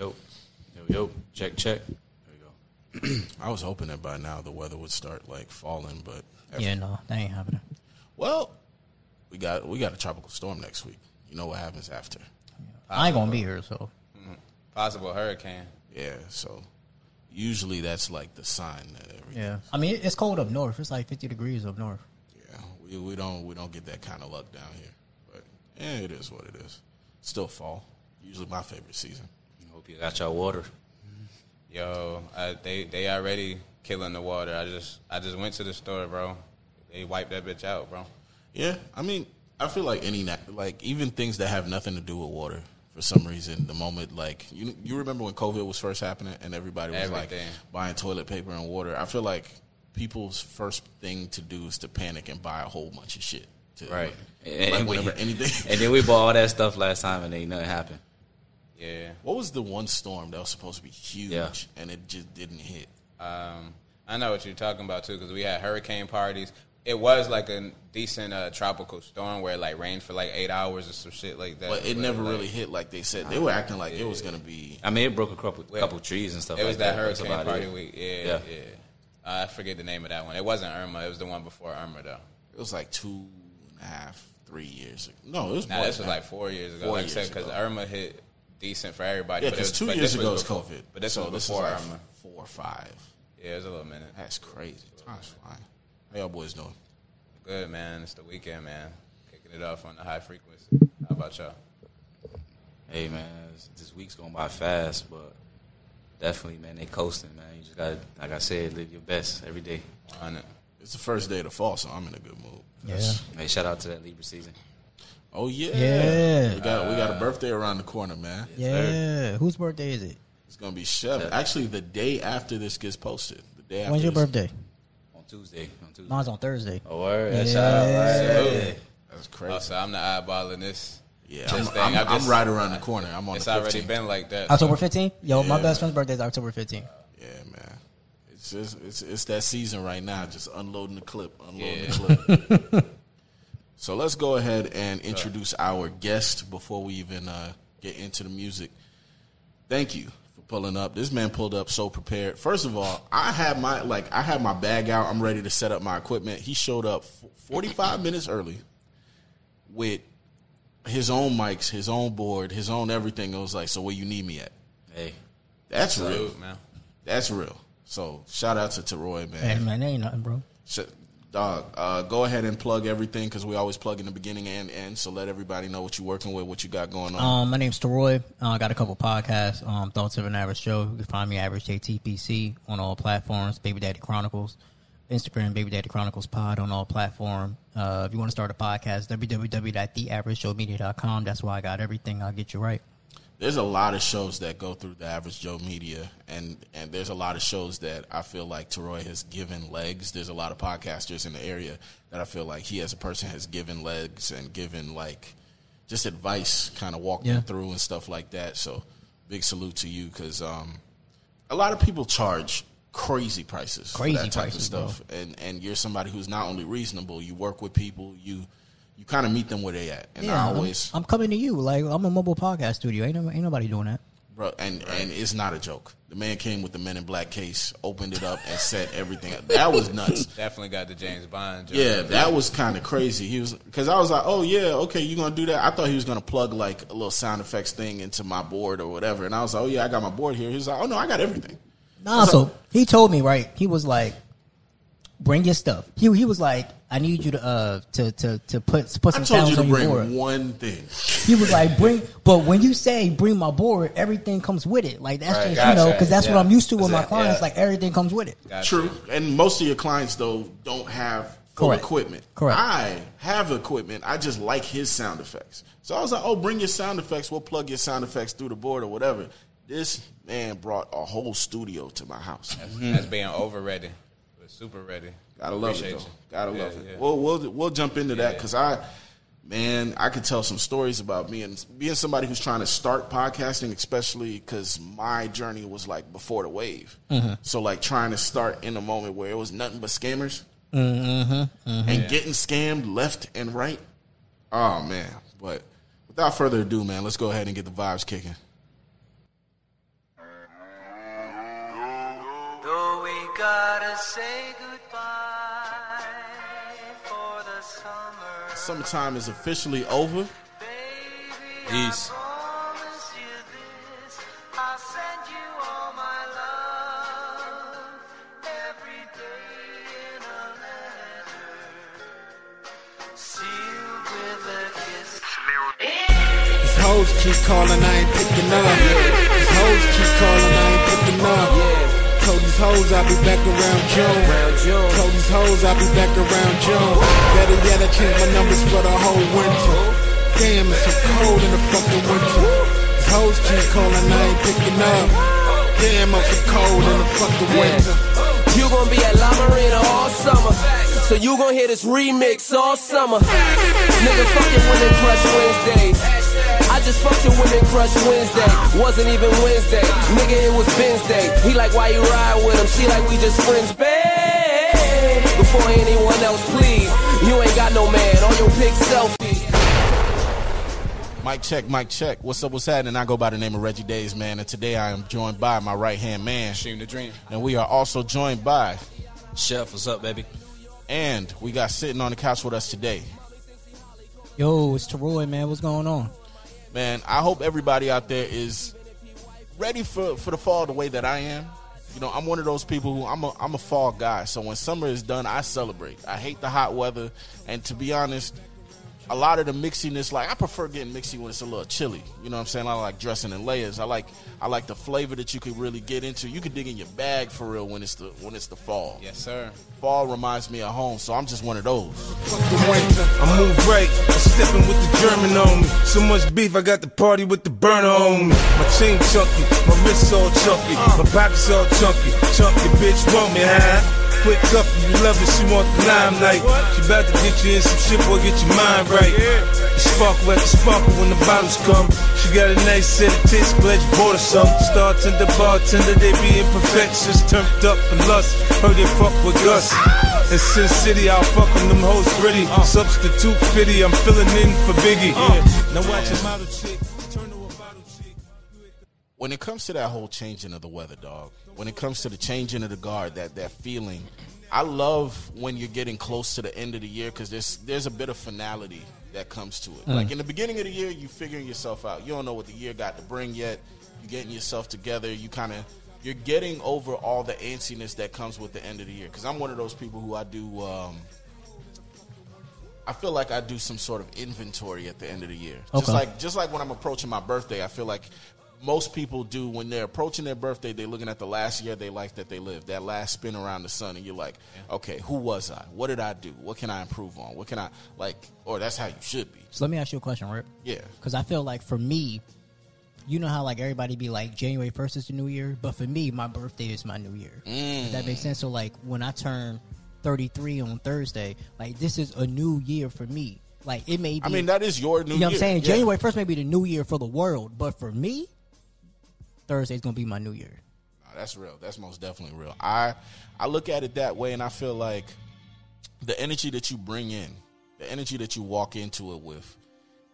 Yo, yo, yo, check, check. There we go. I was hoping that by now the weather would start like falling, but Yeah, no, that ain't happening. well, we got we got a tropical storm next week. You know what happens after? I ain't gonna be here, so mm-hmm. Possible hurricane. Yeah, so usually that's like the sign that everything. yeah. I mean, it's cold up north. It's like fifty degrees up north. Yeah, we, we don't we don't get that kind of luck down here, but yeah, it is what it is. Still fall. Usually my favorite season. Hope you got your water. Yo, I, they they already killing the water. I just I just went to the store, bro. They wiped that bitch out, bro. Yeah, I mean, I feel like any like even things that have nothing to do with water. For some reason, the moment like you you remember when COVID was first happening and everybody was Everything. like buying toilet paper and water. I feel like people's first thing to do is to panic and buy a whole bunch of shit. To, Right. Like, like whenever anything. And then we bought all that stuff last time and ain't nothing happened. Yeah. what was the one storm that was supposed to be huge Yeah. and it just didn't hit? Um, I know what you're talking about too, because we had hurricane parties. It was like a decent uh, tropical storm where it like rained for like eight hours or some shit like that. But it never like, really hit like they said. They were acting like it was gonna be. I mean, it broke a couple, couple trees and stuff It like was that hurricane party it. week. Yeah, Yeah. yeah. I forget the name of that one. It wasn't Irma. It was the one before Irma though. It was like two and a half, three years ago. No, it was Now more this was that. like four years ago. Four like years said, because. Irma hit decent for everybody. Yeah, but it because was- two but years this was ago was before- COVID. But this so was this before is like four or five. Yeah, it was a little minute. That's crazy. Time's flying. How y'all boys doing? Good man. It's the weekend, man. Kicking it off on the high frequency. How about y'all? Hey man, this- this week's going by fast, but definitely, man, they coasting, man. You just got, to like I said, live your best every day. On it. It's the first day of the fall, so I'm in a good mood. Yeah. Hey, shout out to that Libra season. Oh yeah. Yeah. We got we got a birthday around the corner, man. Yeah. Whose birthday is it? It's gonna be Chef. Actually, the day after this gets posted. The day after. When's your this- birthday? On Tuesday. On Tuesday. Mine's on Thursday. Oh, word. Yeah. Shout out. Salute. That's crazy. Oh, so I'm the eyeballing this. yeah, I'm, thing. I'm, I just- I'm right around the corner. I'm on It's the 15th. already been like that. October so- 15th? Yo, my best friend's birthday is October 15th. Yeah, man. It's just it's it's that season right now. Just unloading the clip, unloading Yeah. the clip. so let's go ahead and introduce our guest before we even uh, get into the music. Thank you for pulling up. This man pulled up so prepared. First of all, I had my like I had my bag out. I'm ready to set up my equipment. He showed up 45 minutes early with his own mics, his own board, his own everything. It was like, so where you need me at? Hey, That's real. Salute, man. That's real. So shout out to Teroy, man. Hey, man. man, ain't nothing, bro. Dog, uh, go ahead and plug everything because we always plug in the beginning and end. So let everybody know what you're working with, what you got going on. Um, my name's Teroy. Uh, I got a couple podcasts. Um, Thoughts of an Average Show. You can find me Average JTPC on all platforms. Baby Daddy Chronicles, Instagram Baby Daddy Chronicles Pod on all platforms. Uh, if you want to start a podcast, www.theaverageshowmedia.com. That's why I got everything. I'll get you right. There's a lot of shows that go through the average Joe media, and and there's a lot of shows that I feel like Teroy has given legs. There's a lot of podcasters in the area that I feel like he as a person has given legs and given like just advice, kind of walking Yeah. through and stuff like that. So big salute to you because um, a lot of people charge crazy prices, Crazy for that type prices, of stuff, and and you're somebody who's not only reasonable. You work with people, you you kind of meet them where they at, and I I'm- always. I'm, coming to you. Like I'm a mobile podcast studio. Ain't, ain't nobody doing that. Bro, and and it's not a joke. The man came with the Men in Black case, opened it up, and set everything. up. That was nuts. Definitely got the James Bond. joke. Yeah, that was kind of crazy. He was because I was like, oh yeah, okay, you gonna do that? I thought he was gonna plug like a little sound effects thing into my board or whatever, and I was like, oh yeah, I got my board here. He was like, oh no, I got everything. Nah, so he told me right. He was like, "Bring your stuff." He he was like, "I need you to uh to to to put put I some told you sounds to on your bring board." one thing. He was like, "Bring," but when you say "bring my board," everything comes with it. Like that's Right, just you know because that's what Yeah. I'm used to with my That's clients. yeah. Like everything comes with it. Gotcha. True, and most of your clients though don't have full Correct. equipment. Correct. I have equipment. I just like his sound effects. So I was like, "Oh, bring your sound effects. We'll plug your sound effects through the board or whatever." This man brought a whole studio to my house. That's being over ready. But super ready. Gotta love Appreciate it though. you. Gotta Yeah, love it. yeah. We'll we'll we'll jump into that Yeah. because I, man, I could tell some stories about me and being somebody who's trying to start podcasting, especially because my journey was like before the wave. Mm-hmm. So like trying to start in a moment where it was nothing but scammers Mm-hmm. and getting scammed left and right. Oh man! But without further ado, man, let's go ahead and get the vibes kicking. Summertime is officially over. Peace. Promise you this, I'll send you all my love every day in a letter, sealed with a kiss. These hoes keep calling, I ain't picking up. These hoes keep calling, I ain't picking up. Told these hoes I'll be back around June. Told these hoes I'll be back around June. Better yet, I changed my numbers for the whole winter. Damn, it's so cold in the fucking winter. These hoes keep calling, I ain't picking up. Damn, I'm so cold in the fucking winter. You gon' be at La Marina all summer. So you gon' hear this remix all summer. Nigga fucking Women Crush Wednesdays. I just fucked your Women Crush Wednesday. Wasn't even Wednesday. Nigga, it was Wednesday. He like, why you ride with him? She like, we just friends, babe. Before anyone else, please. You ain't got no man on your pic selfie. Mic check, Mike check. What's up, what's happening? I go by the name of Reggie Days, man, and today I am joined by my right hand man. Dream the dream. And we are also joined by, Chef, what's up, baby? and we got sitting on the couch with us today. Yo, it's Teroy, man. What's going on? Man, I hope everybody out there is ready for, for the fall the way that I am. You know, I'm one of those people who I'm a I'm a fall guy. So when summer is done, I celebrate. I hate the hot weather, and to be honest, a lot of the mixiness, like I prefer getting mixy when it's a little chilly. You know what I'm saying? I like dressing in layers. I like I like the flavor that you can really get into. You can dig in your bag for real when it's the when it's the fall. Yes, sir. Fall reminds me of home, so I'm just one of those. Fuck the winter. I move right, I'm stepping with the German on me. So much beef, I got the party with the burner on me. My chain chunky, my wrist all chunky, my pockets all chunky. Chunky bitch want me, huh? Quick up, you love it, she want the limelight. She about to get you in some shit, boy, get your mind right. The sparkle at the sparkle when the bottles come. She got a nice set of tits, glad you bought her some. Startender, bartender, they be imperfections, turned up for lust. Heard they fuck with Gus. In Sin City, I'll fuck with them hoes pretty. Substitute fitty, I'm filling in for Biggie. Uh. Now watch a model chick, turn to a bottle chick. when it comes to that whole changing of the weather, dog, when it comes to the changing of the guard, that that feeling, I love when you're getting close to the end of the year because there's there's a bit of finality that comes to it. Like in the beginning of the year, you're figuring yourself out. You don't know what the year got to bring yet. You're getting yourself together. You kind of you're getting over all the antsiness that comes with the end of the year. Because I'm one of those people who I do. Um, I feel like I do some sort of inventory at the end of the year. Just Okay. like just like when I'm approaching my birthday, I feel like most people do when they're approaching their birthday, they're looking at the last year their life that they lived, that last spin around the sun, and you're like, okay, who was I? What did I do? What can I improve on? What can I like? Or that's how you should be. So let me ask you a question, Rip. Yeah. Because I feel like for me, you know how like everybody be like January first is the new year, but for me, my birthday is my new year. Mm. Does that make sense? So like when I turn thirty three on Thursday, like this is a new year for me. Like it may be. I mean, that is your new year. you know what. I'm saying? Yeah. January first may be the new year for the world, but for me, Thursday's gonna be my new year. No, that's real. That's most definitely real. I I look at it that way, and I feel like the energy that you bring in, the energy that you walk into it with,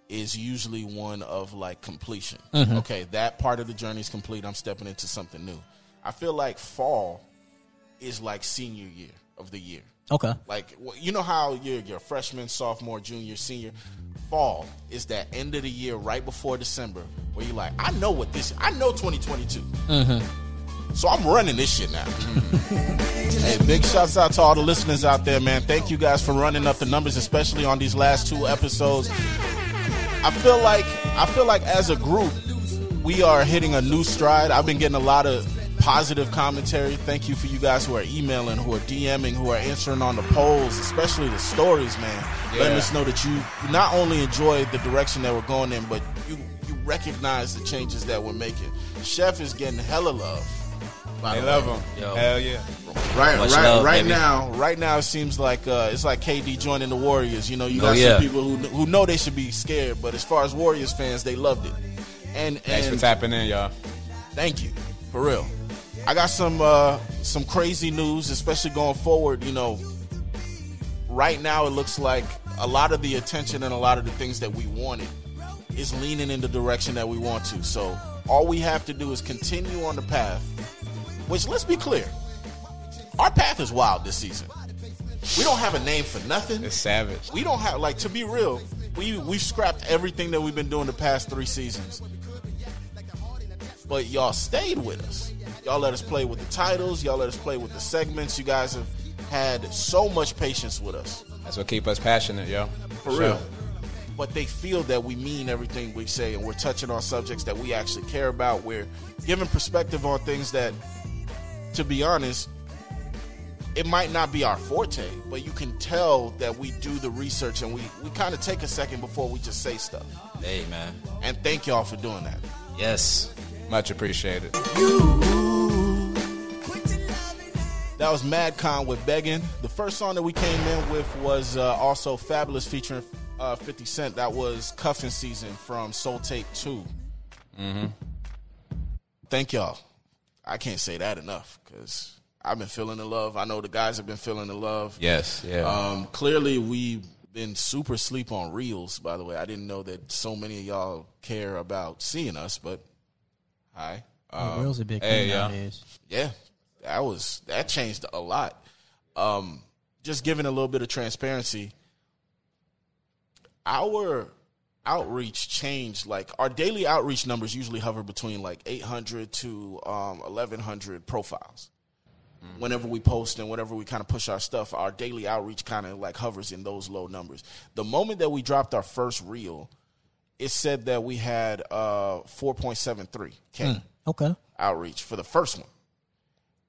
is usually one of like completion. Mm-hmm. Okay, that part of the journey is complete. I'm stepping into something new. I feel like fall is like senior year of the year. Okay. Like you know how you're you're freshman, sophomore, junior, senior. Fall is that end of the year right before December where you're like, I know what this. I know 2022. Mm-hmm. So I'm running this shit now. hey, big shouts out to all the listeners out there, man. Thank you guys for running up the numbers, especially on these last two episodes. I feel like I feel like as a group, we are hitting a new stride. I've been getting a lot of positive commentary. Thank you for you guys who are emailing, who are DMing, who are answering on the polls, especially the stories, man. Letting us know that you not only enjoy the direction that we're going in, but you you recognize the changes that we're making. Chef is getting hella love. by They love him. Yo. Hell yeah. Right, Much right, love, right baby. now, right now it seems like uh, it's like KD joining the Warriors. You know, you Oh, got yeah. some people who who know they should be scared, but as far as Warriors fans, they loved it. And Thanks for and tapping in, y'all. thank you for real. I got some uh, some crazy news, especially going forward. You know, right now it looks like a lot of the attention and a lot of the things that we wanted is leaning in the direction that we want to. So all we have to do is continue on the path. Which let's be clear, our path is wild this season. We don't have a name for nothing. It's savage. We don't have like to be real. We we've scrapped everything that we've been doing the past three seasons. But y'all stayed with us. Y'all let us play with the titles. Y'all let us play with the segments. You guys have had so much patience with us. That's what keep us passionate, yo. For real. But they feel that we mean everything we say and we're touching on subjects that we actually care about. We're giving perspective on things that, to be honest, it might not be our forte, but you can tell that we do the research and we, we kind of take a second before we just say stuff. Hey, man. And thank y'all for doing that. Yes. Much appreciated. That was Madcon with Beggin. The first song that we came in with was uh, also Fabolous featuring uh, 50 Cent. That was Cuffin Season from Soul Tape 2. Mm-hmm. Thank y'all. I can't say that enough because I've been feeling the love. I know the guys have been feeling the love. Yes, yeah. Um, clearly, we've been super sleep on reels. By the way, I didn't know that so many of y'all care about seeing us, but hi. The reel's a big hey, thing yeah. nowadays. Yeah, that was that changed a lot. Um, just giving a little bit of transparency. Our outreach changed. Like our daily outreach numbers usually hover between like 800 to um, 1100 profiles. Whenever we post and whenever we kind of push our stuff, our daily outreach kind of like hovers in those low numbers. The moment that we dropped our first reel, it said that we had uh, 4.73 k Okay. outreach for the first one.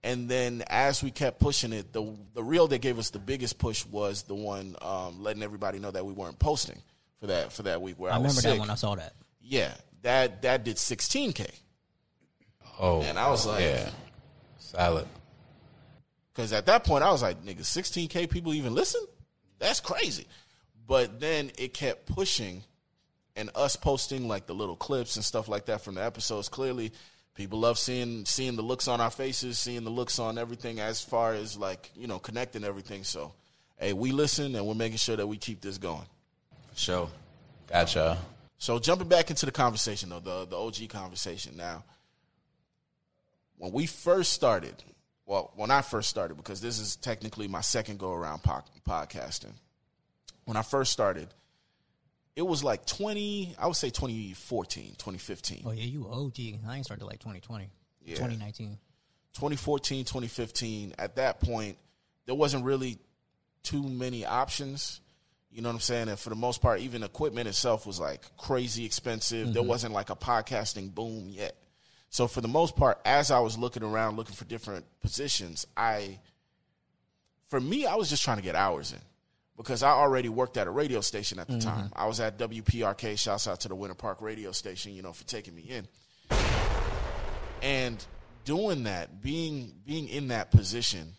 And then as we kept pushing it, the the reel that gave us the biggest push was the one um, letting everybody know that we weren't posting for that for that week where I, I remember was that when I saw that. yeah, that that did 16k, oh, and I was like, yeah. Solid. because at that point I was like, nigga, 16k people even listen? That's crazy. But then it kept pushing, and us posting like the little clips and stuff like that from the episodes. Clearly, people love seeing seeing the looks on our faces, seeing the looks on everything as far as like you know connecting everything. So, hey, we listen and we're making sure that we keep this going. Sure. Gotcha. So jumping back into the conversation though, the the OG conversation now. When we first started, well, when I first started, because this is technically my second go around po- podcasting. When I first started, it was like 20, I would say 2014, 2015. Oh yeah, you OG. I ain't started like 2020, Yeah. 2019. 2014, 2015, at that point, there wasn't really too many options. You know what I'm saying? And for the most part, even equipment itself was like crazy expensive. There mm-hmm. wasn't like a podcasting boom yet. So for the most part, as I was looking around looking for different positions, I for me, I was just trying to get hours in. Because I already worked at a radio station at the mm-hmm. time. I was at WPRK, shouts out to the Winter Park radio station, you know, for taking me in. And doing that being being in that position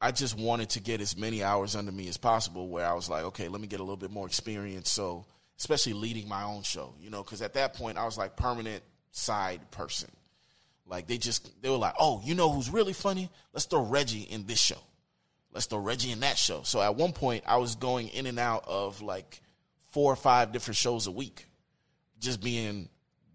i just wanted to get as many hours under me as possible where i was like okay let me get a little bit more experience. So especially leading my own show you know because at that point i was like permanent side person. Like they just they were like oh you know who's really funny? Let's throw reggie in this show let's throw reggie in that show so at one point i was going in and out of like four or five different shows a week just being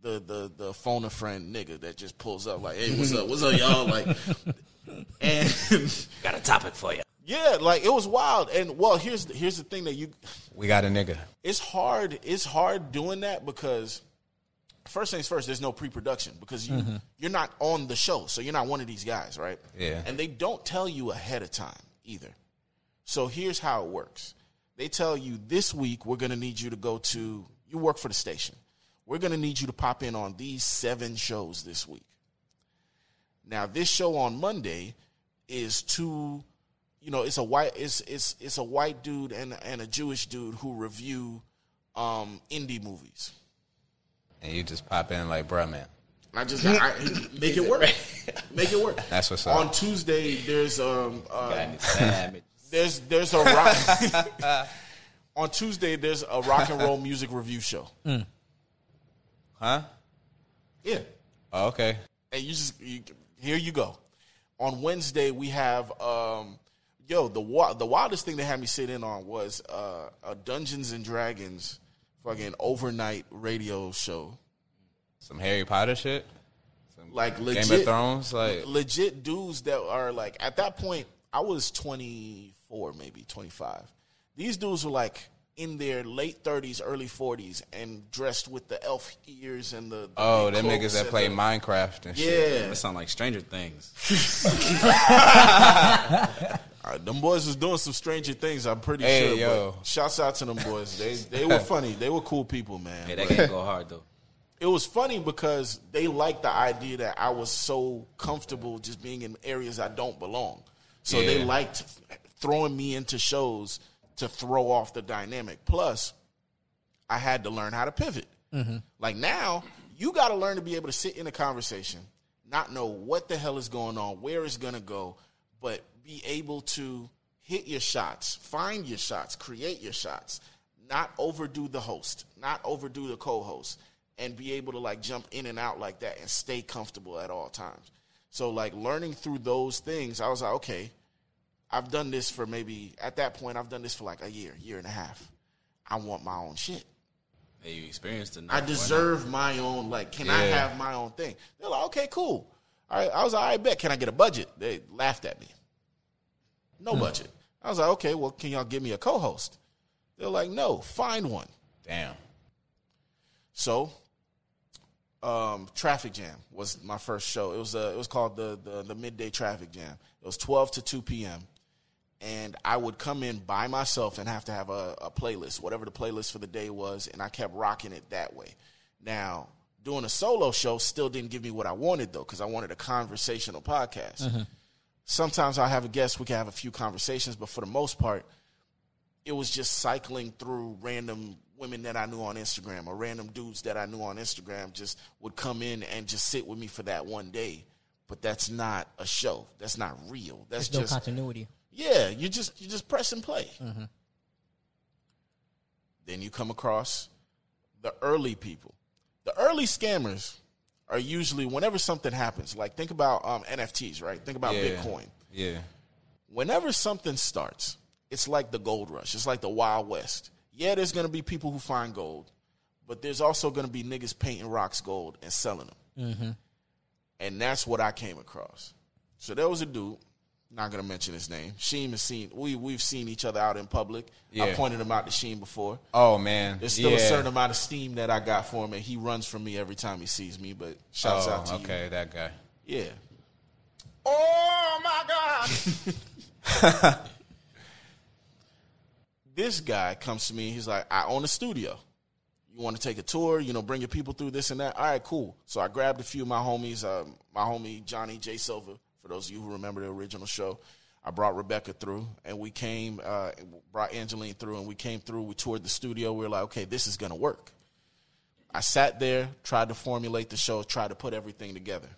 the the the phone a friend nigga that just pulls up like, hey, what's up, what's up, y'all? Like, and Got a topic for you. yeah, like it was wild. And well, here's the, here's the thing that you, We got a nigga. it's hard. It's hard doing that because first things first, there's no pre-production because you mm-hmm. you're not on the show, so you're not one of these guys, right? Yeah. And they don't tell you ahead of time either. So here's how it works. They tell you this week we're going to need you to go to you work for the station. We're going to need you to pop in on these 7 shows this week. Now, this show on Monday is two you know, it's a white it's it's it's a white dude and and a Jewish dude who review um indie movies. And you just pop in like, bruh, man. I just I, I- make it work. Make it work. That's what's up. On Tuesday, there's um uh, Got any savage. there's there's a rock. on Tuesday, there's a rock and roll music review show. Huh? Yeah, Oh, okay. and you just you, here you go. On Wednesday, we have um yo the wa- the wildest thing they had me sit in on was uh, a Dungeons and Dragons fucking overnight radio show. Some Harry Potter shit. Some Like Game legit of Thrones, like legit dudes that are like at that point I was 24 maybe 25 these dudes were like in their late 30s early 40s and dressed with the elf ears and the, the oh, big them niggas that play the- Minecraft and shit. yeah That sound like Stranger Things. Uh, them boys was doing some stranger things I'm pretty Hey, sure yo. but shouts out to them boys they they were funny they were cool people man Hey, that But- game go hard though. It was funny because they liked the idea that I was so comfortable just being in areas I don't belong. So they liked throwing me into shows to throw off the dynamic. Plus, I had to learn how to pivot. Mm-hmm. Like now, you got to learn to be able to sit in a conversation, not know what the hell is going on, where it's going to go, but be able to hit your shots, find your shots, create your shots, not overdo the host, not overdo the co-host, and be able to like jump in and out like that and stay comfortable at all times. So like learning through those things, I was like, okay, I've done this for maybe at that point I've done this for like a year, year and a half. I want my own shit. Hey, you experienced it. I deserve my own. Like, can I have my own thing? They're like, okay, cool. All right, I was like, I bet. Can I get a budget? They laughed at me. No hmm. budget. I was like, okay, well, can y'all give me a co-host? They're like, no, find one. Damn. So, um, Traffic Jam was my first show. It was uh, it was called the, the the midday Traffic Jam. It was twelve to two p.m. And I would come in by myself and have to have a, a playlist, whatever the playlist for the day was, and I kept rocking it that way. Now, doing a solo show still didn't give me what I wanted though, because I wanted a conversational podcast. Sometimes I have a guest, we can have a few conversations, but for the most part, it was just cycling through random women that I knew on Instagram or random dudes that I knew on Instagram just would come in and just sit with me for that one day. But that's not a show. That's not real. That's There's no just continuity. yeah. You just you just press and play. Then you come across the early people. The early scammers are usually whenever something happens. Like think about um, NFTs, right? Think about Yeah. Bitcoin Yeah. whenever something starts, it's like the gold rush. It's like the Wild West. Yeah, there's going to be people who find gold, but there's also going to be niggas painting rocks gold and selling them. Mm-hmm. And that's what I came across. So there was a dude, not going to mention his name. Sheem has seen, we, we've seen each other out in public. I pointed him out to Sheem before. Oh man. There's still yeah. a certain amount of steam that I got for him, and he runs from me every time he sees me, but shouts oh, out to oh, you. okay, that guy. Yeah. Oh my god. this guy comes to me he's like, I own a studio. You want to take a tour, you know, bring your people through this and that? All right, cool. So I grabbed a few of my homies, um, my homie Johnny J. Silva, for those of you who remember the original show. I brought Rebecca through and we came, uh, brought Angeline through and we came through. We toured the studio. We were like, okay, this is to work. I sat there, tried to formulate the show, tried to put everything together.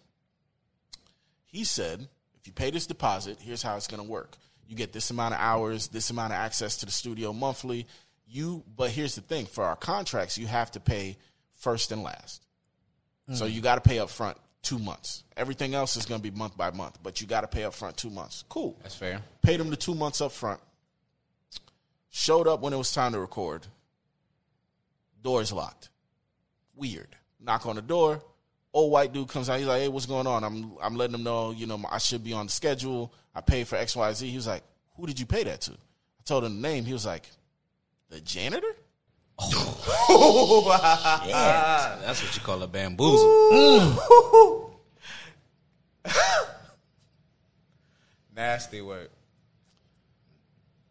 He said, if you pay this deposit, here's how it's to work. You get this amount of hours, this amount of access to the studio monthly. You, but here's the thing: for our contracts, you have to pay first and last. So hmm. you got to pay up front two months. Everything else is going to be month by month, but you got to pay up front two months. Cool. That's fair. Paid him the two months up front. Showed up when it was time to record. Doors locked. Weird. Knock on the door. Old white dude comes out. He's like, "Hey, what's going on?" I'm I'm letting him know. You know, I should be on the schedule. I paid for X Y Z. He was like, "Who did you pay that to?" I told him the name. He was like, "The janitor." Yeah, that's what you call a bamboozle. Nasty work.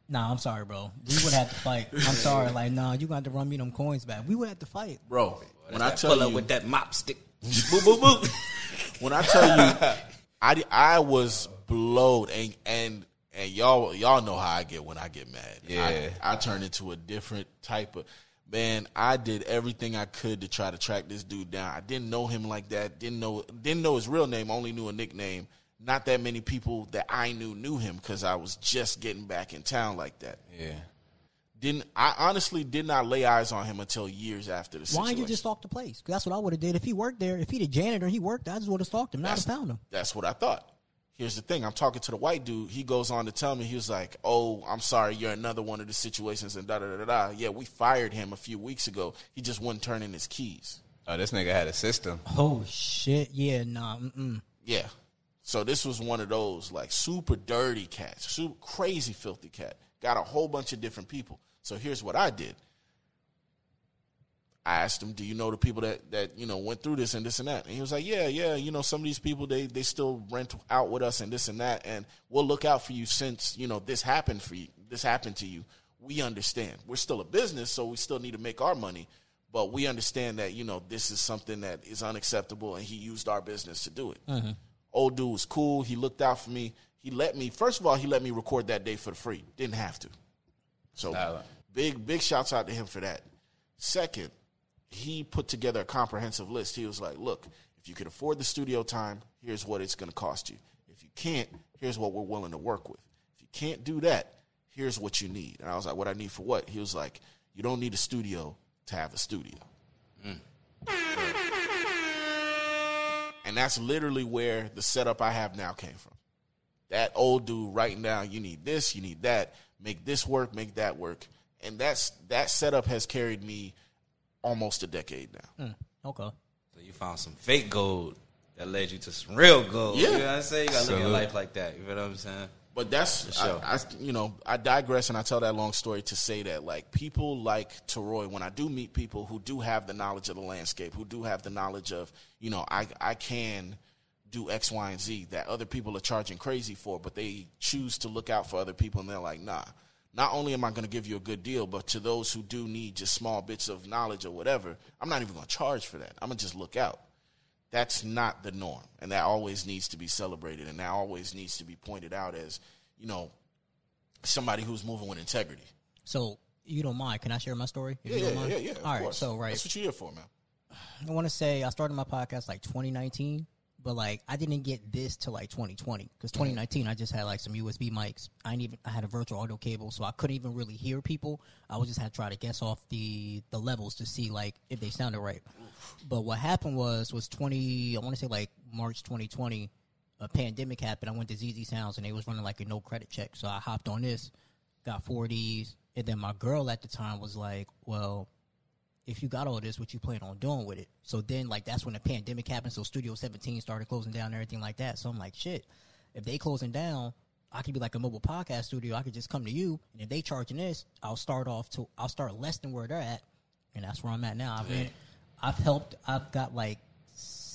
Nah, I'm sorry, bro. We would have to fight. I'm sorry. Like, nah, you got to run me them coins back. We would have to fight. Bro, when I tell pull you, up with that mop stick. Boop boop boop. when I tell you, I, I was blowed and and and y'all y'all know how I get when I get mad. Yeah. I, I turn into a different type of man. I did everything I could to try to track this dude down. I didn't know him like that. Didn't know didn't know his real name. Only knew a nickname. Not that many people that I knew knew him because I was just getting back in town like that. Yeah. Didn't I honestly did not lay eyes on him until years after the situation? Why didn't you just stalk the place? that's what I would have did if he worked there. If he the janitor, he worked. I just would have stalked him. Not have That's- found him. That's what I thought. Here's the thing. I'm talking to the white dude. He goes on to tell me, he was like, Oh, I'm sorry, you're another one of the situations and da da da da da. Yeah, we fired him a few weeks ago. He just wouldn't turn in his keys. Oh, this nigga had a system. Oh shit! Yeah, nah. Mm-mm. Yeah. So this was one of those like super dirty cats, super crazy filthy cat. Got a whole bunch of different people. So here's what I did. I asked him, "Do you know the people that that you know went through this and this and that?" And he was like, "Yeah, yeah. You know, some of these people they they still rent out with us and this and that, and we'll look out for you since you know this happened for you. This happened to you. We understand. We're still a business, so we still need to make our money, but we understand that you know this is something that is unacceptable, and he used our business to do it. Mm-hmm. Old dude was cool. He looked out for me. He let me. First of all, he let me record that day for free. Didn't have to. So big big shouts out to him for that. Second, he put together a comprehensive list. He was like, "Look, if you can afford the studio time, here's what it's going to cost you. If you can't, here's what we're willing to work with. If you can't do that, here's what you need." And I was like, "What I need for what?" He was like, "You don't need a studio to have a studio." Mm. And that's literally where the setup I have now came from. That old dude writing down, you need this, you need that, make this work, make that work. And that's that setup has carried me almost a decade now. Hmm, okay. So you found some fake gold that led you to some real gold. Yeah. You know what I'm saying? You gotta look at life like that. You know what I'm saying? But that's sure. I, I, you know I digress and I tell that long story to say that like people like Teroy when I do meet people who do have the knowledge of the landscape who do have the knowledge of you know I I can do X Y and Z that other people are charging crazy for but they choose to look out for other people and they're like nah not only am I going to give you a good deal but to those who do need just small bits of knowledge or whatever I'm not even going to charge for that I'm going to just look out that's not the norm and that always needs to be celebrated and that always needs to be pointed out as you know somebody who's moving with integrity So you don't mind? Can I share my story? Yeah you yeah don't mind? yeah yeah All right. course. So right, that's what you're here for man I want to say I started my podcast like 2019, but like I didn't get this till like 2020 because 2019 I just had like some USB mics. I didn't even I had a virtual audio cable, so I couldn't even really hear people. I would just had to try to guess off the the levels to see like if they sounded right. But what happened was was 20 I want to say like March 2020, a pandemic happened. I went to zZounds and they was running like a no credit check, so I hopped on this, got four of and then my girl at the time was like, well if you got all this, what you plan on doing with it? So then, like, that's when the pandemic happened. So Studio 17 started closing down and everything like that. So I'm like, shit, if they closing down, I could be like a mobile podcast studio. I could just come to you, and if they charging this, I'll start off to I'll start less than where they're at, and that's where I'm at now. I've been, I've helped. I've got like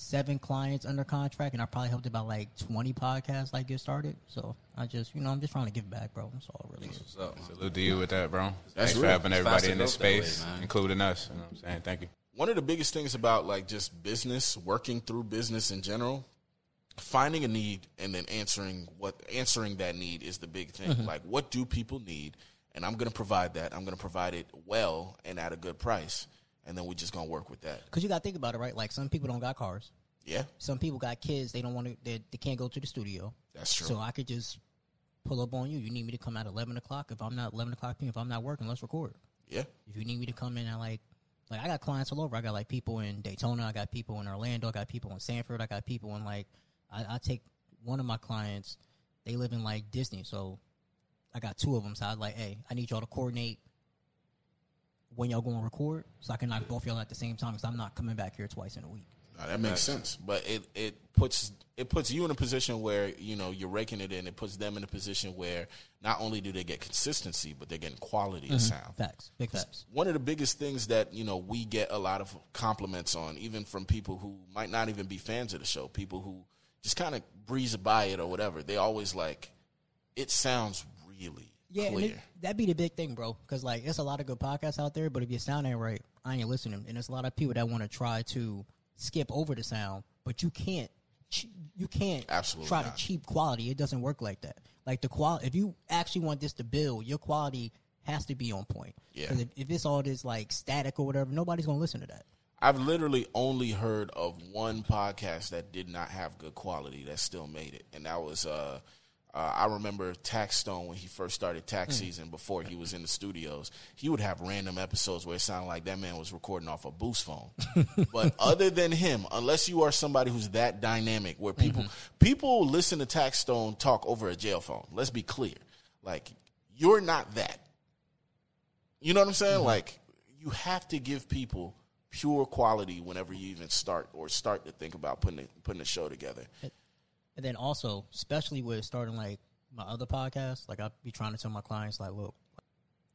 seven clients under contract, and I probably helped about like 20 podcasts like get started. So I just, you know, I'm just trying to give back, bro. That's all really is. What's up, man? Salute to you with that, bro. That's Thanks for real. having It's everybody in this growth that way, space, including us. You know what I'm saying? Thank you. one of the biggest things about like just business working through business in general finding a need and then answering what answering that need is the big thing Mm-hmm. like what do people need and i'm going to provide that i'm going to provide it well and at a good price and then we're just going to work with that Because you got to think about it, right? Like, some people don't got cars. Yeah Some people got kids. They don't want to. They, they can't go to the studio. That's true. So I could just pull up on you. You need me to come at eleven o'clock. If I'm not eleven o'clock p.m. If I'm not working, let's record. yeah If you need me to come in at like, like I got clients all over. I got like people in Daytona. I got people in Orlando. I got people in Sanford. I got people in like, I, I take one of my clients. They live in like Disney, so I got two of them. So I was like, hey, I need y'all to coordinate when y'all going to record, so I can knock both y'all at the same time. Because I'm not coming back here twice in a week. No, that makes sense. But it, it puts it puts you in a position where you know you're raking it in. It puts them in a position where not only do they get consistency but they're getting quality of mm-hmm. sound. Facts, big facts. one of the biggest things that you know we get a lot of compliments on even from people who might not even be fans of the show people who just kind of breeze by it or whatever. They always like it sounds really Yeah, it, that'd be the big thing, bro. Because like, it's a lot of good podcasts out there, but if your sound ain't right, I ain't listening. And there's a lot of people that want to try to skip over the sound, but you can't. You can't Absolutely try not. to cheap quality. It doesn't work like that. Like the quality, if you actually want this to build, your quality has to be on point. Yeah. If, if it's all this like static or whatever, nobody's gonna listen to that. i've literally only heard of one podcast that did not have good quality that still made it and that was uh uh, I remember Taxstone when he first started tax hmm. season before he was in the studios. He would have random episodes where it sounded like that man was recording off a boost phone. but other than him, unless you are somebody who's that dynamic, where mm-hmm. people people listen to Taxstone talk over a jail phone. Let's be clear, like you're not that. You know what I'm saying? Mm-hmm. Like you have to give people pure quality whenever you even start or start to think about putting a, putting a show together. And then also, especially with starting like my other podcast, like I be trying to tell my clients, like, look,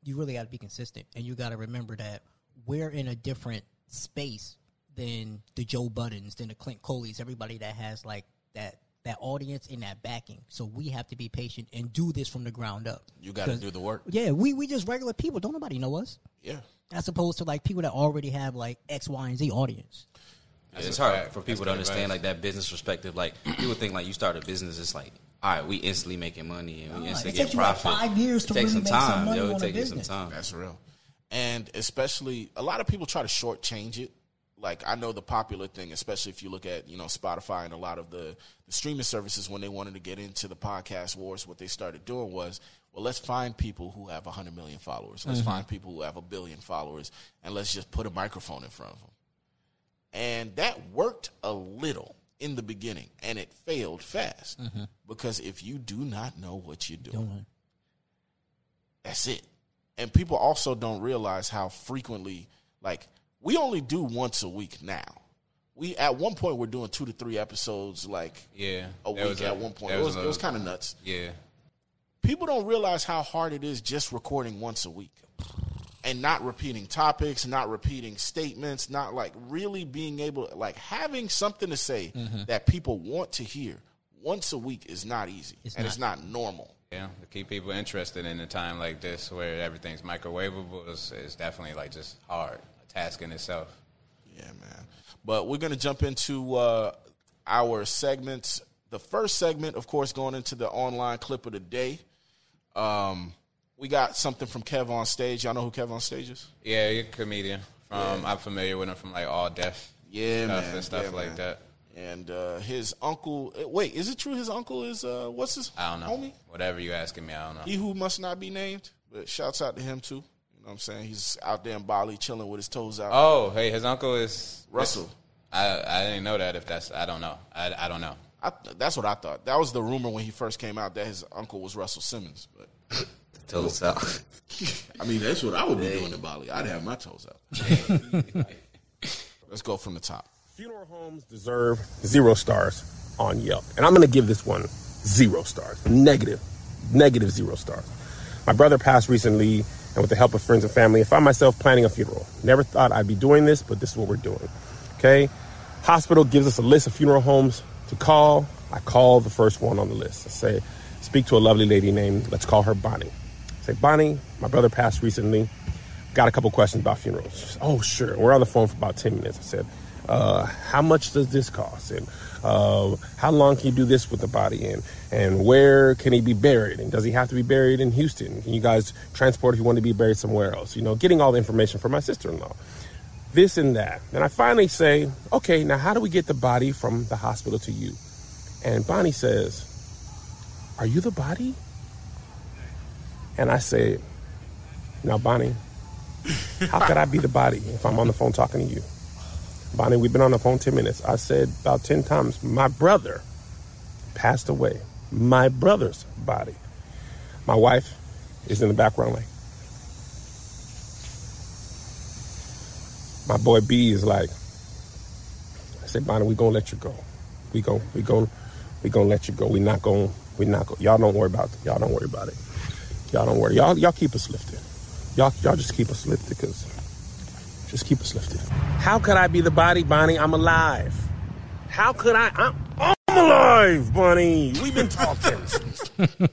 you really got to be consistent, and you got to remember that we're in a different space than the Joe Buddens, than the Clint Coleys, everybody that has like that that audience and that backing. So we have to be patient and do this from the ground up. You got to do the work. Yeah, we we just regular people. Don't nobody know us. Yeah. As opposed to like people that already have like X, Y, and Z audience. Yeah, it's hard fact. for That's people to understand advice. like that business perspective. Like people think like you start a business, it's like all right, we instantly making money and we instantly it get takes you, like, profit. five years it to takes really some make some time, money yo. on It a takes some time. That's real. And especially a lot of people try to shortchange it. Like I know the popular thing, especially if you look at, you know, Spotify and a lot of the, the streaming services when they wanted to get into the podcast wars, what they started doing was, well, let's find people who have 100 million followers. Let's mm-hmm. find people who have a billion followers and let's just put a microphone in front of them. And that worked a little in the beginning and it failed fast. Mm-hmm. Because if you do not know what you're doing, that's it. And people also don't realize how frequently, like, we only do once a week now. We at one point we're doing two to three episodes, like Yeah, a week was a- at one point. It was was, was kind of nuts. Yeah, People don't realize how hard it is just recording once a week and not repeating topics, not repeating statements, not like really being able, like having something to say that people want to hear once a week is not easy It's and not. it's not normal. yeah. To keep people interested in a time like this where everything's microwavable is, is definitely like just hard, a task in itself. Yeah, man. But we're gonna jump into uh, our segments. The first segment, of course, going into the online clip of the day. Um, we got something from Kev on stage. Y'all know who Kev on stage is? Yeah, you're a comedian. From I'm familiar with him from like All Def. Yeah, stuff man. and stuff Yeah, like man. that. And uh, his uncle. uh, Wait, is it true? His uncle is uh, what's his I don't know. homie? Whatever you asking me, I don't know. He who must not be named. But shouts out to him too. You know what I'm saying? He's out there in Bali chilling with his toes out. Oh, hey, his uncle is Russell. I I didn't know that. If that's I don't know. I, I don't know. I, that's what I thought. That was the rumor when he first came out that his uncle was Russell Simmons. But Toes out. I mean, that's what I would be doing in Bali. I'd have my toes out. Let's go from the top. Funeral homes deserve zero stars on Yelp. And I'm going to give this one zero stars. Negative. Negative zero stars. My brother passed recently, and with the help of friends and family, I found myself planning a funeral. Never thought I'd be doing this, but this is what we're doing. Okay? Hospital gives us a list of funeral homes to call. I call the first one on the list. I say, speak to a lovely lady named, let's call her Bonnie. Say, Bonnie, my brother passed recently got a couple questions about funerals. Said, oh, sure. We're on the phone for about 10 minutes. I said, uh, how much does this cost? And uh, how long can you do this with the body? And, and where can he be buried? And does he have to be buried in Houston? Can you guys transport if you want to be buried somewhere else? You know, getting all the information from my sister in law. This and that. And I finally say, okay, now how do we get the body from the hospital to you? And Bonnie says, are you the body? And I said, now, Bonnie, how could I be the body if I'm on the phone talking to you? Bonnie, we've been on the phone 10 minutes. I said about 10 times, my brother passed away. My brother's body. My wife is in the background like, my boy B is like, I said, Bonnie, we gonna let you go. We gon' we gon' we gonna let you go. We not gonna we not go. Y'all don't worry about it. Y'all don't worry about it. Y'all don't worry. Y'all y'all keep us lifted. Y'all y'all just keep us lifted because just keep us lifted. How could I be the body, Bonnie? I'm alive. How could I? I'm, I'm alive, Bonnie. We've been talking.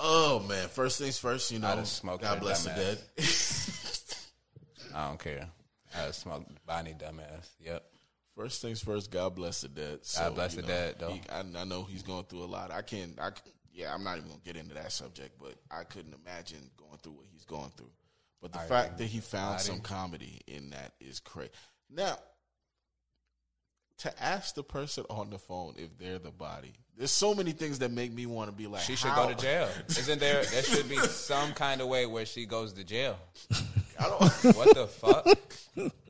Oh man! First things first, you know. I done smoked God bless the dead. I don't care. I smoked Bonnie dumbass. Yep. First things first. God bless the dead. So, bless the know, dead, though. he- I, I know he's going through a lot. I can't. I yeah. I'm not even gonna get into that subject, but I couldn't imagine going through what he's going through. But the fact that he found some comedy in that is crazy. Now, to ask the person on the phone if they're the body, there's so many things that make me want to be like, She should how- go to jail. Isn't there? There should be some kind of way where she goes to jail. I don't. What the fuck?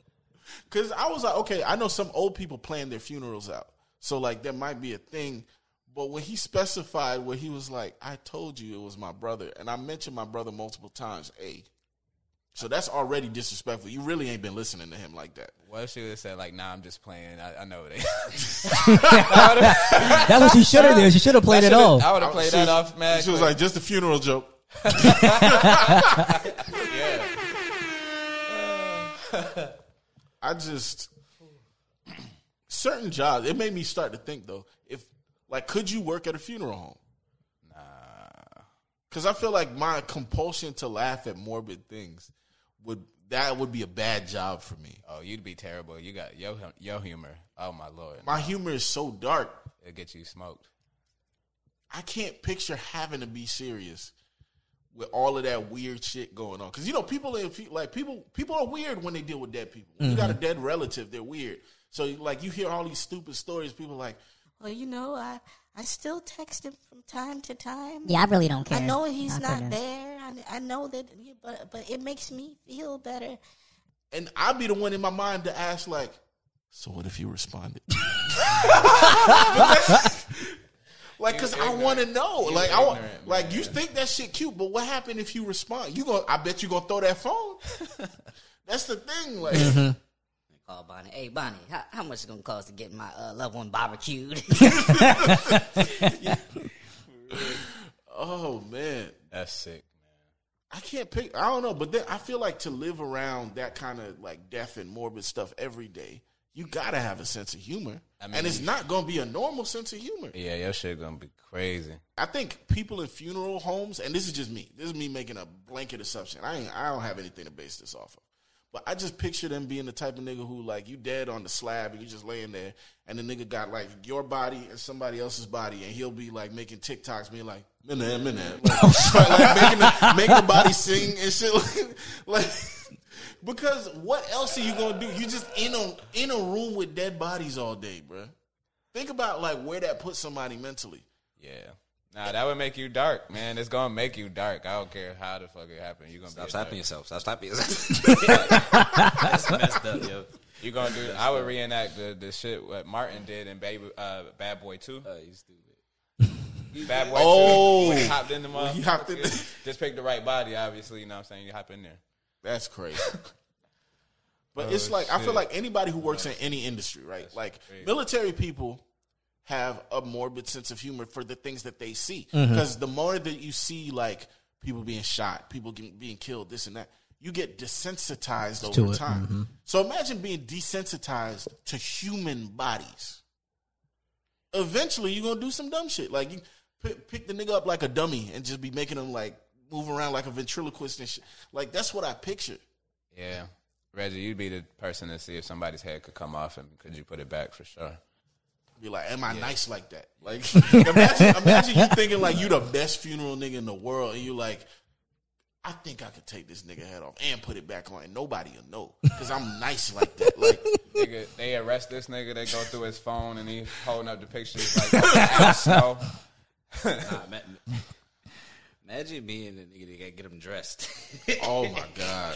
Because I was like, okay, I know some old people plan their funerals out. So, like, there might be a thing. But when he specified where he was like, I told you it was my brother, and I mentioned my brother multiple times, A. So that's already disrespectful. You really ain't been listening to him like that. What if she would have said like, "Nah, I'm just playing. I, I know it." That's what she should have done. She should have played it off. I would have played She that was- off, man. She was like, just a funeral joke. yeah. I just certain jobs. It made me start to think though. If like, could you work at a funeral home? Nah. Because I feel like my compulsion to laugh at morbid things would that would be a bad job for me. Oh, you'd be terrible. You got yo yo humor. Oh my lord, My humor is so dark. it'll get you smoked. I can't picture having to be serious with all of that weird shit going on. Because you know, people in like people people are weird when they deal with dead people. When You got a mm-hmm. dead relative, they're weird. So like you hear all these stupid stories. People like, Well, you know, I I still text him from time to time. Yeah, I really don't care. I know he's I not couldn't. there. I, I know that, but but it makes me feel better. and I'd be the one in my mind to ask like, so what if you responded? like, cause I want to know. Like, I want, like you think that shit cute, but what happened if you respond? You gonna? I bet you gonna throw that phone. That's the thing. Like, Call Bonnie. Hey, Bonnie, how, how much is it gonna cost to get my uh, loved one barbecued? oh man, That's sick, I can't pick. I don't know, but then I feel like to live around that kind of like death and morbid stuff every day, you gotta have a sense of humor, I mean, and it's not gonna be a normal sense of humor. Yeah, your shit gonna be crazy. I think people in funeral homes, and this is just me. This is me making a blanket assumption. I ain't, I don't have anything to base this off of. But I just picture them being the type of nigga who like you dead on the slab and you just laying there, and the nigga got like your body and somebody else's body, and he'll be like making TikToks, being like, "Minna, minna," like, like making the, making the body sing and shit, like, like. Because what else are you gonna do? You just in a in a room with dead bodies all day, bruh. Think about like where that puts somebody mentally. Yeah. Nah, that would make you dark, man. It's gonna make you dark. I don't care how the fuck it happened. You gonna Stop be slapping dark. yourself. Stop slapping yourself. That's messed up, yo. You gonna do? I would reenact the, the shit what Martin did in Baby uh, Bad Boy Two. Uh, you stupid. Bad Boy Oh. Two. When he hopped in the When motherfucker. hopped in Just pick the right body, obviously. You know what I'm saying? You hop in there. That's crazy. But Oh, it's like I feel like anybody who works in any industry, right? like military people have a morbid sense of humor for the things that they see. Mm-hmm. Because the more that you see like people being shot, people getting, being killed, this and that, you get desensitized To over time. mhm. So imagine being desensitized to human bodies. Eventually, you're gonna do some dumb shit. Like you pick, pick the nigga up like a dummy and just be making him like move around like a ventriloquist and shit. Like that's what I picture. Yeah. Reggie, you'd be the person to see if somebody's head could come off and could you put it back for sure. Be like, am I nice like that? Like, imagine, imagine you thinking like you the best funeral nigga in the world, and you like, I think I could take this nigga head off and put it back on, and nobody will know because I'm nice like that. Like, Nigga, they arrest this nigga, they go through his phone and he holding up the pictures like ass snow. Nah, ma- imagine being the nigga that gotta get him dressed. oh my god,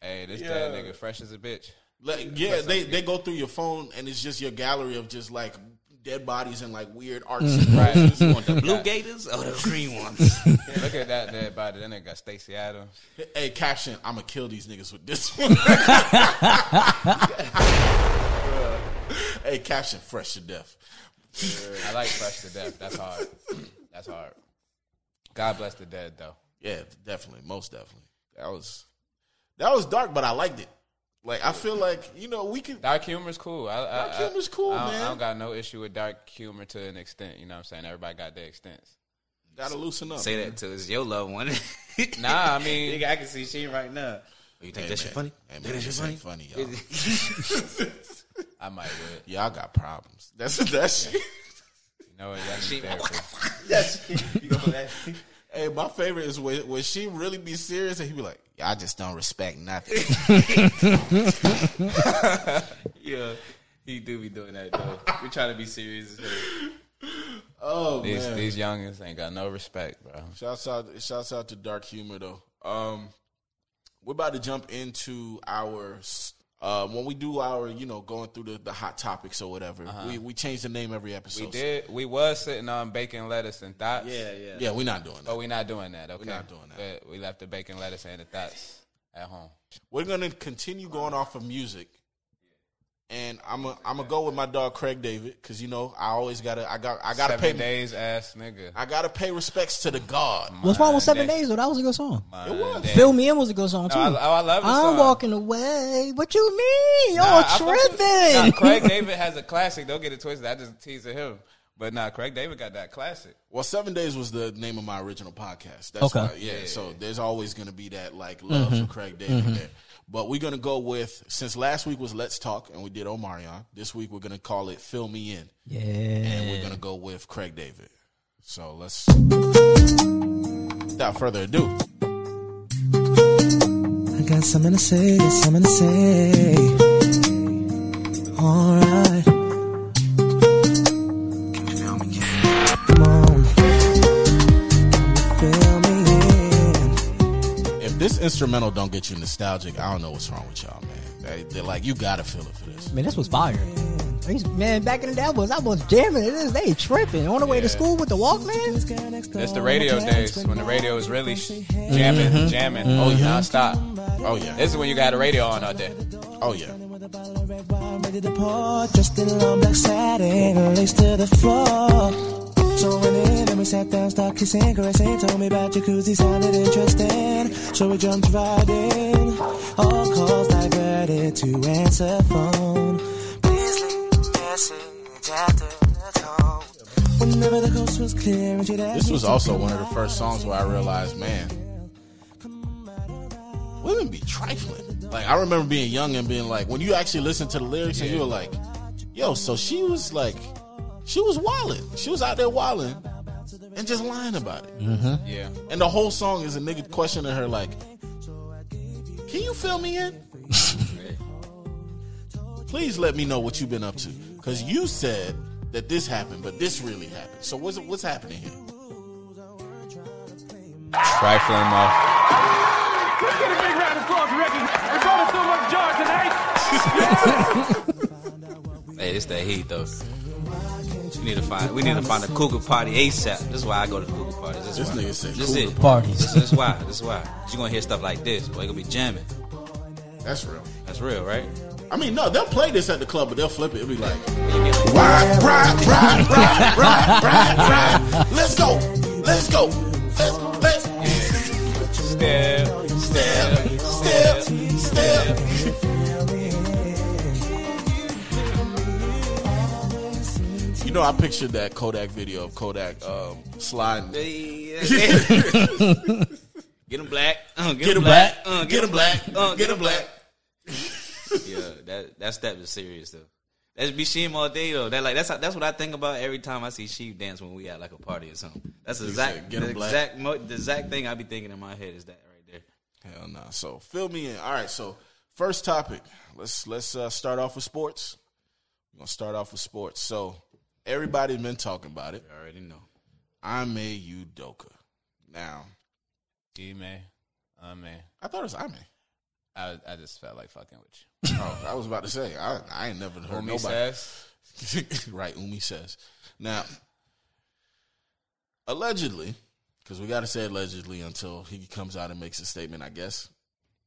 Hey, this dead nigga fresh as a bitch. like, yeah, they they go through your phone, and it's just your gallery of just like dead bodies and like weird arts. Mm-hmm. and Right. poses. you want the blue gators or the green ones? Look at that dead body. That nigga got Stacy Adams. Hey, caption: I'm gonna kill these niggas with this one. hey, caption: fresh to death. I like fresh to death. That's hard. That's hard. God bless the dead though. Yeah, definitely, most definitely. That was that was dark, but I liked it. Like I feel like you know we can Dark humor's cool. I, I, Dark I- humor's cool, I don't, man. I don't got no issue with dark humor to an extent. You know what I'm saying? Everybody got their extents. Gotta loosen up. Say that to it's your loved one. Nah, I mean- Nigga, I can see she right now. You think Hey, that shit funny? Hey, Think man, that shit funny? ain't funny, y'all. I might do it. y'all got problems. That's that shit. You know what? That She- therapy. That's you gonna laugh. Hey, my favorite is when, when she really be serious and he be like, "Y'all just don't respect nothing." Yeah, he do be doing that though. We trying to be serious. oh These man. these youngins ain't got no respect, bro. Shouts out, shouts out to dark humor though. Um, we're about to jump into our Uh, when we do our, you know, going through the, the hot topics or whatever, we, we change the name every episode. Uh-huh. We did. We was sitting on bacon, lettuce, and thoughts. Yeah, yeah. Yeah, we're not doing that. But we're not doing that. Okay, We're not doing that. But we left the bacon, lettuce, and the thoughts at home. We're gonna continue going off of music, and I'm a, I'm gonna go with my dog Craig David because you know I always gotta I got I gotta Seven pay days, ass nigga. I gotta pay respects to the God. What's wrong with Seven Monday. Days? though? that was a good song. It was. Fill Me In was a good song too. I- oh, I love the I'm song. walking away. What you mean? Y'all Nah, I fuck tripping? Nah, Craig David has a classic. Don't get it twisted. I just teasing him. But nah, Craig David got that classic. Well, Seven Days was the name of my original podcast. That's Okay. why, yeah, So there's always going to be that like love for mm-hmm. Craig David mm-hmm. there. But we're going to go with since last week was Let's Talk and we did Omarion. This week we're going to call it Fill Me In, yeah. and we're going to go with Craig David. So let's, without further ado, I got something to say, something to say. Alright. Come this instrumental don't get you nostalgic, I don't know what's wrong with y'all, man. They, they're like, you got to feel it for this. Man, this was fire. Man, back in the day, I was I was jamming. It is they tripping on the way to Yeah. school with the Walkman. It's the radio days when the radio is really sh- jamming, mm-hmm. jamming. Mm-hmm. Oh yeah, non-stop. Oh yeah, This is when you got a radio on all day. oh yeah. With a bottle of red wine ready to pour. Dressed in long black satin, lace to the floor. So went in and we sat down, start kissing, caressing. Told me about jacuzzi, sounded interesting. So we jumped right in. All calls diverted to answer phone. Please leave a message after the tone. Whenever the coast was clear and she'd This was also one of the first songs where I realized, man, women be trifling. Like I remember being young and being like, when you actually listen to the lyrics and you were like, yo, so she was like, she was wilding. She was out there wilding and just lying about it. Mm-hmm. Yeah. And the whole song is a nigga questioning her like, can you fill me in? Please let me know what you've been up to. Cause you said that this happened, but this really happened. So what's what's happening here? Trifling off. Hey, it's that heat though. We need to find. We need to find a cougar party ASAP. This is why I go to cougar parties. This, This is why. nigga said this cougar it. parties. This, this is why. This is why. You gonna hear stuff like this? Boy, you gonna be jamming. That's real. That's real, right? I mean, no, they'll play this at the club, but they'll flip it. It'll be like, You get like, ride, ride, ride, ride, ride, ride, ride. Let's go, let's go, let's, let's Step, step, step, step. You know, I pictured that Kodak video of Kodak um, sliding. Get him black. Uh, get, Get him black. black. Uh, Get him black. Uh, Get him black. yeah, that that step is serious though. That's be Sheem all day though. That like that's that's what I think about every time I see Sheem dance when we at like a party or something. That's the exact "Get the black." exact mo- the exact thing I be thinking in my head is that right there. Hell no. So fill me in. All right. So first topic. Let's let's uh, start off with sports. We're gonna start off with sports. So everybody's been talking about it. I already know. I'm a Udoka. Now E man, uh man. I thought it was Ime. I I just felt like fucking with you. Oh, I was about to say I I ain't never heard Umi nobody. says. right, Umi says. Now, allegedly, because we got to say allegedly until he comes out and makes a statement. I guess.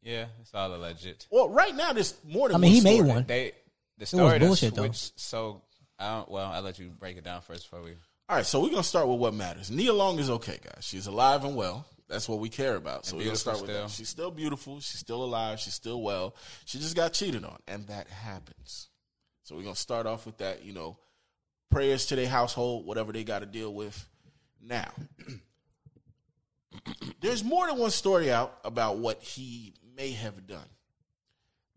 Yeah, it's all alleged. Well, right now there's more than. I mean, one he made one. They the was story that bullshit, though. So I don't. Well, I'll let you break it down first before we. All right, so we're gonna start with what matters. Nia Long is okay, guys. She's alive and well. That's what we care about. So we're gonna start with still. that. She's still beautiful. She's still alive. She's still well. She just got cheated on, and that happens. So we're gonna start off with that. You know, prayers to their household, whatever they got to deal with. Now, there's more than one story out about what he may have done.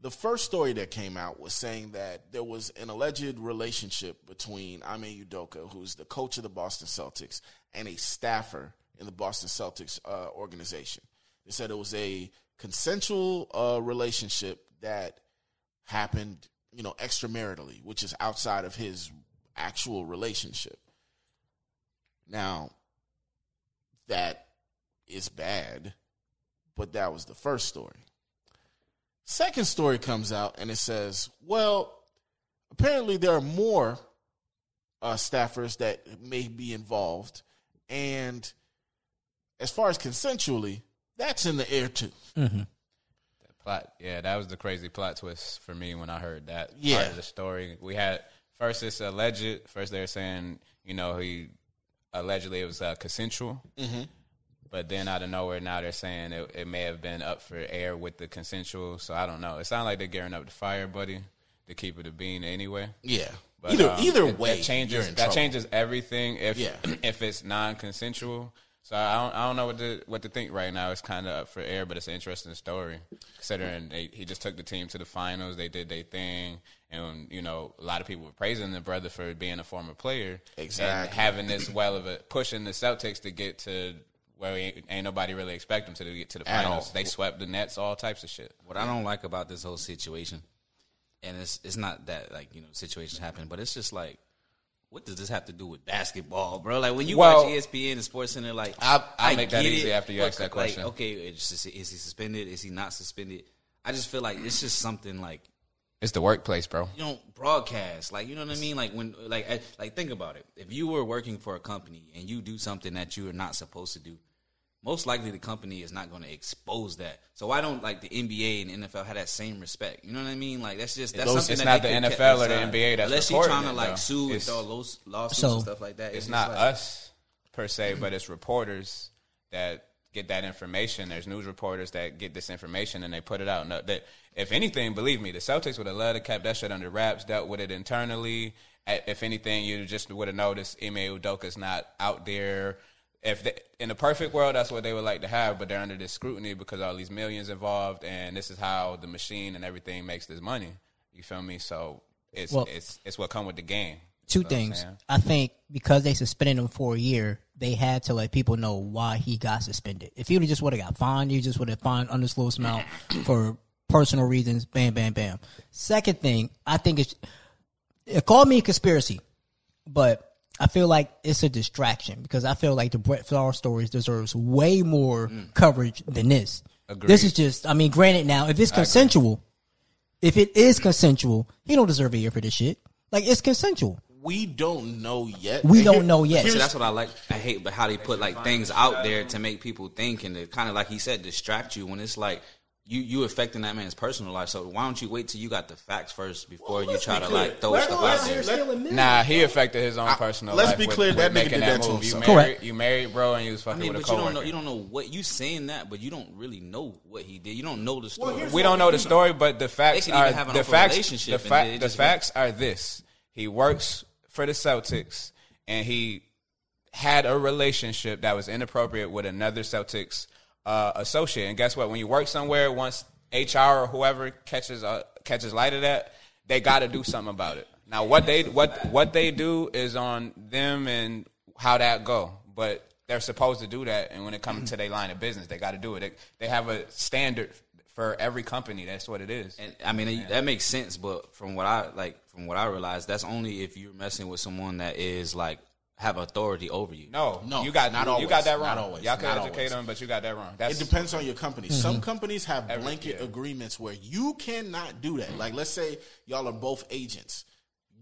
The first story that came out was saying that there was an alleged relationship between Ime Udoka, who's the coach of the Boston Celtics, and a staffer in the Boston Celtics uh, organization. They said it was a consensual uh, relationship that happened, you know, extramaritally, which is outside of his actual relationship. Now, that is bad, but that was the first story. Second story comes out and it says, well, apparently there are more uh, staffers that may be involved. And as far as consensually, that's in the air too. Plot, yeah, that was the crazy plot twist for me when I heard that Yeah. part of the story. We had first it's alleged. First they're saying you know he allegedly it was uh, consensual, Mhm. But then out of nowhere now they're saying it, it may have been up for air with the consensual. So I don't know. It sounds like they're gearing up to fire Buddy to keep it a bean anyway. Yeah. Either- um, either it- way, that changes that trouble. changes everything if Yeah. if it's non consensual. So I don't I don't know what to what to think right now. It's kind of up for air, but it's an interesting story considering they, he just took the team to the finals. They did their thing, and you know a lot of people were praising the brother for being a former player, Exactly. and having this well of a pushing the Celtics to get to where ain't, ain't nobody really expect them to get to the At finals. all. They swept the Nets, all types of shit. What I don't like about this whole situation, and it's it's not that like you know situations happen, but it's just like, what does this have to do with basketball, bro? Like when you Well, watch ESPN and Sports Center, like I'll- I'll I make that get easy after you but, ask that like, question. okay, it's just, is he suspended? Is he not suspended? I just feel like it's just something like It's the workplace, bro. you don't broadcast like you know what I mean like when like I- like think about it if you were working for a company and you do something that you are not supposed to do most likely the company is not going to expose that so why don't like the NBA and NFL have that same respect you know what I mean like that's just that's Those- something it's that not they the NFL or the inside. Uh, NBA that's unless you're trying to like though. sue and It's- throw laws- lawsuits So- and stuff like that It's just not like- us per se, but it's reporters that get that information. There's news reporters that get this information and they put it out. No, that if anything, believe me, the Celtics would have loved to kept that shit under wraps, dealt with it internally. If anything, you just would have noticed Ime Udoka's not out there. If they, in the perfect world, that's what they would like to have, but they're under this scrutiny because all these millions involved, and this is how the machine and everything makes this money. You feel me? So it's Well- it's it's what come with the game. Two things. I think because they suspended him for a year, they had to let people know why he got suspended. If he just would have got fined, he just would have fined undisclosed amount for personal reasons. Bam, bam, bam. Second thing, I think it's it called me a conspiracy, but I feel like it's a distraction because I feel like the Brett Favre stories deserves way more coverage than this. Agreed. This is just, I mean, granted now, if it's consensual, if it is consensual, he don't deserve a year for this shit. Like it's consensual. We don't know yet. We don't know yet. See, that's what I like. I hate, but how they put like things out there to make people think and to kind of like he said, distract you when it's like you you affecting that man's personal life. So why don't you wait till you got the facts first before you try to like throw stuff out there? Nah, he affected his own uh, personal life. let's life. be clear, with that nigga making did that to move. You married, Correct. you married, bro, and you was I fucking mean, with but a you don't coworker. know. You don't know what you saying that, but you don't really know what he did. You don't know the story. we don't know the story, but the facts They are even have an the facts. The, and the facts are this: he works for the Celtics, and he had a relationship that was inappropriate with another Celtics uh, associate. And guess what? When you work somewhere, once HR or whoever catches uh, catches light of that, they got to do something about it. Now, what they what what they do is on them and how that go, but they're supposed to do that. And when it comes to their line of business, they got to do it. They, they have a standard for every company. That's what it is. And I mean that makes sense, but from what I like, from what I realized, that's only if you're messing with someone that is like have authority over you. No, No, you got not you, always. got that Not wrong. always. Y'all can Not educate always. them, but you got that wrong. That's it depends on your company. Some Mm-hmm. companies have Every- blanket yeah. agreements where you cannot do that. Like, let's say y'all are both agents.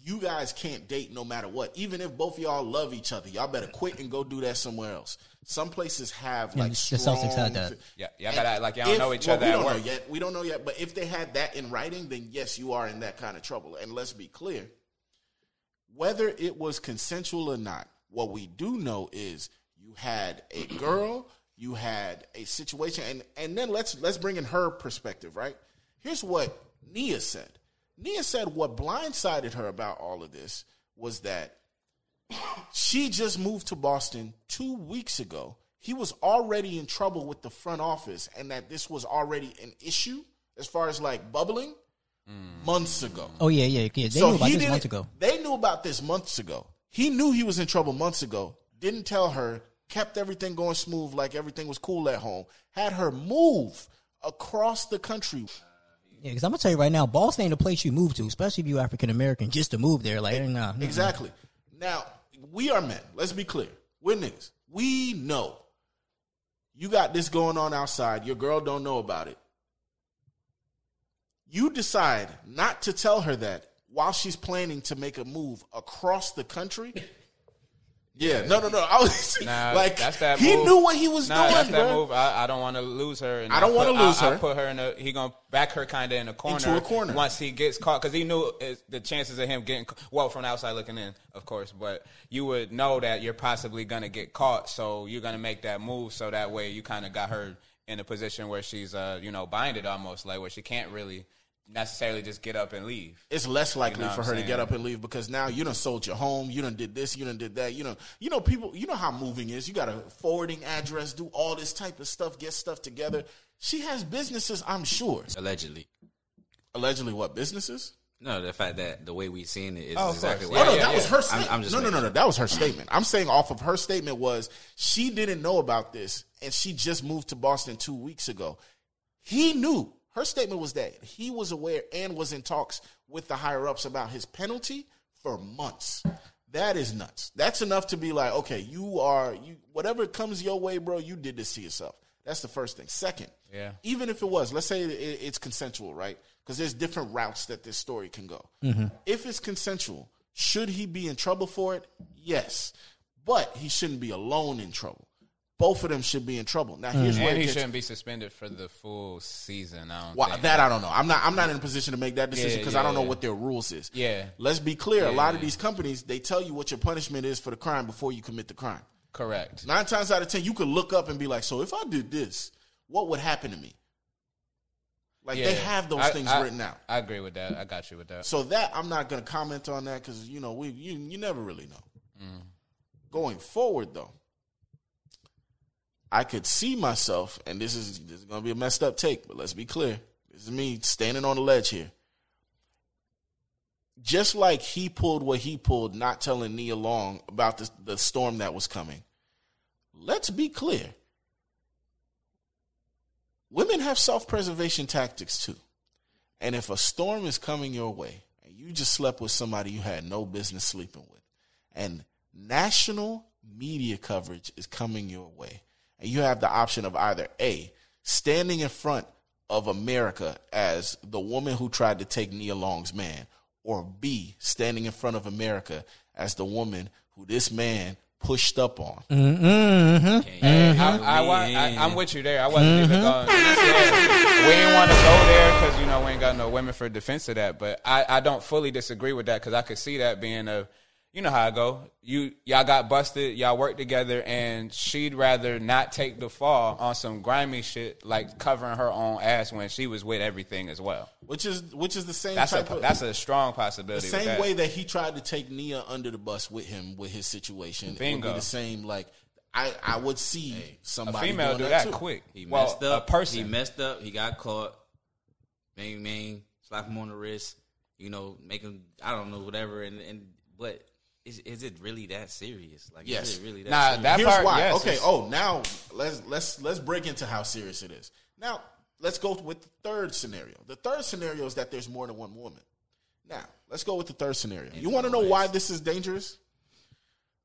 You guys can't date no matter what. Even if both of y'all love each other, y'all better quit and go do that somewhere else. Some places have Yeah, like the strong. Celtics had that. Yeah, y'all And gotta like y'all if- know each well, other We don't work. know yet. We don't know yet. But if they had that in writing, then yes, you are in that kind of trouble. And let's be clear: whether it was consensual or not, what we do know is you had a girl, you had a situation, and and then let's let's bring in her perspective. Right? Here's what Nia said. Nia said what blindsided her about all of this was that she just moved to Boston two weeks ago. He was already in trouble with the front office, and that this was already an issue as far as like bubbling months ago. Oh yeah, yeah, yeah. They So knew about he this months ago. They knew about this months ago. He knew he was in trouble months ago. Didn't tell her. Kept everything going smooth, like everything was cool at home. Had her move across the country. Yeah, because I'm gonna tell you right now, Boston ain't the place you move to, especially if you African American, just to move there. Like, nah, mm-mm. Exactly. Now, we are men. Let's be clear. We're niggas. We know. You got this going on outside. Your girl don't know about it. You decide not to tell her that while she's planning to make a move across the country. Yeah, no, no, no. I was Nah, like, that's that he move. knew what he was nah, doing, That's that bro. move. I, I don't want to lose her. And I don't wanna lose I, her. I put her in a. He gonna back her kind of in a corner. Into a corner. once he gets caught because he knew the chances of him getting well from the outside looking in, of course. But you would know that you're possibly gonna get caught, so you're gonna make that move so that way you kind of got her in a position where she's uh you know binded almost like where she can't really necessarily just get up and leave. it's less likely You know for her I'm to get up and leave because now you done sold your home, you done did this, you done did that, you know, you know people, you know how moving is. You got a forwarding address, do all this type of stuff, get stuff together. She has businesses, I'm sure. Allegedly. Allegedly, what businesses? No, the fact that the way we seen it is Oh, exactly course. what No, no, Yeah, that yeah, was yeah. her I'm- statement. I'm just no, no, no, no, that was her statement. I'm saying off of her statement was she didn't know about this and she just moved to Boston two weeks ago. He knew. Her statement was that he was aware and was in talks with the higher ups about his penalty for months. That is nuts. That's enough to be like, okay, you are you whatever comes your way, bro. You did this to yourself. That's the first thing. Second, Yeah. even if it was, let's say it- it's consensual, right? Because there's different routes that this story can go. Mm-hmm. If it's consensual, should he be in trouble for it? Yes, but he shouldn't be alone in trouble. Both of them should be in trouble. Now, here's mm. where And he shouldn't be suspended for the full season. I don't Well, think. that I don't know. I'm not. I'm not in a position to make that decision because yeah, I don't know yeah. what their rules is. Yeah. Let's be clear. a lot of these companies they tell you what your punishment is for the crime before you commit the crime. Correct. Nine times out of ten, you could look up and be like, "So if I did this, what would happen to me?" Like they Yeah. have those I- things I- written out. I agree with that. I got you with that. So that I'm not going to comment on that because you know we you you never really know. Mm. Going forward though, I could see myself, and this is this is to be a messed up take, but let's be clear. This is me standing on the ledge here. Just like he pulled what he pulled, not telling Nia Long about the, the storm that was coming. Let's be clear. Women have self preservation tactics too. And if a storm is coming your way and you just slept with somebody you had no business sleeping with, and national media coverage is coming your way, and you have the option of either A, standing in front of America as the woman who tried to take Nia Long's man, or B, standing in front of America as the woman who this man pushed up on. Mm-hmm. I, I, I, I'm with you there. I wasn't even going. Yeah. We ain't want to go there because you know we ain't got no women for defense of that. But I, I don't fully disagree with that because I could see that being a, you know how I go. You y'all got busted. Y'all work together, and she'd rather not take the fall on some grimy shit like covering her own ass when she was with everything as well. Which is which is the same That's a of that's a strong possibility. with same that. way that he tried to take Nia under the bus with him with his situation. It would be the same. Like I, I would see a somebody female doing do that too. quick. He well, messed up. A person. He messed up. He got caught. Bang, bang. Slap him on the wrist. You know, make him. I don't know, whatever. And and but is is it really that serious? Like, Yes. is it really that? Nah, serious? that Here's part, why. yes, okay. Oh, now let's let's let's break into how serious it is. Now let's go with the third scenario. The third scenario is that there's more than one woman. Now let's go with the third scenario. You want to know why this is dangerous?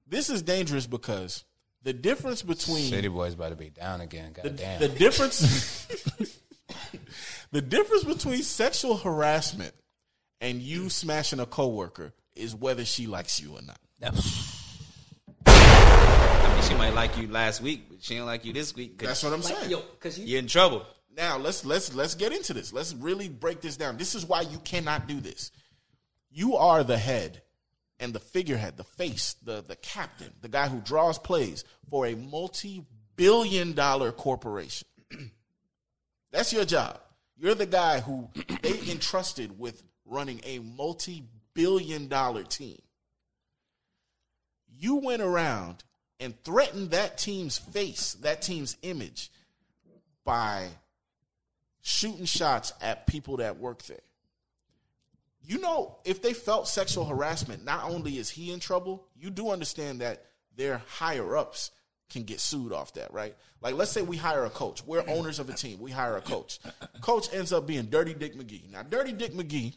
This is dangerous because the difference between City boys about to be down again. the, Goddamn. the difference the difference between sexual harassment and you smashing a coworker is whether she likes you or not. I mean, she might like you last week, but she don't like you this week. That's what I'm like, saying. Yo, because you, you're in trouble. Now let's let's let's get into this. Let's really break this down. This is why you cannot do this. You are the head and the figurehead, the face, the the captain, the guy who draws plays for a multi-billion dollar corporation. That's your job. You're the guy who they entrusted with running a multi-billion dollar team. You went around and threatened that team's face, that team's image by shooting shots at people that work there. You know, if they felt sexual harassment, not only is he in trouble, you do understand that their higher ups can get sued off that, right? Like, let's say we hire a coach. We're owners of a team. We hire a coach. Coach ends up being Dirty Dick McGee. Now, Dirty Dick McGee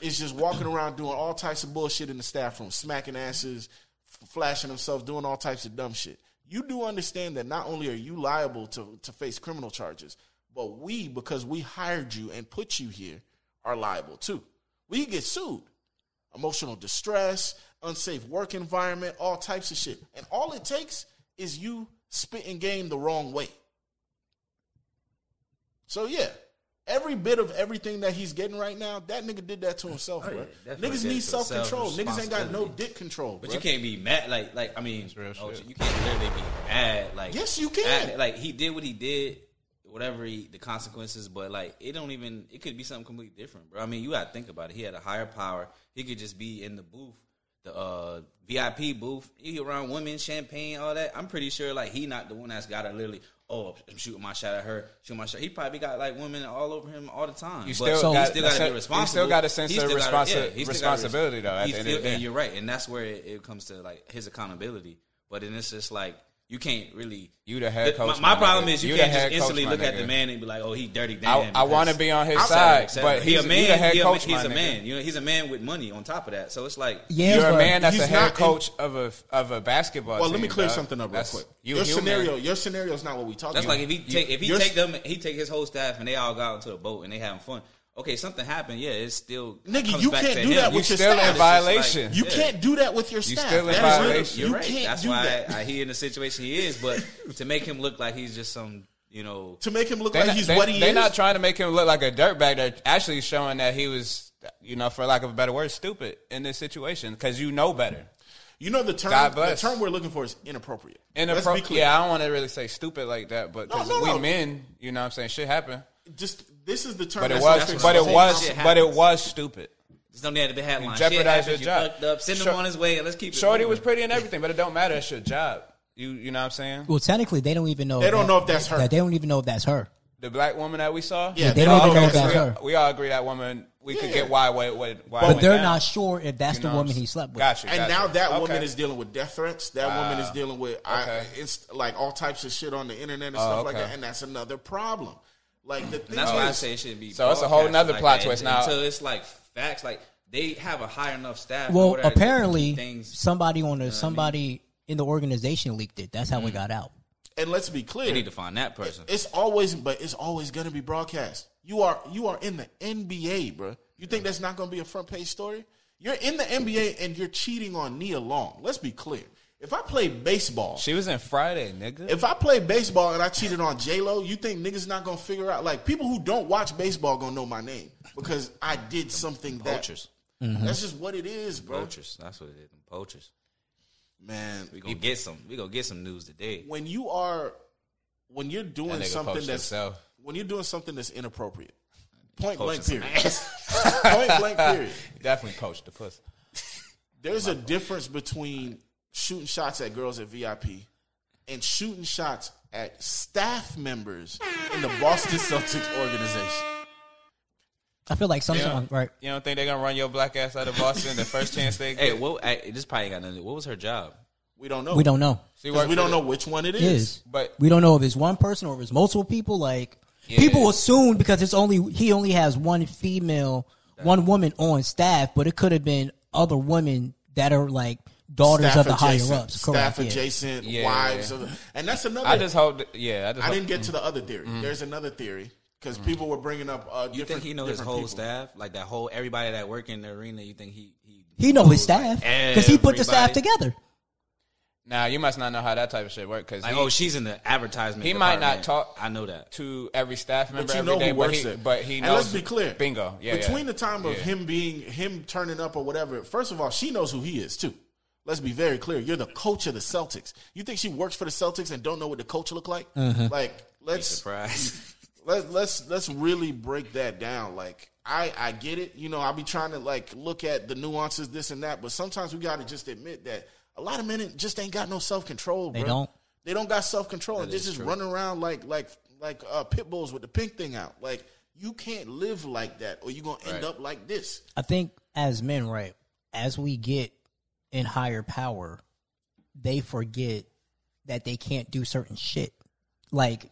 is just walking around doing all types of bullshit in the staff room, smacking asses, flashing himself, doing all types of dumb shit. You do understand that not only are you liable to, to face criminal charges, but we, because we hired you and put you here, are liable too. We get sued. Emotional distress, unsafe work environment, all types of shit. And all it takes is you spitting game the wrong way. So yeah, every bit of everything that he's getting right now, that nigga did that to himself, Oh, bro. yeah, Niggas need self control. Niggas ain't got no dick control, But bruh. you can't be mad. Like, like I mean, real oh, shit. you can't literally be mad. Like, Yes, you can. mad. Like he did what he did, whatever he, the consequences. But like, it don't even. It could be something completely different, bro. I mean, you got to think about it. He had a higher power. He could just be in the booth, the uh, VIP booth. He around women, champagne, all that. I'm pretty sure like he not the one that's got to literally. Oh, I'm shooting my shot at her. Shooting my shot. He probably got like women all over him all the time. You But still he got- still got to be responsible. still got a sense of gotta- responsi- he gotta responsibility, though, at he the end of the day. and you're right, and that's where it, it comes to like his accountability. But then it's just like you can't really. You the head My- coach, My, my problem nigga. is you, You can't just instantly my look at nigga. the man and be like, "Oh, he dirty I- I wanna be on his et cetera, side, et cetera. but he he's- a he man. the head he a, coach, He's my a nigga. man. You know, he's a man with money on top of that. So it's like, Yeah, You're a man that's a head not in- coach of a of a basketball. Well, let me clear dog. something up real That's- quick. You your human. scenario, your scenario is not what we talking That's about. like if he take if he take them, he take his whole staff and they all got into a boat and they having fun. Okay, something happened. Yeah, it's still Nigga, you can't do him. that with You your still in staff. violation. You Yeah. can't do that with your You staff. still in That is violation. You're right. can't That's do why that. I, he in the situation he is. But to make him look like he's just some, you know, to make him look like not, he's they, what he they is. They're not trying to make him look like a dirtbag. They're actually showing that he was, you know, for lack of a better word, stupid in this situation because you know better. you know the term. The term we're looking for is inappropriate. And Let's be clear. yeah, I don't want to really say stupid like that, but No, because no, we no. men, you know, what I'm saying shit happen. Just this is the term. But it was, referenced but it was, Shit but it was stupid. just don't need to be headline. You Shit jeopardize your job. You fucked up. Send him on his way and let's keep it. Shorty moving. was pretty and everything, but it don't matter. It's your job. You, you know what I'm saying? Well, technically, they don't even know. They don't that- know if that's her. that They don't even know if that's her. The black woman that we saw. Yeah, they they don't don't even know know if if that's that's her. we all agree that woman. We could get why why why, why But went they're down. not sure if that's You the woman he slept with. Gotcha. And gotcha. now that Okay. woman is dealing with death threats. That woman is ah. dealing with I, Okay. it's like all types of shit on the internet and Oh, stuff like that. And that's another problem. Like the thing And that's why I say it shouldn't be. So it's a whole broadcasted nother like plot that twist now. Until it's like facts, like they have a high enough staff. Well, apparently, things. somebody on the somebody in the organization leaked it. That's how it mm. got out. and let's be They clear, need to find that person. it's always, but it's always going to be broadcast. You are you are in the NBA, bro. You think that's not going to be a front page story? You're in the NBA and you're cheating on Nia Long. Let's be clear. If I play baseball, She was in Friday, nigga. if I play baseball and I cheated on J Lo, you think niggas not gonna figure out? Like people who don't watch baseball gonna know my name because I did something that. Poachers, mm-hmm. That's just what it is, bro. poachers. That's what it is. Poachers. Man, We gonna get some. We gonna get some news today. when you are when you're doing nigga something that's himself. when you're doing something that's inappropriate, point blank period. point blank period. Definitely poached the puss. There's a difference between shooting shots at girls at VIP and shooting shots at staff members in the Boston Celtics organization. I feel like sometimes, right? You don't think they're gonna run your black ass out of Boston the first chance they get? Hey, what? I, this probably got nothing. What was her job? We don't know. We don't know. See, worked we don't the- know which one it is. Is But we don't know if it's one person or if it's multiple people. Like Yeah. people assume because it's only he only has one female, one woman on staff, but it could have been other women that are like daughters Staff of the higher adjacent- ups. staff Correct, yeah. adjacent Yeah. wives, of, and that's another. I just hope. Yeah, I just. I hope, didn't get to the other theory. Mm-hmm. There's another theory because people were bringing up. Uh, You think he know his whole people. staff, like that whole everybody that work in the arena? You think he he He know his knows, staff like, because he put the staff together. Now you must not know how that type of shit work because Like, oh, she's in the advertisement. he might not talk. I know that. to every staff member But you know day, who but works he, there. but he and let's be clear. Bingo. Yeah. Between yeah. the time of Yeah. him being him turning up or whatever, first of all, she knows who he is too. Let's be very clear. You're the coach of the Celtics. You think she works for the Celtics and don't know what the coach look like? Like, let's Surprise. let, let's let's really break that down. Like I I get it. You know, I'll be trying to like look at the nuances, this and that, but sometimes we got to just admit that a lot of men just ain't got no self control. They don't. They don't got self control, and they is just true. running around like like like uh, pit bulls with the pink thing out. Like you can't live like that, or you're gonna end Right. up like this. I think as men, right, as we get in higher power, they forget that they can't do certain shit. Like,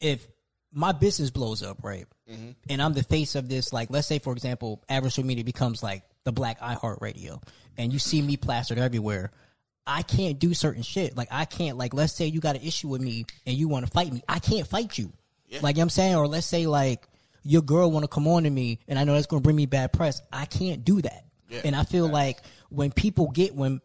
if my business blows up, right, mm-hmm. and I'm the face of this, like, let's say, for example, average media becomes like the black iHeart Radio, and you see me plastered everywhere. I can't do certain shit. Like, I can't, like, let's say you got an issue with me and you want to fight me. I can't fight you. Like, you know what I'm saying? Or let's say, like, your girl want to come on to me, and I know that's going to bring me bad press. I can't do that. Yeah. and I feel like when people get when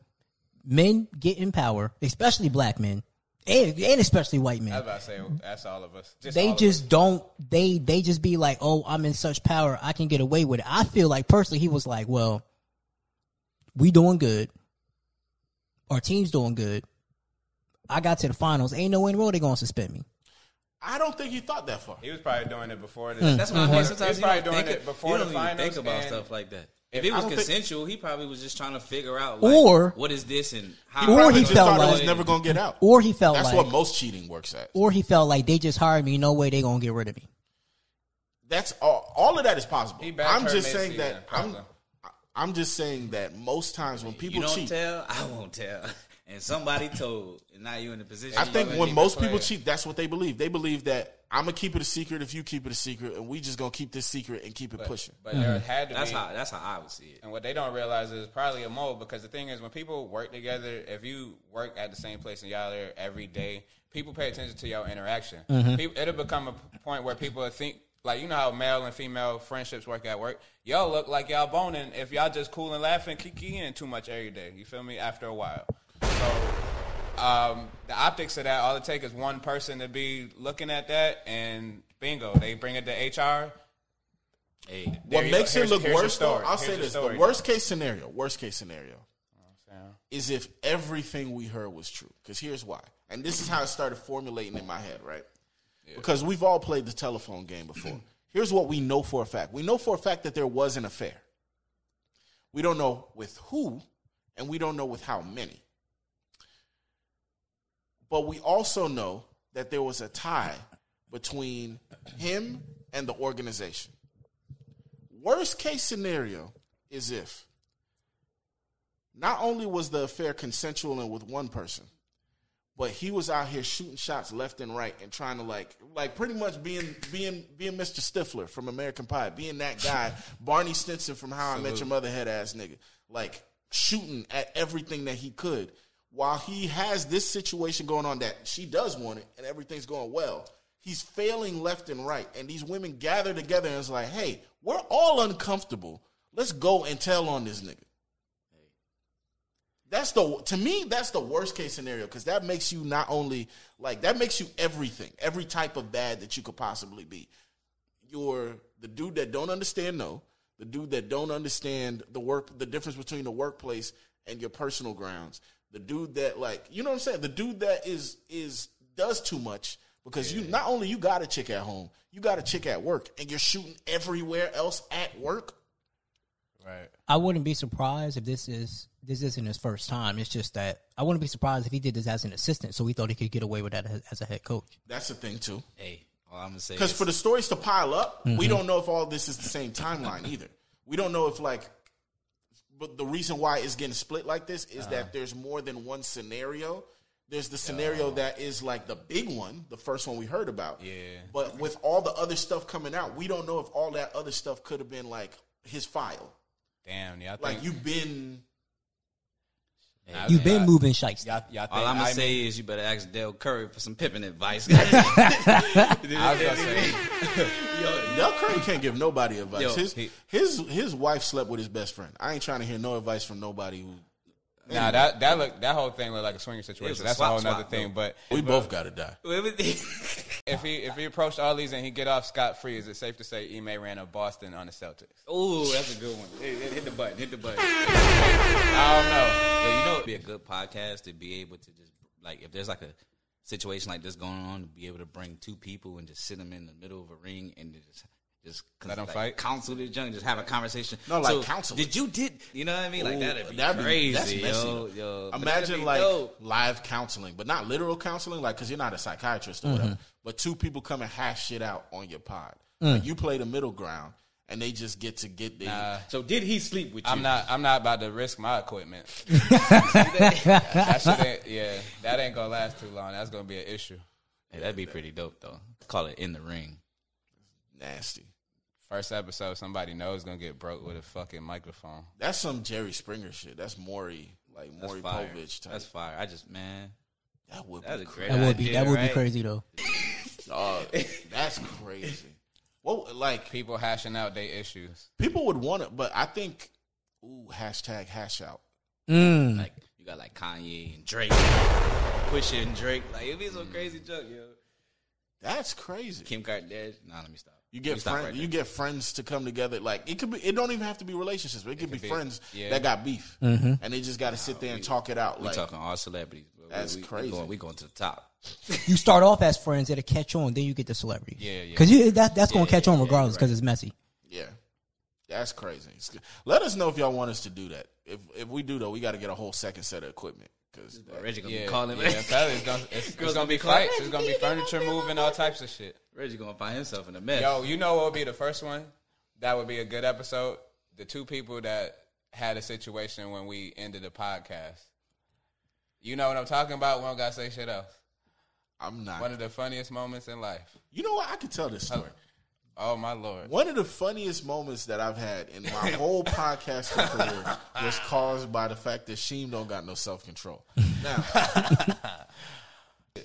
men get in power, especially black men, and, and especially white men, I was about to say that's all of us. Just they just us. don't they they just be like oh i'm in such power i can get away with it i feel like personally he was like well we doing good our team's doing good i got to the finals ain't no way in the world they gonna suspend me I don't think he thought that far. He was probably doing it before this. Hmm. That's what I before- mean. he Sometimes was you probably doing think it before you the don't even finals. think about and stuff like that. If If it was don't think- consensual, he probably was just trying to figure out, like, Or- what is this and how. Or he just felt thought it was never gonna get out. or he felt That's like what most cheating works at. or he felt like they just hired me no way they're gonna get rid of me That's all. All of that is possible. I'm just saying that. I'm. I'm just saying that most times when people you don't cheat, tell, I won't tell. And somebody told, and now you're in the position. I think when most it people cheat, that's what they believe. They believe that I'm gonna keep it a secret if you keep it a secret, and we just gonna keep this secret and keep it pushing. But there mm-hmm. had to that's be. how that's how I would see it. And what they don't realize is probably a mold because the thing is when people work together, if you work at the same place and y'all there every day, people pay attention to your interaction. Mm-hmm. People, it'll become a point where people think like you know how male and female friendships work at work. Y'all look like y'all boning if y'all just cool and laughing, kikiing too much every day. You feel me? After a while, so. Um, the optics of that, all it takes is one person to be looking at that, and bingo, they bring it to HR. Hey, What makes it look worse, though. I'll Here's say this: story. the worst case scenario, worst case scenario, is if everything we heard was true. Because here's why, and this is how it started formulating in my head, right? Because we've all played the telephone game before. Here's what we know for a fact: we know for a fact that there was an affair. We don't know with who, and we don't know with how many. But we also know that there was a tie between him and the organization. Worst case scenario is if not only was the affair consensual and with one person, but he was out here shooting shots left and right and trying to like like pretty much being being being Mr. Stifler from American Pie, being that guy, Barney Stinson from How I Met Your Mother head ass nigga. Like shooting at everything that he could while he has this situation going on that she does want it and everything's going well. He's failing left and right. And these women gather together and it's like, hey, we're all uncomfortable. Let's go and tell on this nigga. That's the to me that's the worst case scenario because that makes you not only like that makes you everything, every type of bad that you could possibly be. You're the dude that don't understand no, the dude that don't understand the work, the difference between the workplace and your personal grounds. The dude that like you know what I'm saying. The dude that is is does too much because you not only you got a chick at home, you got a chick at work, and you're shooting everywhere else at work. Right. I wouldn't be surprised if this is this isn't his first time. It's just that I wouldn't be surprised if he did this as an assistant, so he thought he could get away with that as, as a head coach. That's the thing too. Hey, all I'm gonna say Because for the stories to pile up, we Mm-hmm. don't know if all this is the same timeline either. We don't know if like, but the reason why it's getting split like this is Uh-huh. that there's more than one scenario. There's the scenario that is like the big one, the first one we heard about. Yeah. But with all the other stuff coming out, we don't know if all that other stuff could have been like his file. Damn, y'all think Like you've been. Nah, You've been moving shiesty. Y'all, y'all all I'm gonna I say mean- is you better ask Dale Curry for some pipping advice. I was gonna say, Dell Curry can't give nobody advice. Yo, his, he- his his wife slept with his best friend. I ain't trying to hear no advice from nobody who. Nah, that that look that whole thing looked like a swinger situation. a That's a swap whole other thing. though. But We both got to die. if he if he approached all these and he get off scot free, is it safe to say Ime ran up Boston on the Celtics? oh, that's a good one. Hit, hit- hit the button. Hit the button. I don't know. Yeah, you know, it'd be a good podcast to be able to just like if there's like a situation like this going on, to be able to bring two people and just sit them in the middle of a ring and just just Let 'em like, fight? counsel the junk, just have a conversation. No, like So, counsel. Did you did you know what I mean? Like Ooh, that'd be that'd be- crazy, that's messy, yo, yo. Imagine like dope. live counseling, but not literal counseling, like because you're not a psychiatrist or whatever. Mm-hmm. But two people come and hash shit out on your pod. Mm. Like you play the middle ground, and they just get to get their. So did he sleep with you? I'm not. I'm not about to risk my equipment. that ain't, yeah, that ain't gonna last too long. That's gonna be an issue. Hey, that'd be pretty dope though. Call it in the ring. nasty. First episode, somebody knows gonna get broke with a fucking microphone. That's some Jerry Springer shit. That's Maury, like That's Maury fire. Povich type. that's fire. I just man, that would that's be a great. That would be idea, that would be crazy though. Dog, that's crazy. Well, like People hashing out their issues. people would want it, but I think ooh hashtag hash out. Mm. Like you got like Kanye and Drake, Pusha and Drake. Like it'd be some crazy joke, yo. That's crazy. Kim Kardashian. Nah, let me stop. You get friends. right you get friends to come together. Like it could be. It don't even have to be relationships. But it could, could be, be- friends yeah. that got beef, Mhm. and they just got to sit there and talk it out. We Like talking all celebrities. bro. We- That's we, we crazy. going, we going to the top. You start off as friends, it'll catch on, then you get the celebrity. Yeah, yeah. Because that that's gonna Yeah, catch on yeah, regardless right. because it's messy. yeah, that's crazy. Let us know if y'all want us to do that. If if we do though, we got to get a whole second set of equipment because Reggie gonna Yeah, be calling. yeah, probably it's gonna, it's, it's gonna be gonna be fights. It's gonna be furniture moving, all types of shit. Reggie gonna find himself in a mess. Yo, you know what would be the first one? That would be a good episode. The two people that had a situation when we ended the podcast. You know what I'm talking about? We don't gotta say shit else. I'm not. One of the funniest moments in life. you know what? I could tell this story. Oh my lord! One of the funniest moments that I've had in my whole podcasting career was caused by the fact that Sheem don't got no self control. Now,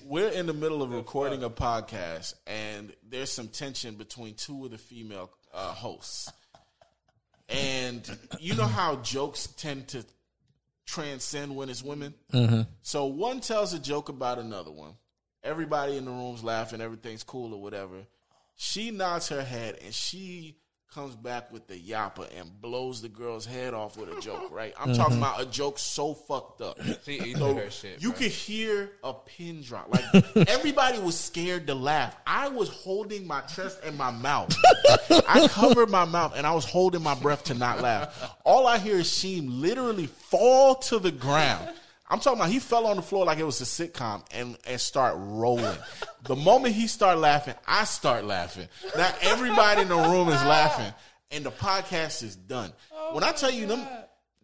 we're in the middle of recording a podcast, and there's some tension between two of the female uh, hosts. And you know how jokes tend to transcend when it's women? So one tells a joke about another one. Everybody in the room's laughing, everything's cool or whatever. She nods her head and she comes back with the yapper and blows the girl's head off with a joke, right? I'm talking mm-hmm. about a joke so fucked up. She eating So her shit. you bro. could hear a pin drop. Like everybody was scared to laugh. I was holding my chest and my mouth. I covered my mouth and I was holding my breath to not laugh. All I hear is Sheem literally fall to the ground. I'm talking about he fell on the floor like it was a sitcom and, and start rolling. The moment he start laughing, I start laughing. Now everybody in the room is laughing and the podcast is done. when I tell you them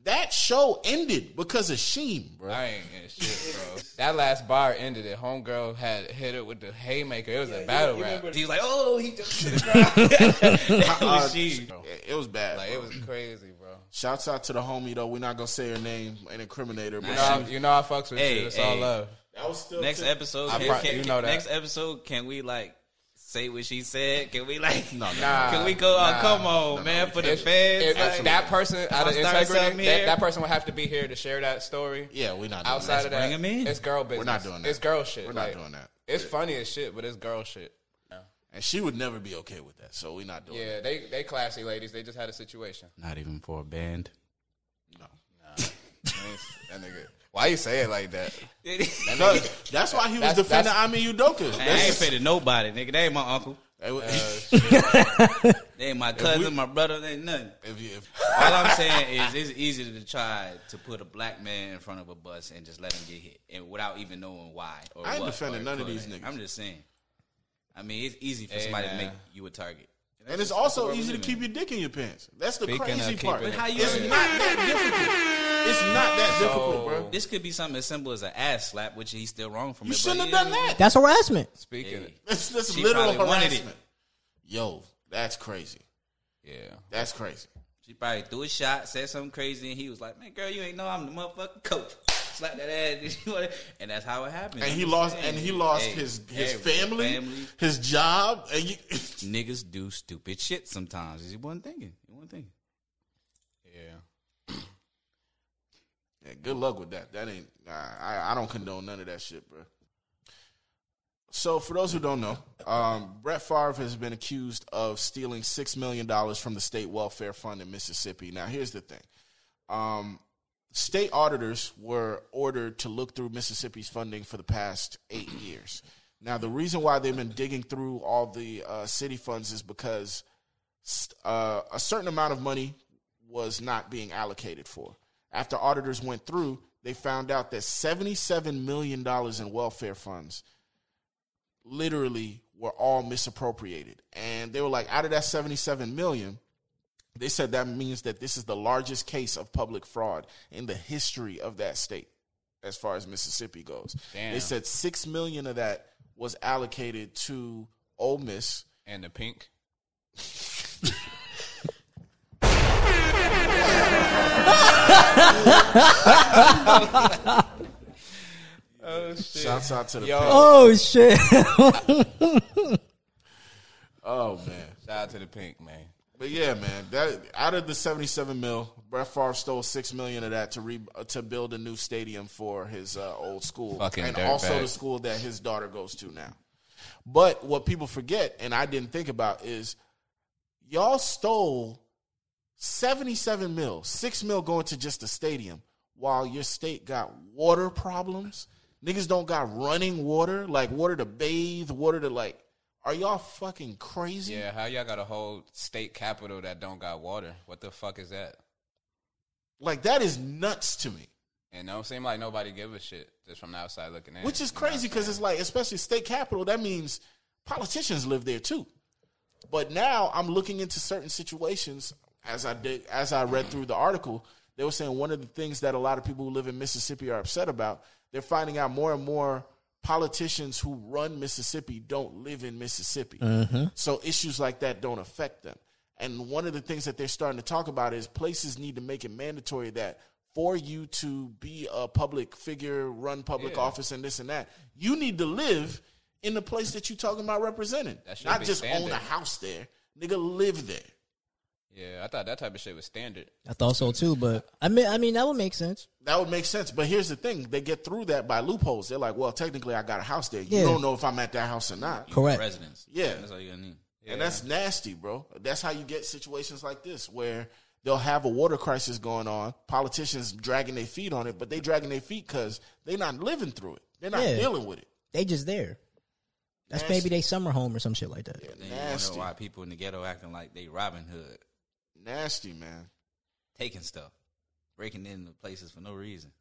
that show ended because of Sheem, bro. I ain't getting shit, bro. that last bar ended it. Homegirl had hit it with the haymaker. It was a battle rap. He was like, oh, he just to the ground. Uh, it- it was bad. Like bro. it was crazy, bro. Shouts out to the homie though. We're not gonna say her name and incriminate her, but You know, I- you know I fucks with Hey, you. It's all love. that was still Next episode, I can, pro- can- you know that. next episode, can we like say what she said? Can we like? No, no, Nah, Can we go? Uh, nah. oh, come on, no, man, for the If- fans. if like, that person out of I'll start something integrity, that, that person would have to be here to share that story. Yeah, we're not doing Outside that. of that, bring 'em in. it's girl business. We're not doing that. It's girl shit. We're not Like, doing that. It's funny as shit, but it's girl shit. And she would never be okay with that, so we're not doing that. Yeah, they they classy ladies. They just had a situation. Not even for a band. No. Nah. that nigga. Why you say it like that? No, that's why he was That's- defending that's- Ime Udoka. I ain't That's- offended nobody, nigga. They ain't my uncle. Hey, what- oh, They ain't my cousin, we- my brother. They ain't nothing. if you- if- All I'm saying is, it's easy to try to put a black man in front of a bus and just let him get hit, and without even knowing why. Or I ain't what, defending or- none of or- these niggas. I'm just saying. I mean, it's easy for Hey, somebody man. to make you a target. and it's also easy to keep your dick in your pants. That's the Speaking crazy part. But how you- It's not that difficult. It's not that difficult, bro. This could be something as simple as an ass slap, which he's still wrong from You it. shouldn't have he- done that. That's harassment. Speaking, Hey. That's, that's literal probably wanted it. harassment. Yo, that's crazy. yeah. That's crazy. She probably threw a shot, said something crazy, and he was like, "Man, girl, you ain't know I'm the motherfucking coach." Slap that ass, and that's how it happened. And he lost. saying. And he lost Hey, his his hey, family, family. his job, and you, Niggas do stupid shit sometimes. He wasn't thinking. He wasn't thinking. Yeah. Yeah, good luck with that. That ain't. I I don't condone none of that shit, bro. So, for those who don't know, um, Brett Favre has been accused of stealing six million dollars from the state welfare fund in Mississippi. Now, here's the thing: um, state auditors were ordered to look through Mississippi's funding for the past eight years. Now, the reason why they've been digging through all the uh, city funds is because uh, a certain amount of money was not being allocated for. After auditors went through, they found out that $77 million in welfare funds literally were all misappropriated. And they were like, out of that 77 million, they said that means that this is the largest case of public fraud in the history of that state as far as Mississippi goes. Damn. They said 6 million of that was allocated to Ole Miss. And the pink. oh shit! Shouts out to the Yo. Pink. Oh shit! Oh man. Shout out to the pink man. But yeah, man, that out of the seventy-seven mil, Brett Favre stole six million of that to re, uh, to build a new stadium for his uh, old school, Fucking and also the school that his daughter goes to now. But what people forget, and I didn't think about, is y'all stole seventy-seven mil, six mil going to just the stadium, while your state got water problems. Niggas don't got running water, like water to bathe, water to like. Are y'all fucking crazy? Yeah, how y'all got a whole state capital that don't got water? What the fuck is that? Like that is nuts to me. And don't seem like nobody give a shit just from the outside looking in. Which is crazy because it's like, especially state capital, that means politicians live there too. But now I'm looking into certain situations as I did as I read through the article. They were saying one of the things that a lot of people who live in Mississippi are upset about. They're finding out more and more politicians who run Mississippi don't live in Mississippi. Mm-hmm. So issues like that don't affect them. And one of the things that they're starting to talk about is places need to make it mandatory that for you to be a public figure, run public Yeah. office, and this and that, you need to live in the place that you're talking about representing. That Not be just own a house there. Nigga, live there. Yeah, I thought that type of shit was standard. I thought so too, but I mean, I mean that would make sense. That would make sense. But here's the thing they get through that by loopholes. They're like, well, technically, I got a house there. You Yeah. don't know if I'm at that house or not. Correct. Residence. Yeah. That's all you're gonna need. And that's nasty, bro. That's how you get situations like this where they'll have a water crisis going on, politicians dragging their feet on it, but they dragging their feet because they're not living through it. They're not Yeah. dealing with it. They just there. That's Nasty. maybe they summer home or some shit like that. Then you Nasty. wonder why people in the ghetto acting like they Robin Hood, Nasty, man. taking stuff, breaking into places for no reason.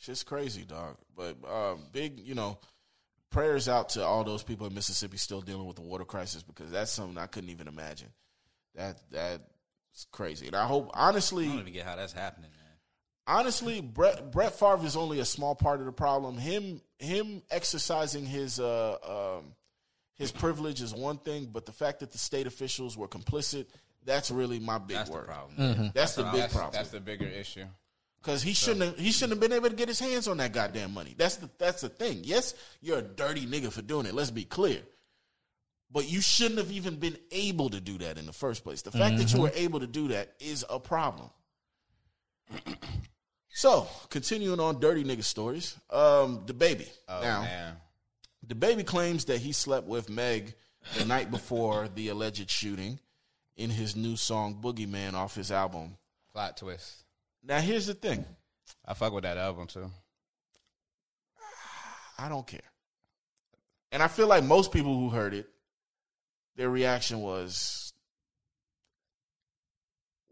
Shit's crazy, dog. But um, big, you know, prayers out to all those people in Mississippi still dealing with the water crisis because that's something I couldn't even imagine. That that's crazy. And I hope, honestly, I don't even get how that's happening, man. honestly, Brett Brett Favre is only a small part of the problem. Him him exercising his uh um his privilege is one thing, but the fact that the state officials were complicit, that's really my big That's the word. problem. That's the big That's, problem. that's the bigger issue. Because he shouldn't have, he shouldn't have been able to get his hands on that goddamn money. That's the that's the thing. Yes, you're a dirty nigga for doing it. Let's be clear. But you shouldn't have even been able to do that in the first place. The fact that you were able to do that is a problem. so, continuing on dirty nigga stories, um, DaBaby. Oh now, man, DaBaby claims that he slept with Meg the night before the alleged shooting in his new song Boogeyman off his album. plot twist. Now, here's the thing. I fuck with that album too. I don't care. And I feel like most people who heard it, their reaction was,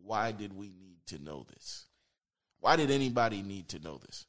why did we need to know this? Why did anybody need to know this?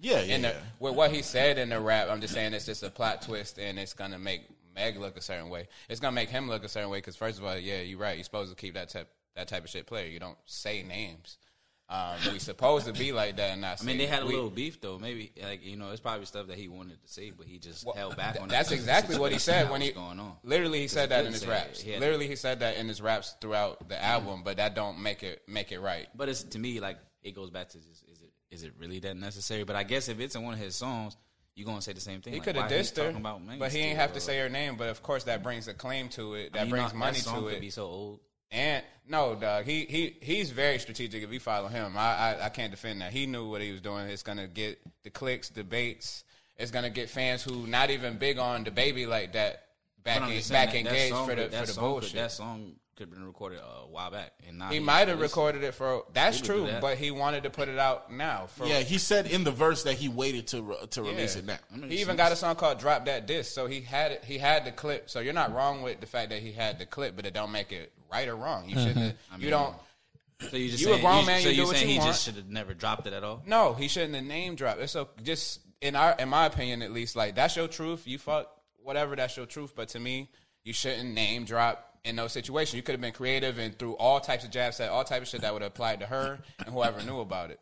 Yeah, yeah. And the, with what he said in the rap, I'm just saying it's just a plot twist, and it's gonna make Meg look a certain way. It's gonna make him look a certain way because first of all, yeah, you're right. You're supposed to keep that type that type of shit player. You don't say names. Um, we supposed to be like that, and not. I mean, they had a we- little beef though. Maybe like you know, it's probably stuff that he wanted to say, but he just Well, held back on. That's exactly what he said that when he going on. Literally, he said that in his raps. He Literally, he said that in his raps throughout the album, but that don't make it make it right. But it's to me like it goes back to just is it is it really that necessary? But I guess if it's in one of his songs, you gonna say the same thing. He Like, could have dissed her, but he ain't have to say her name. But of course, that brings a claim to it. That I mean, brings not- money that to could it. Be so old. And no, dog, he he he's very strategic. If you follow him, I, I I can't defend that. He knew what he was doing. It's gonna get the clicks, debates. It's gonna get fans who not even big on DaBaby like that back in, back that- that engaged song for the that for the song could- bullshit. That song could have been recorded a while back, and now he he's might have recorded it for. That's He would do true, that. but he wanted to put it out now. For, Yeah, he said in the verse that he waited to re- to release Yeah. it now. He even got a song called "Drop That Disc," so he had it. He had the clip. So you're not wrong with the fact that he had the clip, but it don't make it right or wrong. You shouldn't. Uh-huh. have I you don't. So you just You a saying, grown you, man, So you do you what saying you he want. just should have never dropped it at all? No, he shouldn't have name dropped. It's so just in our in my opinion at least. Like that's your truth. You fuck whatever. That's your truth. But to me, you shouldn't name drop in those situations. You could have been creative and threw all types of jabs at all type of shit that would have applied to her and whoever knew about it.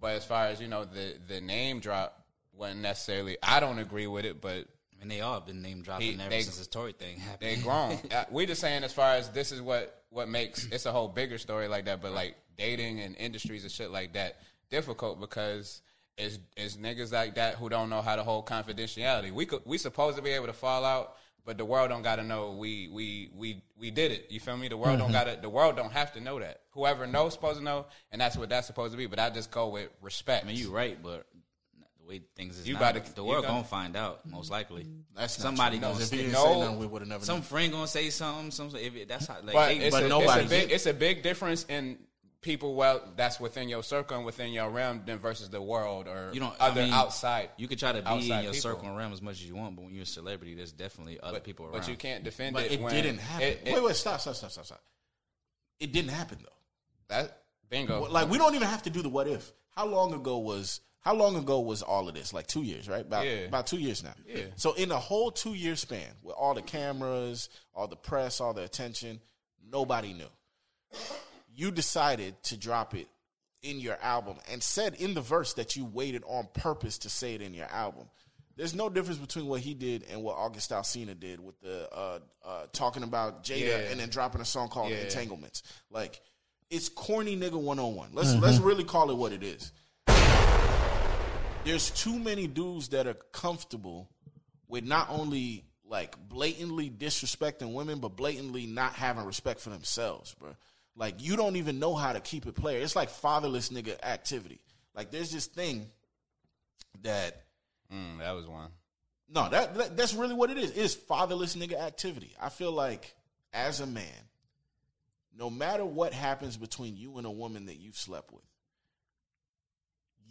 But as far as you know, the the name drop wasn't necessarily. I don't agree with it, but and they all have been name dropping He- ever they- since this Tory thing happened. they grown. Uh, we just saying as far as this is what what makes it's a whole bigger story like that. But like dating and industries and shit like that difficult because it's it's niggas like that who don't know how to hold confidentiality. We could we supposed to be able to fall out, but the world don't got to know we we we we did it. You feel me? The world don't mm-hmm. got to. The world don't have to know that. Whoever knows supposed to know, and that's what that's supposed to be. But I just go with respect. I mean, you right, but the way things is You now, about to- the world gonna- gonna find out most likely. Mm-hmm. That's somebody true, gonna 'cause if he say didn't say nothing, we would've never Some known. friend gonna say something. Some if it, that's how like. but they- it's, a, nobody it's a big it's a big difference in people well that's within your circle and within your realm than versus the world or you don't other I mean, outside. You could try to be in your people. circle and realm as much as you want, but when you're a celebrity, there's definitely other But, people around. but you can't defend But it. it when didn't happen. it- it- wait, wait, stop, stop, stop, stop, stop. It didn't happen though. That bingo. Like we don't even have to do the what if. How long ago was how long ago was all of this? Like two years, right? About Yeah. about two years now. Yeah. So in a whole two year span, with all the cameras, all the press, all the attention, nobody knew. You decided to drop it in your album and said in the verse that you waited on purpose to say it in your album. There's no difference between what he did and what August Alsina did with the uh, uh, talking about Jada Yeah. and then dropping a song called Yeah. Entanglements. Like it's corny nigga 101. Let's Mm-hmm. let's really call it what it is. There's too many dudes that are comfortable with not only like blatantly disrespecting women, but blatantly not having respect for themselves, bro. Like you don't even know how to keep it player. It's like fatherless nigga activity. Like there's this thing that Mm, that was one. no, that, that that's really what it is. It is fatherless nigga activity. I feel like as a man, no matter what happens between you and a woman that you've slept with,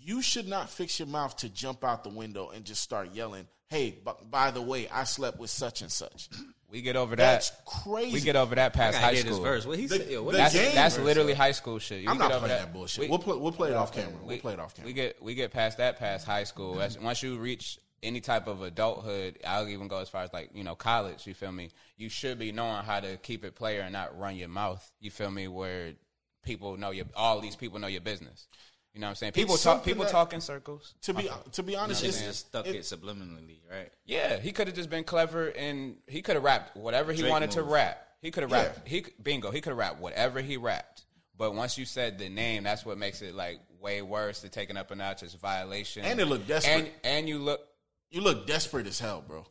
you should not fix your mouth to jump out the window and just start yelling, "Hey, b- by the way, I slept with such and such." We get over That's that. That's crazy. We get over that past high school. verse. What he The- said? Yo, what That's game that's verse, literally though. high school shit. You I'm get not over playing that that bullshit. We- we'll play we'll play it off camera. We'll play it off camera. We get we get past that past high school. As, once you reach any type of adulthood, I'll even go as far as like you know college. You feel me? You should be knowing how to keep it player and not run your mouth. You feel me? Where people know your all these people know your business. You know what I'm saying? People It's talk. People that- talk in circles. to be to be honest, He it's, just stuck it- it, subliminally, right? Yeah, he could have just been clever and he could have rapped whatever he Drake wanted to move. rap. He could have Yeah. rapped. He could- bingo. He could have rapped whatever he rapped. But once you said the name, that's what makes it like way worse. To taking up a notch, it's a violation. And it looked desperate. And and you look. you look desperate as hell, bro.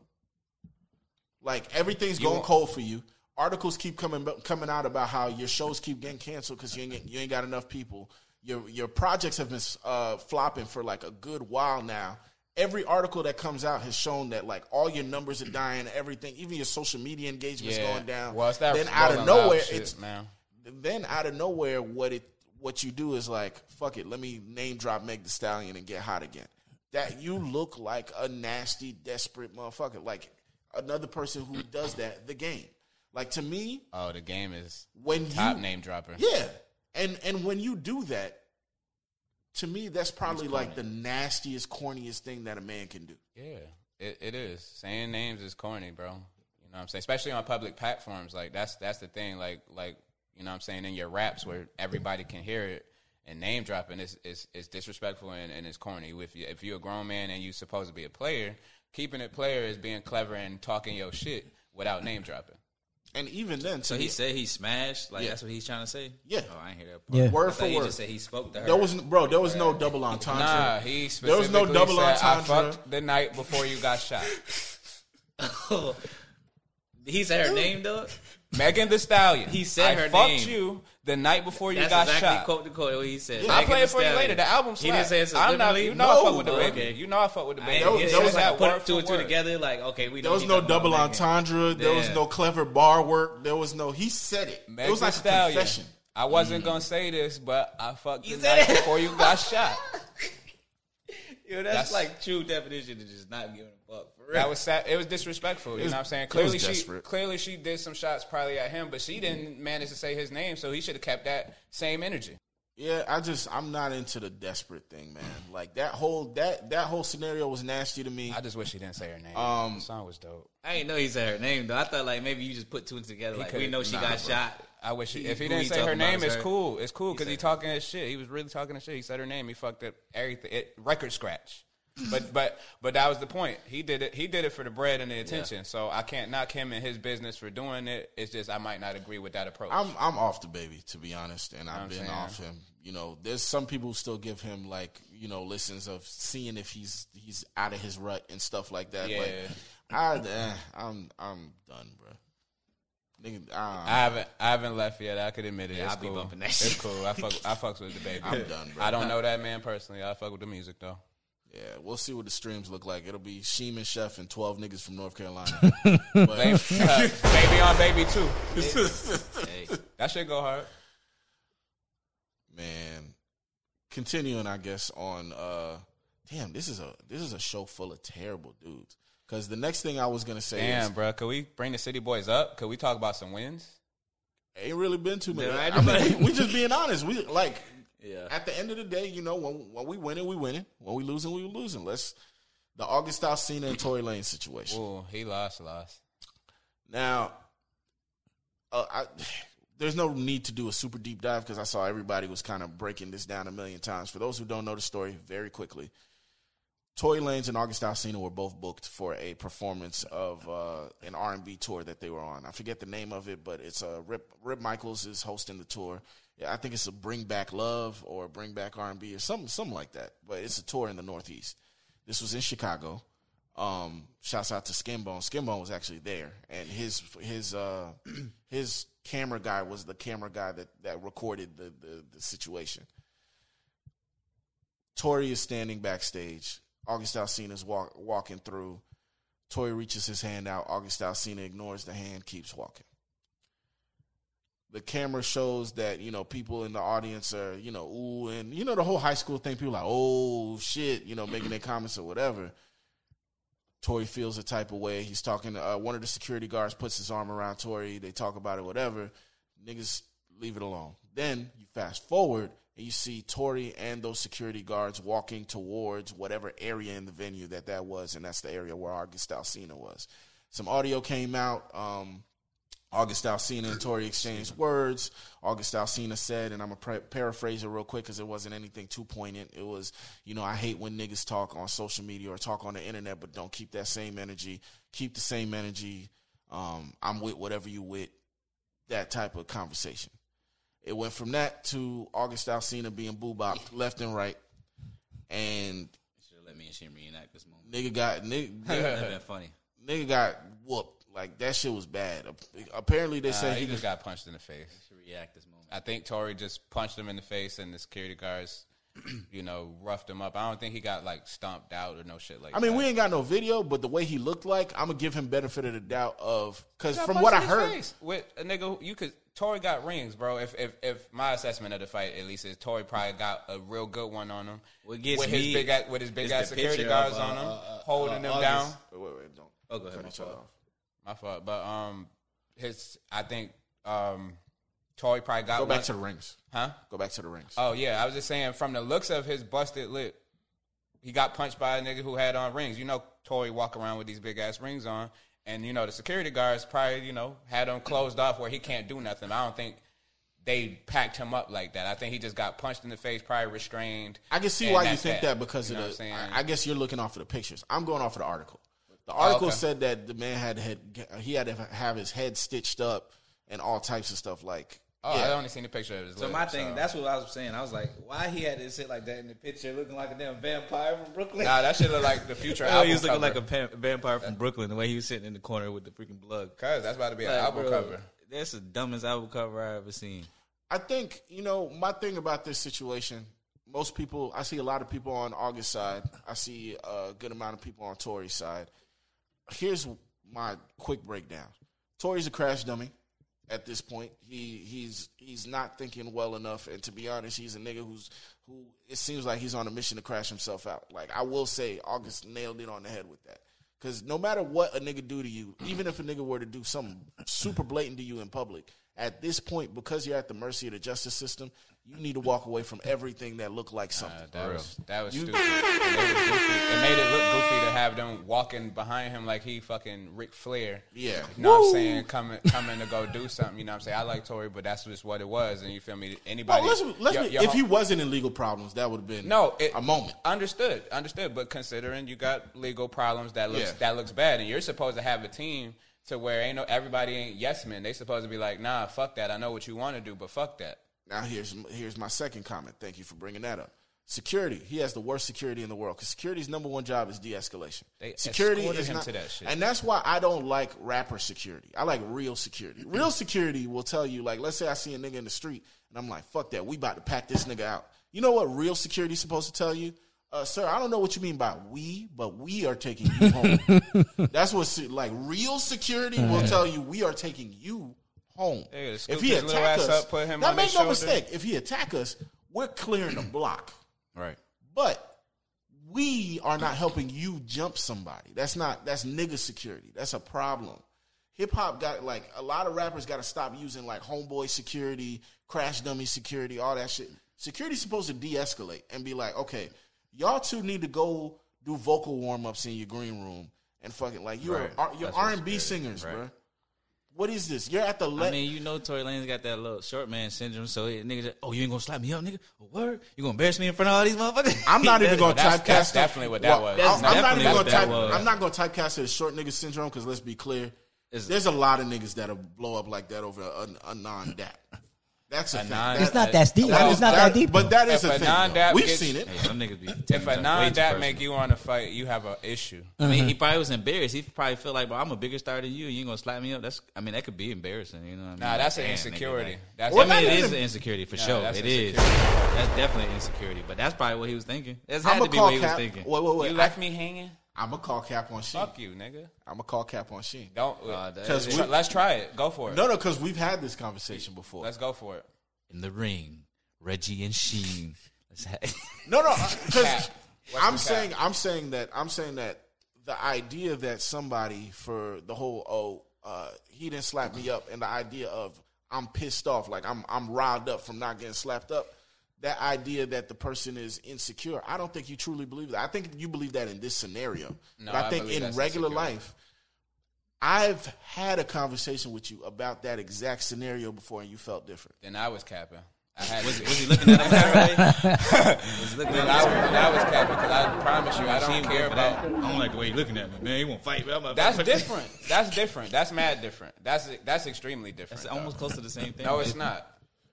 Like everything's You going want- cold for you. Articles keep coming coming out about how your shows keep getting canceled because you ain't you ain't got enough people. Your your projects have been uh, flopping for like a good while now. Every article that comes out has shown that like all your numbers are dying, everything, even your social media engagement's Yeah. going down. Well, that then out of nowhere, it's then out of nowhere, what it what you do is like, fuck it, let me name drop Meg Thee Stallion and get hot again. That you look like a nasty, desperate motherfucker, like another person who does that. The game, like to me, Oh, the game is when top you name dropper. yeah, and and when you do that, to me, that's probably like the nastiest, corniest thing that a man can do. Yeah, it, it is. Saying names is corny, bro. You know what I'm saying? Especially on public platforms. Like that's that's the thing. Like like you know what I'm saying in your raps where everybody can hear it and name dropping is is, is disrespectful and, and it's corny. If you if you're a grown man and you're supposed to be a player, keeping it player is being clever and talking your shit without name dropping. And even then, to So me, he said he smashed. Like Yeah. that's what he's trying to say. Yeah. Oh, I ain't hear that. Part. Yeah. word I for thought he just said he spoke to her. There was bro, there was no double entendre. Nah, he there was no double said, I fucked the night before you got shot. he said her name, though. Megan Thee Stallion. He said I her fucked name. you the night before you That's got exactly shot. quote to quote what he said. I'll Megan play it for you later. The album He didn't say it I'm not, subliminally? you know I No, fuck with the bro. baby. Okay. You know I fuck with the I baby. ain't There was- get it. there It was like that put word two and for two word. together. Like okay, we. There know was no talking about double Megan. entendre. There was no clever bar work. There was no. He said it. Meg it was Thee like a Stallion. confession. I wasn't mm. gonna say this, but I fucked You the night before you got shot. Yo, that's, That's- like true definition of just not giving a fuck. For real. That was sad. It was disrespectful. You was- know what I'm saying? Clearly she desperate. clearly she did some shots probably at him, but she didn't manage to say his name, so he should have kept that same energy. Yeah, I just I'm not into the desperate thing, man. Like that whole that that whole scenario was nasty to me. I just wish he didn't say her name. Um, the song was dope. I didn't know he said her name though. I thought like maybe you just put two and two together. Like we know she nah, got bro. shot. I wish he, if he didn't say her name, it's her. cool. It's cool because He he, talking his shit. He was really talking his shit. He said her name. He fucked up everything. It, record scratch. But but but that was the point. He did it. He did it for the bread and the attention. So I can't knock him and his business for doing it. It's just I might not agree with that approach. I'm I'm off DaBaby to be honest, and I've I'm been saying. off him. You know, there's some people who still give him like you know listens of seeing if he's he's out of his rut and stuff like that. But Yeah. I, eh, I'm I'm done, bro. Nigga, uh, I haven't I haven't left yet. I could admit it. Yeah, it's I'll be cool. bumping that It's cool. I fuck I fucks with DaBaby. I'm done, bro. I don't know that man personally. I fuck with the music though. Yeah, we'll see what the streams look like. It'll be Sheem and Chef and twelve niggas from North Carolina. Baby, uh, baby on baby too. Hey, That shit go hard. man, continuing, I guess on. uh Damn, this is a this is a show full of terrible dudes. Because the next thing I was gonna say is, Damn, bro. Could we bring the city boys up? Could we talk about some wins? ain't really been too many. Yeah, I I- mean, we, we just being honest. We like yeah. at the end of the day, you know, when when we winning, we winning. When we losing, we losing. Let's the August Alsina and Tory Lanez situation. Ooh, he lost, lost. Now, uh, I, there's no need to do a super deep dive because I saw everybody was kind of breaking this down a million times. For those who don't know the story, very quickly, Tory Lanez and August Alsina were both booked for a performance of uh, an R&B tour that they were on. I forget the name of it, but it's a Rip Rip Michaels is hosting the tour. Yeah, I think it's a Bring Back Love or Bring Back R&B or something something like that. But it's a tour in the Northeast. This was in Chicago. Um, shouts out to Skinbone. Skinbone was actually there, and his his uh, his camera guy was the camera guy that that recorded the the, the situation. Tory is standing backstage. August Alsina's walk, walking through. Tory reaches his hand out. August Alsina ignores the hand, keeps walking. The camera shows that, you know, people in the audience are, you know, ooh, and, you know, the whole high school thing, people like, oh, shit, you know, making their comments or whatever. Tory feels a type of way. He's talking to uh, one of the security guards, puts his arm around Tory. They talk about it, whatever. Niggas leave it alone. Then you fast forward and you see Tory and those security guards walking towards whatever area in the venue that that was, and that's the area where August Alsina was. Some audio came out. Um, August Alsina and Tory exchanged words. August Alsina said, and I'm going to paraphrase it real quick because it wasn't anything too poignant. It was, you know, I hate when niggas talk on social media or talk on the internet, but don't keep that same energy. Keep the same energy. Um, I'm with whatever you with. That type of conversation. It went from that to August Alsina being boobopped left and right. And Should have let me and Shim reenact this moment. nigga got nigga, That'd been funny. nigga got whooped. Like that shit was bad. Apparently they Nah, said he he just got punched in the face. Should react this moment. I think Tory just punched him in the face, and the security guards, you know, roughed him up. I don't think he got like stomped out or no shit like. I mean, that. we ain't got no video, but the way he looked like, I'm gonna give him benefit of the doubt of because from what I heard, face with a nigga, you could. Tory got rings, bro. If if if my assessment of the fight at least is Tory probably got a real good one on him. What gets with me his big ass, with his big ass security guards of, uh, on him, uh, uh, holding uh, them August. down. wait, wait, wait, don't. Oh, go ahead. finish my that off. My fault, but um, his I think um, Tory probably got Go back one- to the rings. huh? Go back to the rings. Oh yeah, I was just saying from the looks of his busted lip, he got punched by a nigga who had on rings. You know, Tory walk around with these big ass rings on, and you know the security guards probably you know had him closed off where he can't do nothing. I don't think they packed him up like that. I think he just got punched in the face, probably restrained. I can see why you think that, because You of the. what I'm saying? I, I guess you're looking off of the pictures. I'm going off of the article. The oh, article okay. said that the man had had he had to have his head stitched up and all types of stuff. Like, oh, yeah. I only seen the picture of his. So lip, my thing, so- that's what I was saying. I was like, why he had to sit like that in the picture, looking like a damn vampire from Brooklyn? Nah, that shit look like the future Oh, album he was looking cover. like a pa- vampire from Brooklyn. The way he was sitting in the corner with the freaking blood. Cause that's about to be an album bro, cover. That's the dumbest album cover I ever seen. I think you know my thing about this situation. Most people, I see a lot of people on August side. I see a good amount of people on Tory side. Here's my quick breakdown. Tory's a crash dummy. At this point, he he's he's not thinking well enough, and to be honest, he's a nigga who's who. It seems like he's on a mission to crash himself out. Like I will say, August nailed it on the head with that. Because no matter what a nigga do to you, even if a nigga were to do something super blatant to you in public, at this point, because you're at the mercy of the justice system, you need to walk away from everything that looked like something. Uh, that was that was You- stupid. And it, goofy. it made it look goofy to have them walking behind him like he fucking Ric Flair. Yeah. you know what I'm saying? Coming coming to go do something. You know what I'm saying? I like Tory, but that's just what it was. And you feel me? Anybody? Well, let's, let's your- your if he wasn't in legal problems, that would have been no it, a moment. Understood, understood. But considering you got legal problems, that looks Yeah. that looks bad, and you're supposed to have a team to where ain't no everybody ain't yes men. They supposed to be like, nah, fuck that. I know what you want to do, but fuck that. Now here's here's my second comment. Thank you for bringing that up. Security. He has the worst security in the world because security's number one job is de-escalation. They security is not, that shit. and that's why I don't like rapper security. I like real security. Real security will tell you, like, let's say I see a nigga in the street and I'm like, fuck that, we about to pack this nigga out. You know what real security is supposed to tell you? Uh, sir, I don't know what you mean by we, but we are taking you home. That's what like real security will tell you. We are taking you home. Yeah, if he attack us, up, put him now on make no shoulder. mistake. If he attack us, we're clearing the block. Right. But we are not helping you jump somebody. That's not that's nigga security. That's a problem. Hip hop got like a lot of rappers got to stop using like homeboy security, crash dummy security, all that shit. Security's supposed to de-escalate and be like, okay, y'all two need to go do vocal warm ups in your green room and fucking like you're Right. a, you're R and B singers, Right. bro. What is this? You're at the le- I mean, you know, Tory Lanez got that little short man syndrome. So he, nigga, just, oh, you ain't gonna slap me up, nigga? A word? You gonna embarrass me in front of all these motherfuckers? I'm not even going to That's- typecast. that's him. definitely what that was. I'm- That's I'm, not even definitely going what to that type. was. I'm not going to typecast it as short nigga syndrome because let's be clear. It's- There's a lot of niggas that'll blow up like that over a, a non dap. That's a, A thing. non- It's not that deep. That it's not that, deep. But that is If a a thing. non-dap. We've gets- seen it. Hey, some niggas be If a non way too that personal. make you want to fight, you have an issue. I mean, he uh-huh. probably was embarrassed. He probably felt like, bro, I'm a bigger star than you. You ain't gonna slap me up. That's, I mean, that could be embarrassing. You know what I mean? Nah, that's Like, an damn, nigga, insecurity. like- That's Well, I mean, not it even- is an insecurity for Nah, sure. It is. That's definitely an insecurity. But that's probably what he was thinking. That's I'm had gonna be what he was thinking. Wait, wait, wait. You left me hanging. I'm gonna call Cap on Sheen. Fuck you, nigga. I'm gonna call Cap on Sheen. Don't. Uh, that- Because Try- we- let's try it. Go for it. No, no, because we've had this conversation before. Let's go for it. In the ring, Reggie and Sheen. Let's No, no, because Cap. I'm the saying cap? I'm saying that I'm saying that the idea that somebody for the whole oh uh, he didn't slap me up and the idea of I'm pissed off like I'm I'm riled up from not getting slapped up. That idea that the person is insecure, I don't think you truly believe that. I think you believe that in this scenario. No, but I I think in regular insecurity. life, I've had a conversation with you about that exact scenario before, and you felt different. Then I was capping. I had was, was he looking at him that way? was looking Then at I, him was, I was capping because I promise you, I don't care for about. I don't like the way you looking at me, man. He won't fight. me. I'm a- That's different. That's different. That's mad different. That's that's extremely different. That's almost close to the same thing. No, it's not.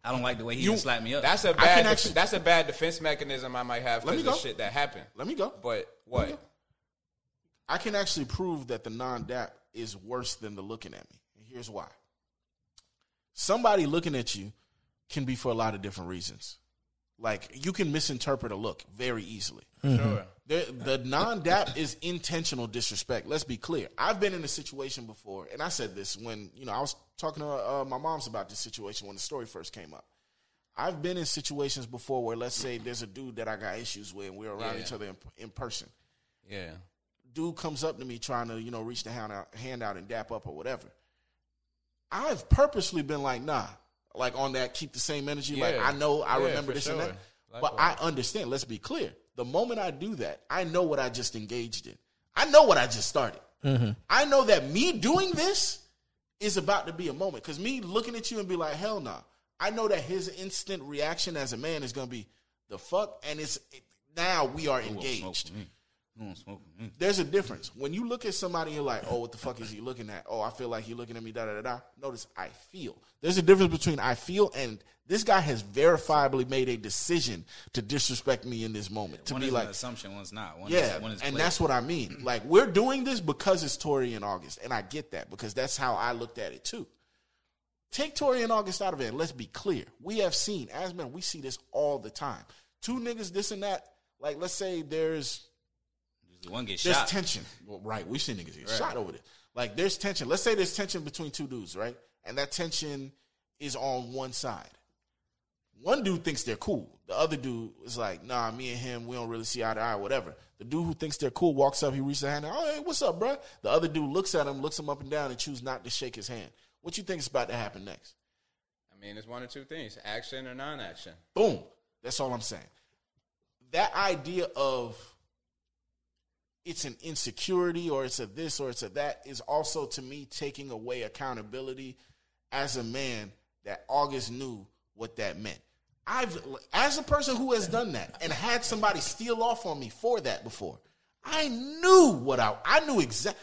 I don't like the way he You- didn't me up. That's a bad. def- actually- that's a bad defense mechanism I might have Let me because of go. shit that happened. Let me go. But what? I can actually prove that the non dap is worse than the looking at me. And here's why. Somebody looking at you can be for a lot of different reasons. Like you can misinterpret a look very easily. Sure. The, the non dap is intentional disrespect. Let's be clear. I've been in a situation before, and I said this when you know I was talking to uh, my mom's about this situation when the story first came up. I've been in situations before where, let's say, there's a dude that I got issues with, and we're around Yeah. each other in, in person Yeah. dude comes up to me trying to, you know, reach the hand out, hand out and dap up or whatever. I've purposely been like, nah, like on that, keep the same energy. Like I know, I Yeah, remember this and sure. that. But I understand. Let's be clear. The moment I do that, I know what I just engaged in. I know what I just started. Mm-hmm. I know that me doing this is about to be a moment. Because me looking at you and be like, hell nah. I know that his instant reaction as a man is going to be the fuck. And it's now we are Who won't engaged with me? Who won't smoke with me? there's a difference. When you look at somebody, you're like, oh, what the fuck is he looking at? Oh, I feel like he's looking at me, da da da da. Notice I feel. There's a difference between I feel and this guy has verifiably made a decision to disrespect me in this moment. To One be like, an assumption, one's not. One yeah, is, one is and that's what I mean. Like we're doing this because it's Tory in August, and I get that because that's how I looked at it too. Take Tory and August out of it. And let's be clear. We have seen as men, we see this all the time. Two niggas, this and that. Like let's say there's one get there's shot. tension. Well, right, we've seen niggas get shot over this. Like there's tension. Let's say there's tension between two dudes, right? And that tension is on one side. One dude thinks they're cool. The other dude is like, nah, me and him, we don't really see eye to eye, whatever. The dude who thinks they're cool walks up, he reaches a hand, oh, hey, what's up, bro? The other dude looks at him, looks him up and down, and chooses not to shake his hand. What you think is about to happen next? I mean, it's one or two things: action or non-action. Boom. That's all I'm saying. That idea of it's an insecurity or it's a this or it's a that is also to me taking away accountability as a man that August knew what that meant. I've as a person who has done that and had somebody steal off on me for that before, I knew what I I knew exact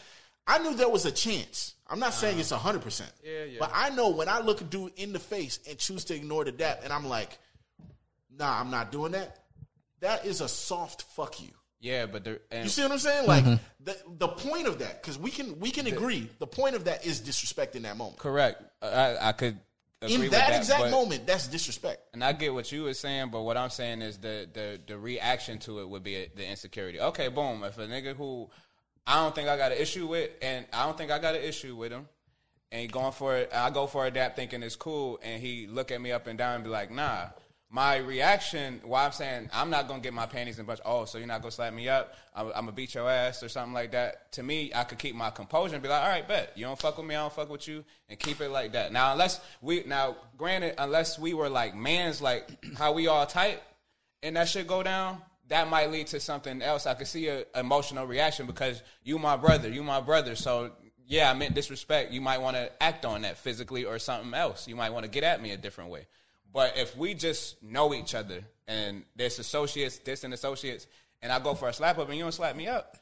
I knew there was a chance. I'm not saying it's hundred percent. Yeah, yeah. But I know when I look a dude in the face and choose to ignore the dap, and I'm like, nah, I'm not doing that. that is a soft fuck you. Yeah, but the, and You see what I'm saying? Like mm-hmm. the the point of that, because we can we can agree. The point of that is disrespect in that moment. correct. I, I could agree In with that, that exact but- moment, that's disrespect. And I get what you were saying, but what I'm saying is the the the reaction to it would be the insecurity. Okay, boom. If a nigga who I don't think I got an issue with, and I don't think I got an issue with him, and going for it, I go for a dap thinking it's cool, and he look at me up and down and be like, nah. My reaction, why I'm saying I'm not gonna get my panties in a bunch. Oh, so you're not gonna slap me up? I'm, I'm gonna beat your ass or something like that. To me, I could keep my composure and be like, all right, bet you don't fuck with me, I don't fuck with you, and keep it like that. Now, unless we, now, granted, unless we were like mans, like how we all tight, and that shit go down, that might lead to something else. I could see a emotional reaction because you my brother, you my brother. So yeah, I meant disrespect. You might want to act on that physically or something else. You might want to get at me a different way. But if we just know each other and there's associates, distant associates, and I go for a slap up and you don't slap me up,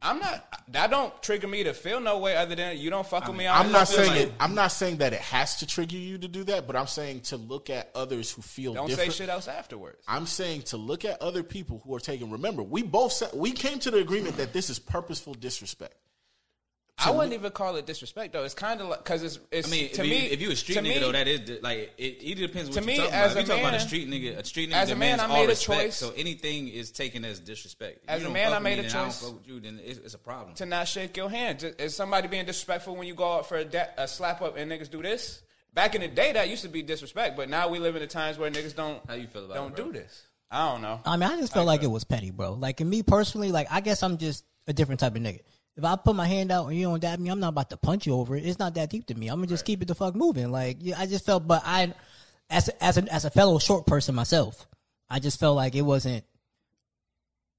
I'm not. That don't trigger me to feel no way other than you don't fuck with me. I I'm don't saying like- it. I'm not saying that it has to trigger you to do that, but I'm saying to look at others who feel Don't different. say shit else afterwards. I'm saying to look at other people who are taking. Remember, we both said we came to the agreement that this is purposeful disrespect. I wouldn't even call it disrespect though. It's kind of like because it's, it's. I mean, to if, me, you, if you a street to nigga me, though, that is like it. It depends what To you're me, talking as about. If a you talking about a street nigga, a street nigga as a man, I all made a respect. choice. So anything is taken as disrespect. If As a man, I made a then I choice fuck with you, then it's, it's a problem. to not shake your hand. Is somebody being disrespectful when you go out for a, da- a slap up and niggas do this? Back in the day, that used to be disrespect, but now we live in the times where niggas don't. How you feel about don't it, do this? I don't know. I mean, I just felt like it was petty, bro. Like, in me personally, like, I guess I'm just a different type of nigga. If I put my hand out and you don't dab me, I'm not about to punch you over it. It's not that deep to me. I'm gonna just keep it the fuck moving. Like, yeah, I just felt, but I, as a, as a, as a fellow short person myself, I just felt like it wasn't,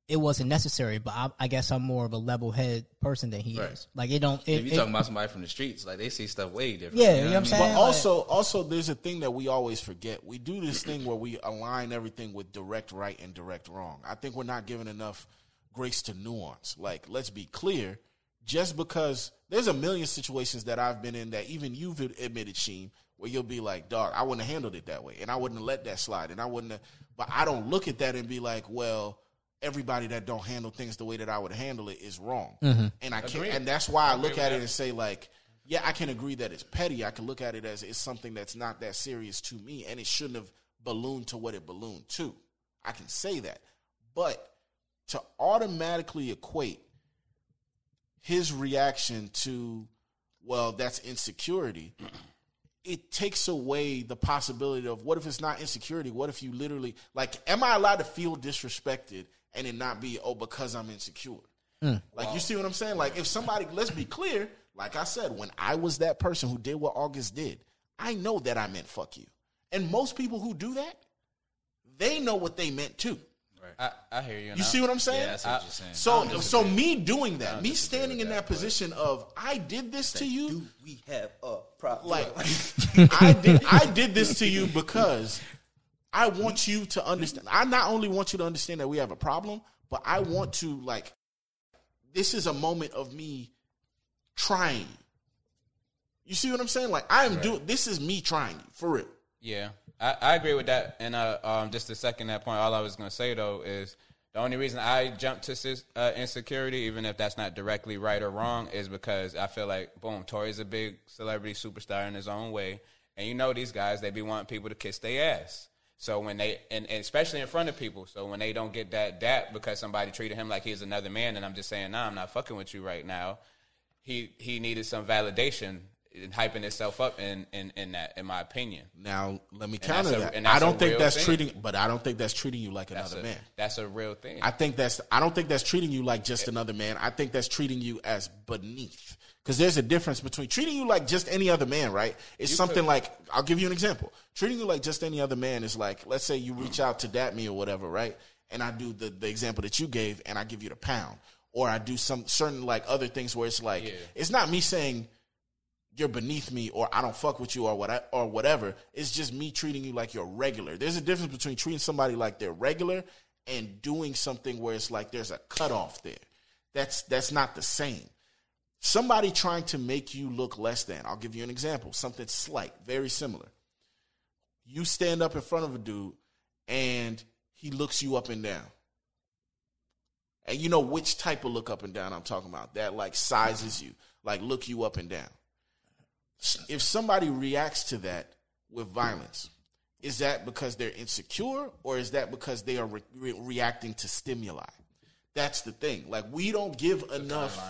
it wasn't necessary. But I, I guess I'm more of a level head person than he Right. is. Like, it don't. It, if you it- talking about somebody from the streets, like they see stuff way different. Yeah, you know you know what what I'm saying? But also, also, there's a thing that we always forget. We do this thing where we align everything with direct right and direct wrong. I think we're not giving enough grace to nuance. Like, let's be clear. Just because there's a million situations that I've been in that even you've admitted, Sheen, where you'll be like, "Dog, I wouldn't have handled it that way, and I wouldn't have let that slide, and I wouldn't." have But I don't look at that and be like, "Well." Everybody that don't handle things the way that I would handle it is wrong, mm-hmm. and I can't. Agreed. And that's why I look at it and say like, yeah, I can agree that it's petty. I can look at it as it's something that's not that serious to me, and it shouldn't have ballooned to what it ballooned to. I can say that, but to automatically equate his reaction to, well, that's insecurity. It takes away the possibility of what if it's not insecurity? What if you literally like, am I allowed to feel disrespected and it not be oh because I'm insecure? Hmm. Like you see what I'm saying? Like if somebody, let's be clear. Like I said, when I was that person who did what August did, I know that I meant fuck you. And most people who do that, they know what they meant too. I, I hear you. You see what I'm saying? Yeah, I see what you're saying. So, so me doing that, me standing with in that, that position of I did this to you, we have a problem. like I did, I did this to you because I want you to understand. I not only want you to understand that we have a problem, but I want to like. This is a moment of me trying you. You see what I'm saying? Like I am doing. This is me trying for real. Yeah, I, I agree with that. And uh, um, just to second that point, all I was going to say though is the only reason I jumped to uh, insecurity, even if that's not directly right or wrong, is because I feel like boom, Tory's a big celebrity superstar in his own way, and you know these guys they be wanting people to kiss their ass. So when they and, and especially in front of people, so when they don't get that dap because somebody treated him like he's another man, and I'm just saying, nah, I'm not fucking with you right now. He he needed some validation and hyping itself up in, in, in that, in my opinion. Now let me counter that. and I don't think that's thing. treating, but I don't think that's treating you like That's another a, man. that's a real thing. I think that's I don't think that's treating you like just another man. I think that's treating you as beneath. Because there's a difference between treating you like just any other man, right? It's You something could- like I'll give you an example. Treating you like just any other man is like, let's say you reach out to dat me or whatever, right? And I do the, the example that you gave and I give you the pound. Or I do some certain like other things where it's like Yeah. it's not me saying you're beneath me or I don't fuck with you or what or whatever. It's just me treating you like you're regular. There's a difference between treating somebody like they're regular and doing something where it's like there's a cutoff there. That's that's not the same. Somebody trying to make you look less than. I'll give you an example. Something slight, very similar. You stand up in front of a dude and he looks you up and down. And you know which type of look up and down I'm talking about. That like sizes you, like look you up and down. If somebody reacts to that with violence, is that because they're insecure or is that because they are re- re- reacting to stimuli? That's the thing. Like we don't give enough.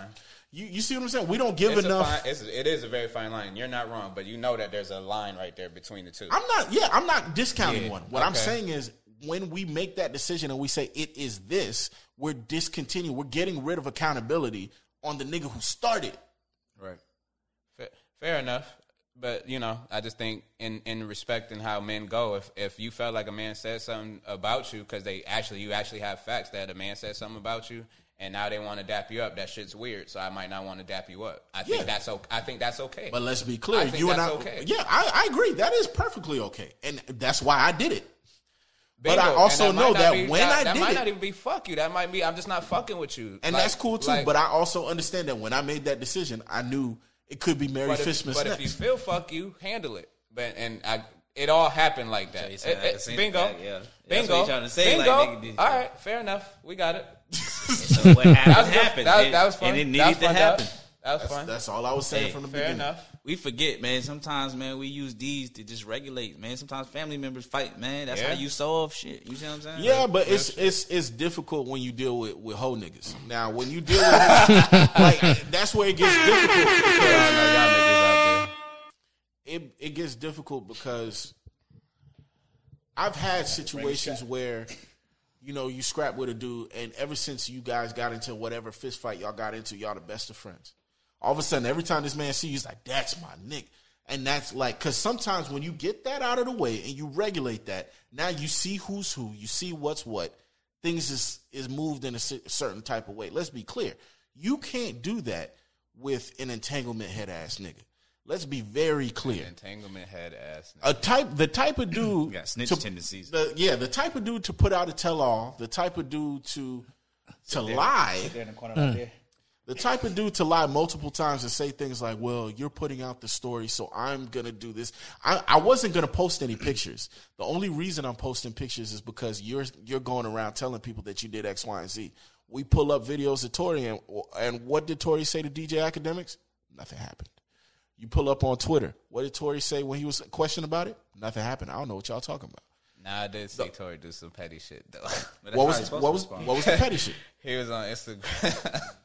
You you see what I'm saying? We don't give It's a enough. fine, it's, it is a very fine line. You're not wrong, but you know that there's a line right there between the two. I'm not. Yeah, I'm not discounting Yeah, one. What I'm saying is, when we make that decision and we say it is this, we're discontinuing. We're getting rid of accountability on the nigga who started. Fair, enough. But you know, I just think in in respecting how men go, if if you felt like a man said something about you because they actually you actually have facts that a man said something about you, and now they want to dap you up, that shit's weird. So I might not want to dap you up. I think Yeah. that's okay. I think that's okay. But let's be clear, I think you and I. okay. Yeah, I, I agree. That is perfectly okay, and that's why I did it. Bingo. But I also might know that be- when that, I that did might it, not even be fuck you. That might be I'm just not fucking with you, and Like- that's cool too. like- but I also understand that when I made that decision, I knew it could be Mary but if, but next. if you feel fuck you, handle it. But and I, it all happened like that. you said It- it- to send it bingo, back, yeah. That's bingo. what you trying to say, like, Bingo. nigga did- all right, fair enough. We got it. So what happened That was good. happened. That and- that was fun. And it That needed was to fun, happen. That was that's, fun. that's all I was saying Hey, from the fair beginning. Fair enough. We forget, man. Sometimes, man, we use these to just regulate, man. Sometimes family members fight, man. That's Yeah. how you solve shit. You see what I'm saying? Yeah, but it's it's it's difficult when you deal with with hoe niggas. Now, when you deal with like that's where it gets difficult. Because it it gets difficult because I've had situations where you know you scrap with a dude, and ever since you guys got into whatever fist fight y'all got into, y'all the best of friends. All of a sudden, every time this man see you, he's like, "That's my nick." And that's like, because sometimes when you get that out of the way and you regulate that, now you see who's who, you see what's what. Things is is moved in a certain type of way. Let's be clear, you can't do that with an entanglement head ass nigga. Let's be very clear. Entanglement head ass. A type, the type of dude got snitch to- tendencies. The, yeah, the type of dude to put out a tell all, the type of dude to to lie, There in the corner right mm. there. The type of dude to lie multiple times and say things like, "Well, you're putting out the story, so I'm gonna do this." I, I wasn't gonna post any pictures. The only reason I'm posting pictures is because you're you're going around telling people that you did X, Y, and Z. We pull up videos of Tory, and, and what did Tory say to DJ Akademiks? Nothing happened. You pull up on Twitter. What did Tory say when he was questioned about it? Nothing happened. I don't know what y'all talking about. Nah, I did see Tory do some petty shit though. What was what was what was the petty shit? he was on Instagram.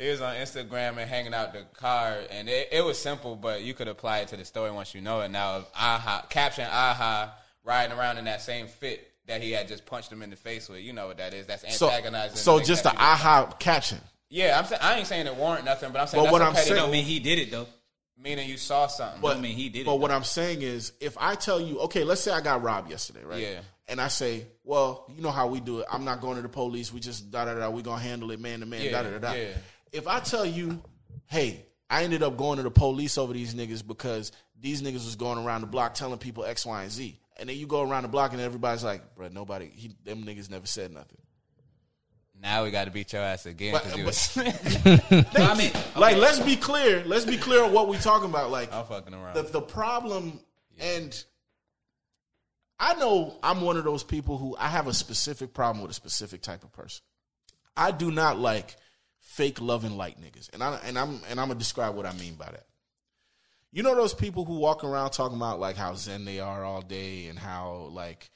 he was on Instagram and hanging out the car, and it, it was simple, but you could apply it to the story once you know it. Now, aha, caption aha, riding around in that same fit that he had just punched him in the face with, you know what that is? That's antagonizing. so nigga just the aha caption. Yeah, I'm saying I ain't saying it warrant nothing, but I'm saying But that's what I'm saying- Don't mean he did it though. meaning you saw something. But, I mean he did But it. what. I'm saying is, if I tell you, okay, let's say I got robbed yesterday, right? Yeah. And I say, well, you know how we do it. I'm not going to the police. We just da da da. We gonna handle it man to man. Da da da da. Yeah. If I tell you, hey, I ended up going to the police over these niggas because these niggas was going around the block telling people X, Y, and Z, and then you go around the block and everybody's like, bro, nobody, he, them niggas never said nothing. now we got to beat your ass again But- because you but- was. I mean, Like, let's be clear. Let's be clear on what we talking about. Like, I'm fucking around. the the problem and I know I'm one of those people who I have a specific problem with a specific type of person. I do not like fake love and light niggas. And I and I'm and I'm gonna describe what I mean by that. You know those people who walk around talking about like how zen they are all day and how like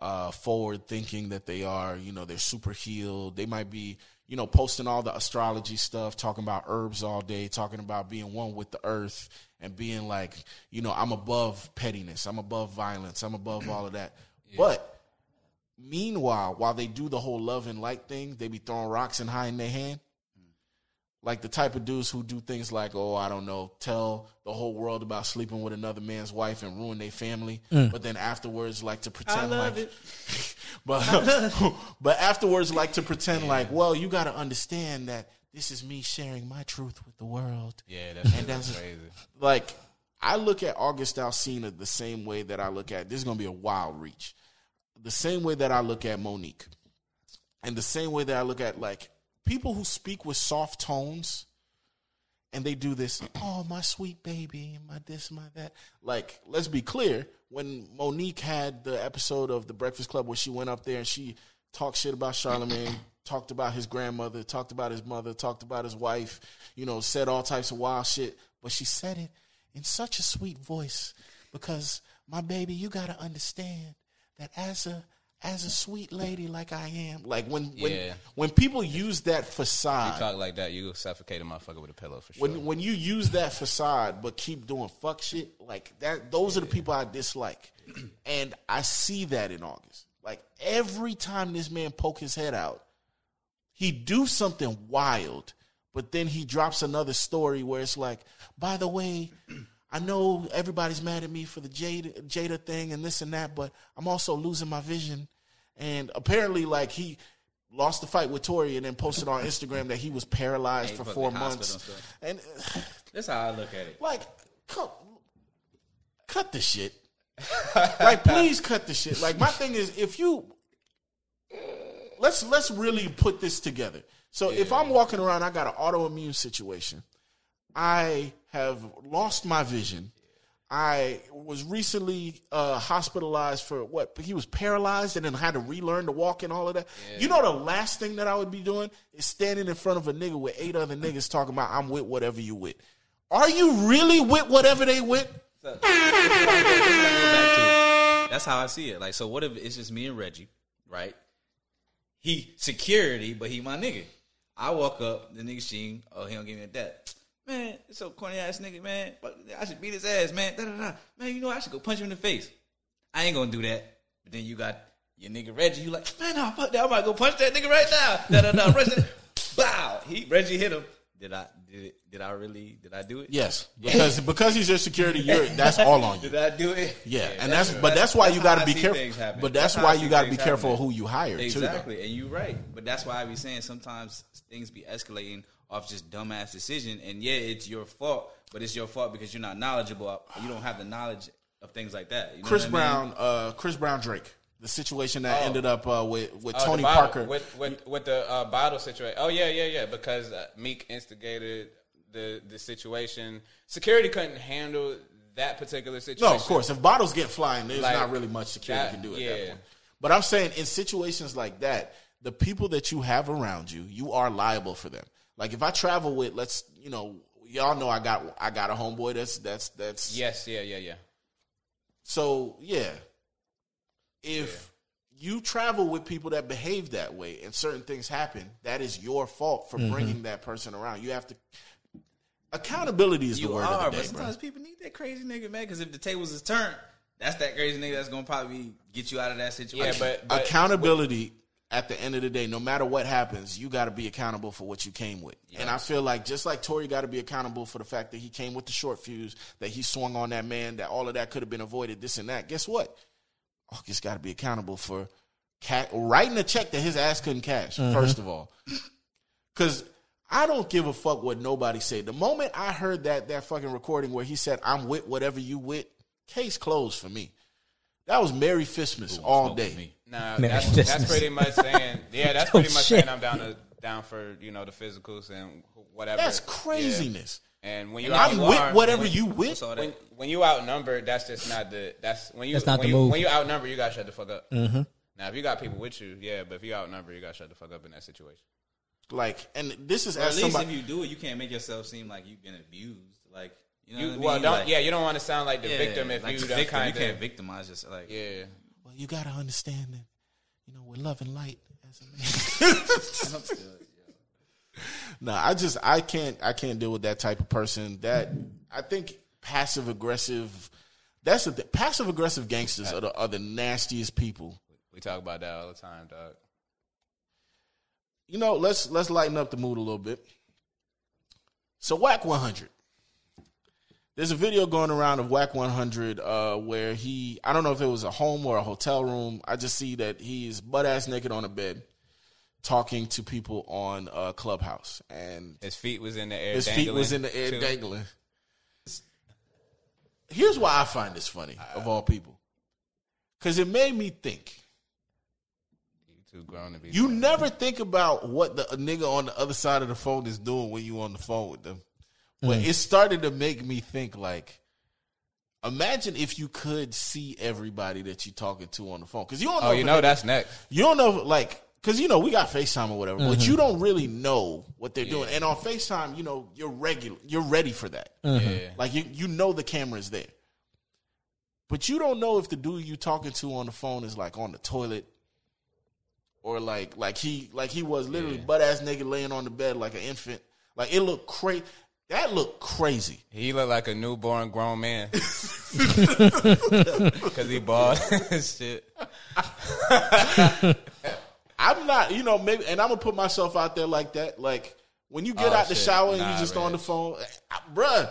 uh forward thinking that they are, you know, they're super healed. They might be, you know, posting all the astrology stuff, talking about herbs all day, talking about being one with the earth and being like, you know, I'm above pettiness, I'm above violence, I'm above all of that. But meanwhile, while they do the whole love and light thing, they be throwing rocks and hiding their hand like the type of dudes who do things like, oh, I don't know, tell the whole world about sleeping with another man's wife and ruin their family, mm. but then afterwards like to pretend love like, it. but but afterwards like to pretend like, well, you got to understand that this is me sharing my truth with the world. yeah, that's, And that's that's- crazy. Like I look at August Alsina the same way that I look at this is gonna be a wild reach, the same way that I look at Mo'Nique, and the same way that I look at like people who speak with soft tones, and they do this. Oh, my sweet baby, my this, my that. Like, let's be clear. When Mo'Nique had the episode of the Breakfast Club where she went up there and she talked shit about Charlemagne, talked about his grandmother, talked about his mother, talked about his wife, you know, said all types of wild shit. But she said it in such a sweet voice because my baby, you gotta understand that as a as a sweet lady like I am, like when when Yeah. when people use that facade, You talk like that, you suffocate a motherfucker with a pillow for sure. when when you use that facade but keep doing fuck shit like that those are the people i dislike. And i see that in august. Like every time this man poke his head out he do something wild but then he drops another story where it's like by the way i know everybody's mad at me for the jada, jada thing and this and that but i'm also losing my vision and apparently like he lost the fight with Tory and then posted on Instagram that he was paralyzed Hey, for four months. And That's how I look at it. like, cut, cut the shit. like, please cut the shit. Like, my thing is, if you let's let's really put this together. So, if I'm walking around, I got an autoimmune situation. I have lost my vision. I was recently uh, hospitalized for what? He was paralyzed and then had to relearn to walk and all of that. You know, the last thing that I would be doing is standing in front of a nigga with eight other niggas talking about I'm with whatever you with. Are you really with whatever they with? That's what I go- that's what I go back to. That's how I see it. Like, so what if it's just me and Reggie, right? He security, but he my nigga. I walk up, the nigga Sheen, oh, he don't give me a that. Man, it's so corny ass nigga, man. Fuck, I should beat his ass, man. Da, da, da. Man, you know I should go punch him in the face. I ain't gonna do that. But then you got your nigga Reggie. You like, man, no, fuck that. I'm about to go punch that nigga right now. Da da da. Reggie, bow. He Reggie hit him. Did I did it? Did I really? Did I do it? Yes, because because he's your security, you're that's all on you. Did I do it? Yeah, and that's but that's why you got to be careful. But that's why you got to be careful of happening. who you hire too. Exactly, and you're right. But that's why I be saying sometimes things be escalating off just dumbass decision, and yeah, it's your fault, but it's your fault because you're not knowledgeable. You don't have the knowledge of things like that. You know Chris I mean? Brown, uh, Chris Brown Drake, the situation that Oh. ended up uh, with with Oh, Tony Parker. with with, with the uh, bottle situation. Oh yeah, yeah, yeah. Because uh, Meek instigated the the situation. Security couldn't handle that particular situation. no, of course, if bottles get flying, there's Like, not really much security that- can do at yeah. that point. But I'm saying in situations like that, the people that you have around you, you are liable for them. Like if I travel with, let's you know, y'all know I got I got a homeboy that's that's that's Yes, yeah, yeah, yeah. So yeah, if you travel with people that behave that way and certain things happen, that is your fault for Mhm. bringing that person around. You have to. Accountability is You the word are, of the but day, bro. sometimes people need that crazy nigga, man. Because if the tables is turned, that's that crazy nigga that's gonna probably get you out of that situation. But accountability at the end of the day, no matter what happens, you got to be accountable for what you came with. And I feel like just like Tory got to be accountable for the fact that he came with the short fuse, that he swung on that man, that all of that could have been avoided, this and that. Guess what? August got to be accountable for ca- writing a check that his ass couldn't cash. Mhm. First of all, because I don't give a fuck what nobody said. The moment I heard that that fucking recording where he said, "I'm with whatever you with," case closed for me. That was Merry Fistmas all day. Nah, that's, that's pretty much saying. Yeah, that's Oh, pretty much shit. saying I'm down to down for you know the physicals and whatever. That's Yeah. craziness. And when you And I'm with whatever you with. When, when you outnumbered, that's just not the. That's when you. That's not when the you, move. When you outnumber, you gotta shut the fuck up. Mhm. Now, if you got people with you, yeah, but if you outnumber, you gotta shut the fuck up in that situation. Like, and this is Or at least somebody. if you do it, you can't make yourself seem like you've been abused. Like you know You- what I mean? well, don't- Like- yeah, you don't wanna sound like the victim if like you the done victim. You kinda- can't victimize yourself. Like yeah, well, you gotta understand that, you know, with love and light as a man. no, I just I can't I can't deal with that type of person. That I think passive aggressive. That's the passive aggressive gangsters are the, are the nastiest people. we talk about that all the time, dog. You know, let's let's lighten up the mood a little bit. So Whack 100. There's a video going around of Whack 100 uh, where he I don't know if it was a home or a hotel room. I just see that he's butt ass naked on a bed talking to people on uh, Clubhouse and His feet was in the air. his feet was in the air too. dangling. Here's why I find this funny of all people. Cuz it made me think Too grown to be. You never think about what the a nigga on the other side of the phone is doing when you on the phone with them. But Mm. it started to make me think like imagine if you could see everybody that you're talking to on the phone cuz you don't know Oh, you know that's next. You don't know like because you know we got FaceTime or whatever, but Mhm. you don't really know what they're doing. And on FaceTime, you know you're regular, you're ready for that. Mhm. Yeah. Like you, you know the camera is there, but you don't know if the dude you're talking to on the phone is like on the toilet, or like like he like he was literally butt ass naked laying on the bed like an infant. Like it looked crazy. That looked crazy. He looked like a newborn grown man because he bald and shit. I'm not, you know, maybe, and I'm gonna put myself out there like that. Like when you get Oh, out the shower and Nah, you just man. on the phone, I, bruh.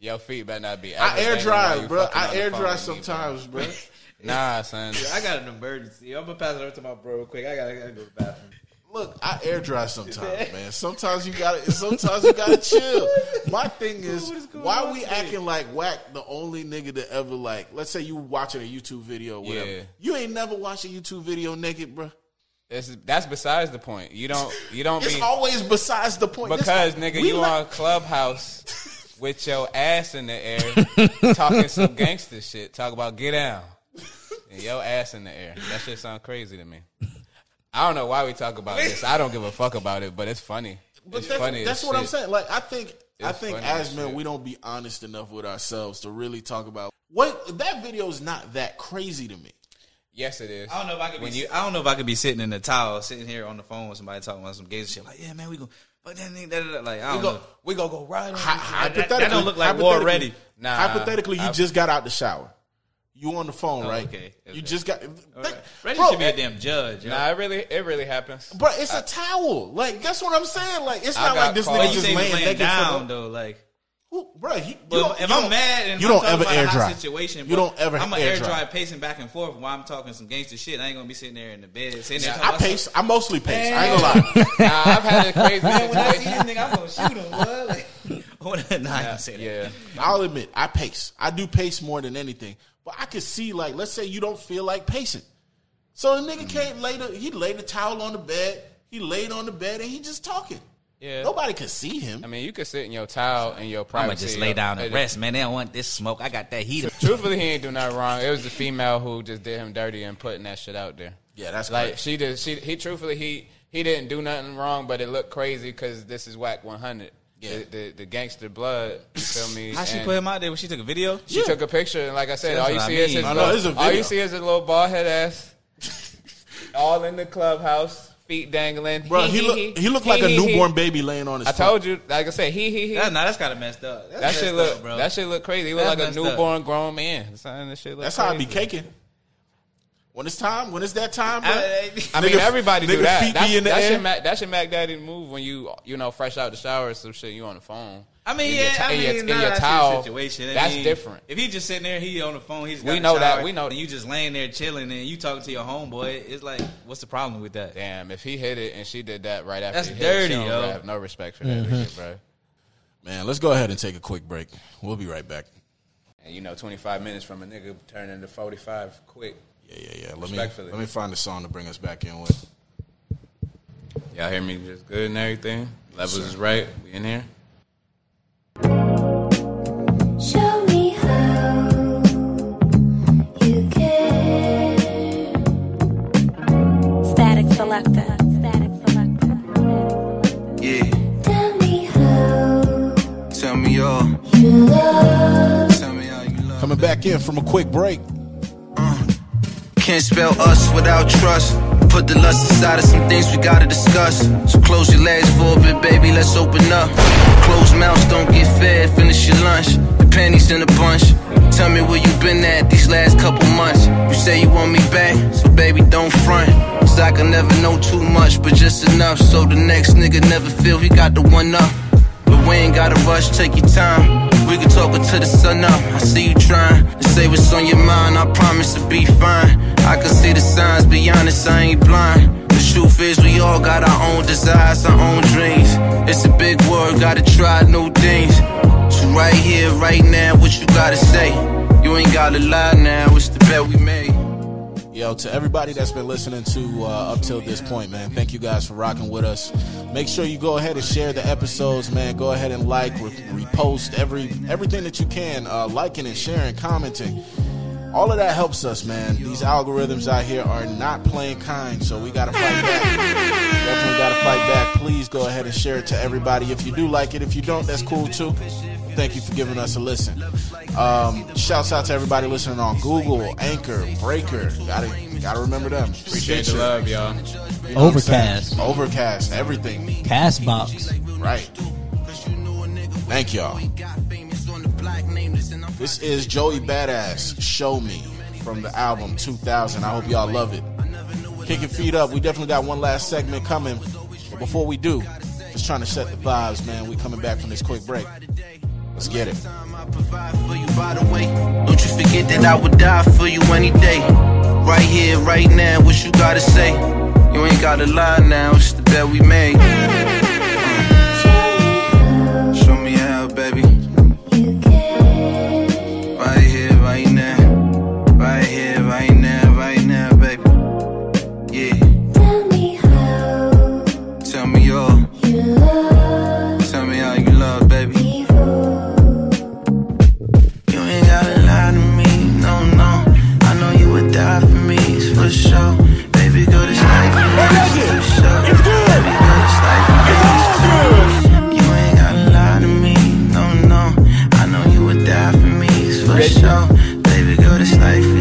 Your feet better not be. I air everything dry, you bruh. I air phone dry with me, bro. sometimes, bruh. Nah, son. I got an emergency. I'm gonna pass it over to my bro real quick. I gotta, I gotta go to the bathroom. Look, I air dry sometimes, man. Sometimes you gotta, sometimes you gotta chill. My thing is, why we acting like whack the only nigga to ever like? Let's say you watching a YouTube video, or whatever. Yeah. You ain't never watched a YouTube video naked, bruh. It's, that's besides the point. You don't. You don't It's be always besides the point. This- because nigga, you like- on Clubhouse with your ass in the air, talking some gangster shit. Talk about get down, and your ass in the air. That shit sound crazy to me. I don't know why we talk about this. I don't give a fuck about it, but it's funny. But it's that's, funny. that's what I'm saying. Like I think I think as as men shit. we don't be honest enough with ourselves to really talk about what that video is not that crazy to me. Yes, it is. I don't know if I could When be. you- I don't know if I could be sitting in the towel, sitting here on the phone with somebody talking about some gay shit. Like, yeah, man, we go. But then like, I We don't go- know. We gonna go right on. Hy- that- that hypothetically, don't look like war ready. Nah, hypothetically, you I- just got out the shower. You on the phone, Oh, right? okay, You okay. just got. Right. Reggie Bro, should be a damn judge. yo. Nah, it really, it really happens. But it's a towel. Like that's what I'm saying. Like it's I not like this called- nigga But you just say he was laying laying naked down for though, like. Who, bro, he, you But don't- if you I'm mad and you don't talking ever about air a hot dry. situation, You don't ever I'm gonna air air dry. dry pacing back and forth while I'm talking some gangster shit. I ain't gonna be sitting there in the bed sitting there. I talking about pace. I mostly pace. I ain't gonna lie. Nah, I've had a crazy Man, when I see situation. this nigga, I'm gonna shoot him. Boy. Like, nah, I can say that. Yeah, I'll admit, I pace. I do pace more than anything. But I could see, like, let's say you don't feel like pacing. So the nigga can't lay the he laid the towel on the bed. He laid on the bed and he just talking. yeah. Nobody could see him. I mean, you could sit in your towel in your I'ma just lay down and rest, man. They don't want this smoke. I got that heater. Truthfully, he ain't do nothing wrong. It was the female who just did him dirty and putting that shit out there. Yeah, that's like crazy. she did. She he truthfully he he didn't do nothing wrong, but it looked crazy because this is whack 100. Yeah. The, the, the gangster blood. You feel me? How she And put him out there when she took a video? She took a picture, and like I said, all you I see is mean. his I know, little, it's a all you see is his little bald head ass, all in the clubhouse, feet dangling. Bro, he look he looked like a he, he. newborn baby laying on his I front. told you, like I said, he he he. That, nah, that's kind of messed up. That's That messed shit look, up, bro. that shit look crazy. He look That's like a messed up. newborn grown man. Son, that shit look That's how I be crazy. caking. When it's time, when it's that time, bro. I- I mean, Nigga- everybody do nigga that. feet be That's, in the that's air. your Mac, that's your Mac Daddy move when you you know fresh out the shower or some shit. You on the phone. I mean, In yeah, your ta- I in mean, your- in nah, your towel, situation. I that's mean, different. If he just sitting there, he on the phone, he's We got know a that, we know- And you just laying there chilling, and you talking to your homeboy. It's like, what's the problem with that? Damn, if he hit it and she did that right after That's he hit it, she dirty, don't yo. have no respect for that mm-hmm. nigga, bro. Man, let's go ahead and take a quick break. We'll be right back. And you know, twenty five minutes from a nigga turning into forty five quick. Yeah, yeah, yeah. Let me let me find a song to bring us back in with. Y'all hear me just good and everything. Levels is right. We in here. Show me how you care. Statik Selektah. Statik Selektah. Yeah, Tell me how tell me all. you love. Tell me how you love. Coming back in from a quick break. Can't spell us without trust. Put the lust aside of some things we gotta discuss. So close your legs for a bit, baby, let's open up. Closed mouths don't get fed, finish your lunch. The panties in a bunch. Tell me where you been at these last couple months. You say you want me back, so baby, don't front. Cause I can never know too much, but just enough. So the next nigga never feel he got the one up. But we ain't gotta rush, take your time. We can talk until the sun up. I see you trying to say what's on your mind. I promise to be fine. I can see the signs, be honest, I ain't blind. The truth is, we all got our own desires, our own dreams. It's a big world, gotta try new things. So right here, right now, what you gotta say? You ain't gotta lie now, it's the bet we made. Yo, to everybody that's been listening to uh, up till this point, man, thank you guys for rocking with us. Make sure you go ahead and share the episodes, man. Go ahead and like, re- repost every everything that you can, uh, liking and sharing, commenting. All of that helps us, man. These algorithms out here are not playing kind, so we gotta fight back. Definitely gotta fight back. Please go ahead and share it to everybody. If you do like it, if you don't, that's cool too. Thank you for giving us a listen. Um, shouts out to everybody listening on Google, Anchor, Breaker. Gotta gotta remember them. Appreciate the love, y'all. You know Overcast. Overcast, everything. Castbox. Right. Thank y'all. This is Joey Badass Show Me from the album 2000. I hope y'all love it. Kick your feet up. We definitely got one last segment coming. But before we do, just trying to set the vibes, man. We coming back from this quick break. Let's get it. Don't you forget that I would die for you any day. Right here, right now, what you gotta say? You ain't gotta lie now, it's the bet we made. Show me how, baby. For. Baby, go to sleep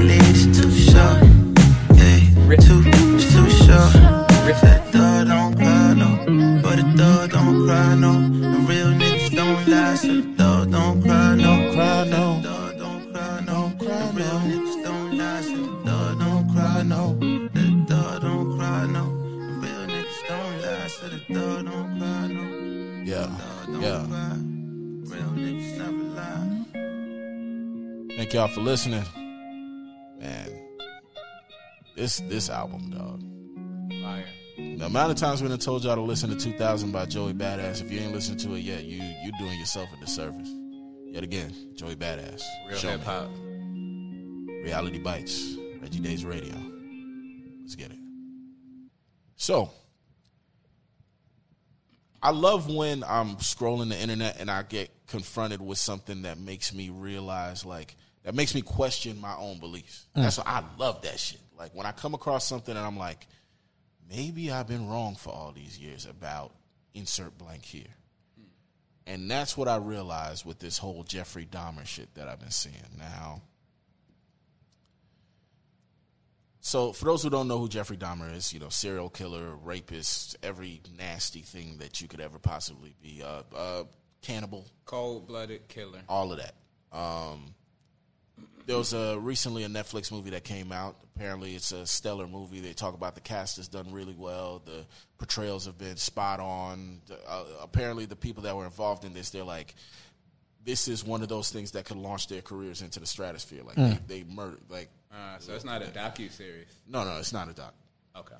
for listening. Man, this this album, dog. Fire. The amount of times we done told y'all to listen to 2000 by Joey Badass. If you ain't listened to it yet, you you doing yourself a disservice. Yet again, Joey Badass. Real hip hop. Reality Bites. Reggie Days Radio. Let's get it. So, I love when I'm scrolling the internet and I get confronted with something that makes me realize, like, that makes me question my own beliefs. Mm. That's why I love that shit. Like, when I come across something and I'm like, maybe I've been wrong for all these years about insert blank here. And that's what I realized with this whole Jeffrey Dahmer shit that I've been seeing. Now, so for those who don't know who Jeffrey Dahmer is, you know, serial killer, rapist, every nasty thing that you could ever possibly be, uh, uh, cannibal, Cold blooded killer. all of that. Um, there was a recently a Netflix movie that came out. Apparently, it's a stellar movie. They talk about the cast has done really well. The portrayals have been spot on. The, uh, apparently, the people that were involved in this, they're like, this is one of those things that could launch their careers into the stratosphere. Like Mm. they, they murdered. Like Uh, so it's not a docu series. no, no, it's not a doc. Okay.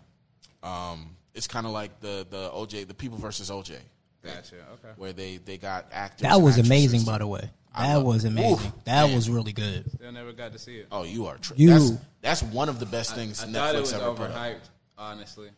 Um, it's kind of like the the OJ, the People versus OJ. Gotcha. Okay. Where they they got actors. That was amazing, by the way. I That was amazing. Oof, that man. was really good. Still never got to see it. Oh, you are. Tr- You- That's, that's one of the best things I, I Netflix thought it was ever put out. overhyped, honestly.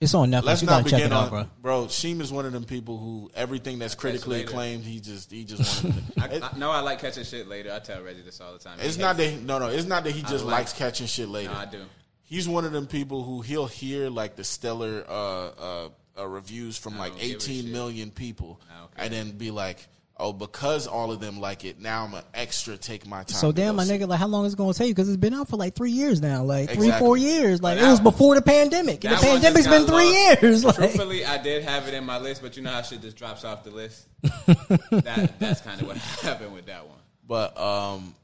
It's on Netflix. Let's you not gotta check begin it out, on, bro. bro. Sheem is one of them people who everything that's critically acclaimed, he just he just wanted. To, I, I know I like catching shit later. I tell Reggie this all the time. He it's not that he, no no. It's not that he just like likes catching shit later. No, I do. He's one of them people who he'll hear like the stellar uh, uh, uh, reviews from like don't give a 18 shit. million people, Okay. and then be like, oh, because all of them like it, now I'm an extra take my time. So damn, my nigga, like how long is it gonna take? you? Because it's been out for like three years now, like three, four years. Like But it was before the pandemic, and the pandemic's been three lost. years. Like, Truthfully, I did have it in my list, but you know how shit just drops off the list. that that's kind of what happened with that one. But um,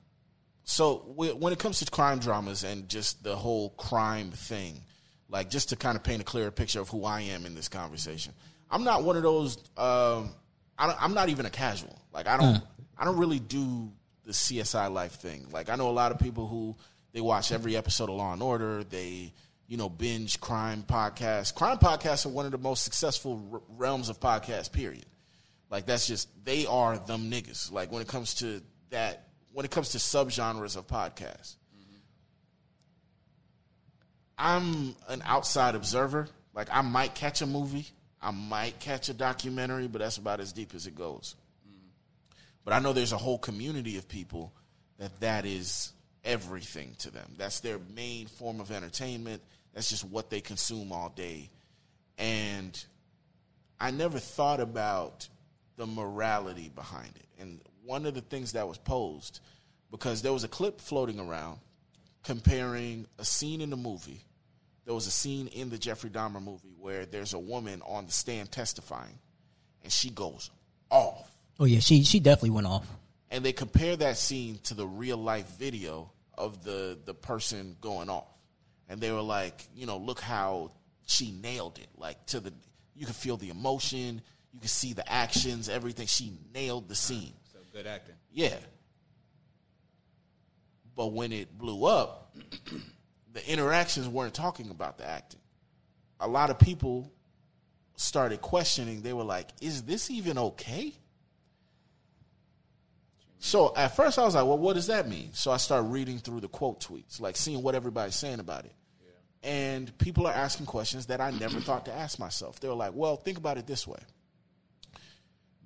so when it comes to crime dramas and just the whole crime thing, like just to kind of paint a clearer picture of who I am in this conversation, I'm not one of those. Um, I don't, I'm not even a casual. Like I don't. I don't really do the CSI life thing. Like I know a lot of people who they watch every episode of Law and Order. They you know binge crime podcasts. Crime podcasts are one of the most successful r- realms of podcasts. Period. Like that's just they are them niggas. Like when it comes to that, when it comes to subgenres of podcasts, I'm an outside observer. Like I might catch a movie, I might catch a documentary, but that's about as deep as it goes. But I know there's a whole community of people that that is everything to them. That's their main form of entertainment. That's just what they consume all day. And I never thought about the morality behind it. And one of the things that was posed, because there was a clip floating around comparing a scene in the movie. There was a scene in the Jeffrey Dahmer movie where there's a woman on the stand testifying, and she goes off. Oh yeah, she she definitely went off. And they compare that scene to the real life video of the the person going off, and they were like, you know, look how she nailed it. Like to the, you could feel the emotion, you could see the actions, everything. She nailed the scene. So good acting. Yeah. But when it blew up, the interactions weren't talking about the acting. A lot of people started questioning. They were like, is this even okay? So at first I was like, well, what does that mean? So I started reading through the quote tweets, like seeing what everybody's saying about it. And people are asking questions that I never thought to ask myself. They were like, well, think about it this way.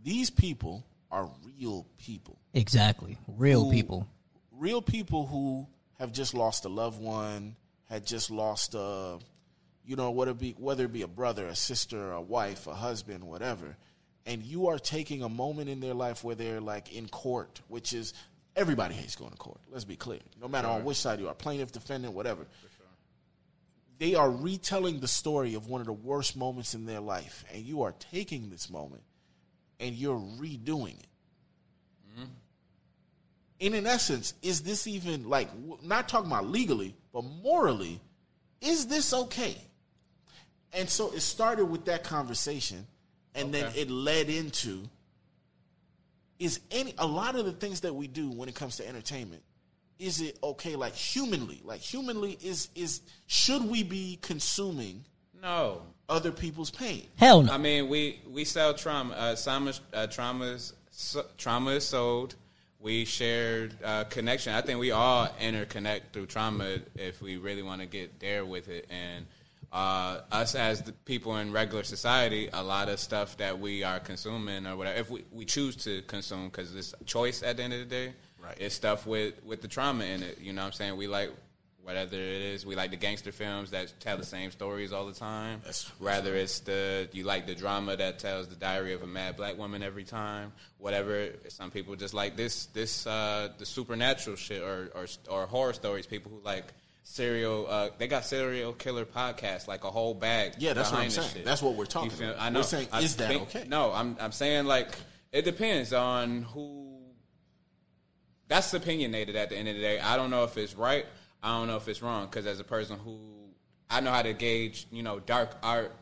These people are real people Exactly, real who- people. real people who have just lost a loved one, had just lost a, you know, whether it be whether it be a brother, a sister, a wife, a husband, whatever, and you are taking a moment in their life where they're like in court, which is everybody hates going to court. Let's be clear, no matter on which side you are, plaintiff, defendant, whatever. They are retelling the story of one of the worst moments in their life, and you are taking this moment and you're redoing it mm-hmm. And in essence, is this even like not talking about legally, but morally, is this okay? And so it started with that conversation, and then it led into is any a lot of the things that we do when it comes to entertainment is it okay like humanly like humanly is is should we be consuming No. other people's pain Hell no. I mean, we we sell trauma. Uh, trauma, uh, traumas, so, trauma is sold. We shared uh, connection. I think we all interconnect through trauma if we really want to get there with it. And uh, us as the people in regular society, a lot of stuff that we are consuming or whatever, if we, we choose to consume, because it's a choice at the end of the day, Right. it's stuff with, with the trauma in it. You know what I'm saying? We like whatever it is. We like the gangster films that tell the same stories all the time. Rather it's the you like the drama that tells the diary of a mad black woman every time. Whatever. Some people just like this this uh, the supernatural shit or, or or horror stories. People who like serial uh, they got serial killer podcasts like a whole bag. Yeah, that's what I'm saying. shit. That's what we're talking feel- about. I We're know. saying, I is that think- okay? No, I'm I'm saying like it depends on who that's opinionated at the end of the day. I don't know if it's right. I don't know if it's wrong because as a person who I know how to gauge, you know, dark art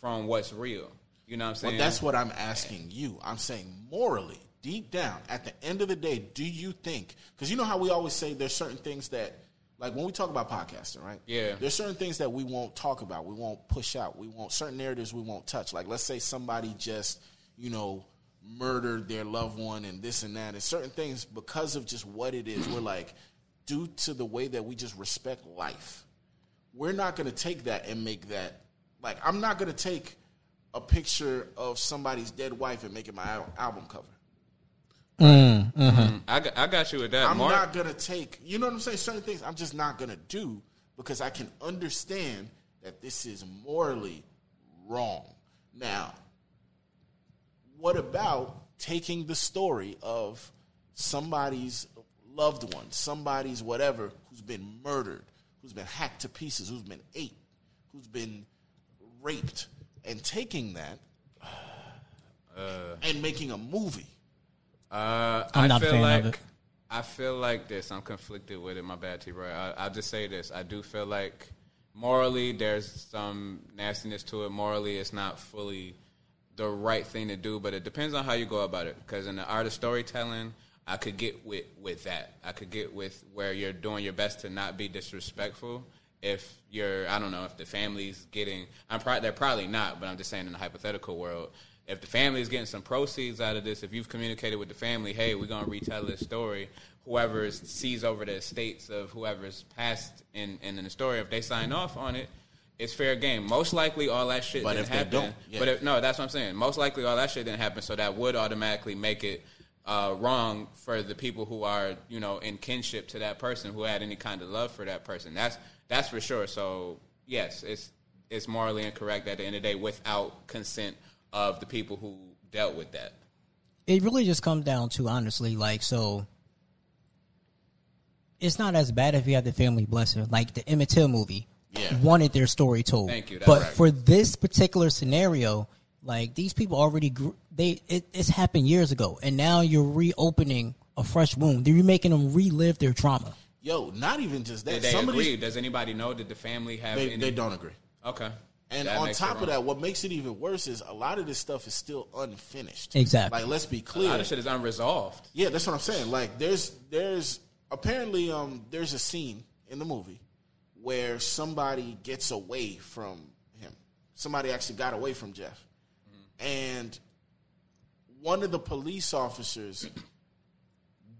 from what's real. You know what I'm saying? Well, that's what I'm asking you. I'm saying morally, deep down, at the end of the day, do you think? Because you know how we always say there's certain things that, like when we talk about podcasting, right? Yeah. There's certain things that we won't talk about, we won't push out, we won't certain narratives we won't touch. Like let's say somebody just, you know, murdered their loved one and this and that, and certain things because of just what it is. We're like, due to the way that we just respect life, we're not going to take that and make that like I'm not going to take a picture of somebody's dead wife and make it my al- album cover. Mm, mhm. I got, I got you with that. I'm Mark. not going to take, you know what I'm saying? Certain things I'm just not going to do because I can understand that this is morally wrong. Now, what about taking the story of somebody's loved one, somebody's whatever, who's been murdered, who's been hacked to pieces, who's been ate, who's been raped, and taking that Uh, and making a movie? Uh, I'm I not a feel fan like of it. I feel like this. I'm conflicted with it. My bad, T. Roy. I, I'll just say this. I do feel like morally there's some nastiness to it. Morally, it's not fully the right thing to do, but it depends on how you go about it. Because in the art of storytelling, I could get with with that. I could get with where you're doing your best to not be disrespectful. If you're, I don't know, if the family's getting, I'm pro- they're probably not, but I'm just saying in the hypothetical world, if the family is getting some proceeds out of this, if you've communicated with the family, hey, we're gonna retell this story. Whoever sees over the estates of whoever's passed in, in the story, if they sign off on it, it's fair game. Most likely, all that shit But didn't if they happen. don't, yeah. But if, no, that's what I'm saying. Most likely, all that shit didn't happen, so that would automatically make it uh, wrong for the people who are you know in kinship to that person who had any kind of love for that person. That's that's for sure. So yes, it's it's morally incorrect at the end of the day without consent of the people who dealt with that. it really just comes down to honestly, like so. It's not as bad if you have the family blessing, like the Emmett Till movie. Yeah. wanted their story told. Thank you, But right. for this particular scenario, like these people already grew, they it, it's happened years ago, and now you're reopening a fresh wound. You're making them relive their trauma. Yo, not even just that. Did they Some of these- agree? Does anybody know? Did the family have? They, any? they don't agree. Okay. And That on top of that, what makes it even worse is a lot of this stuff is still unfinished. Exactly. Like, let's be a clear. lot of shit is unresolved. Yeah, that's what I'm saying. Like there's there's apparently um there's a scene in the movie where somebody gets away from him. Somebody actually got away from Jeff. And one of the police officers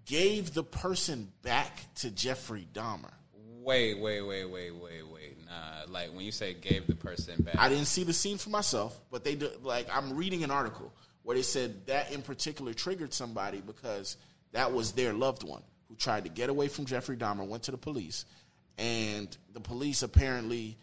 gave the person back to Jeffrey Dahmer. Wait, wait, wait, wait, wait, wait. Nah, like when you say gave the person back. I didn't see the scene for myself, but they do, like I'm reading an article where they said that in particular triggered somebody because that was their loved one who tried to get away from Jeffrey Dahmer, went to the police, and the police apparently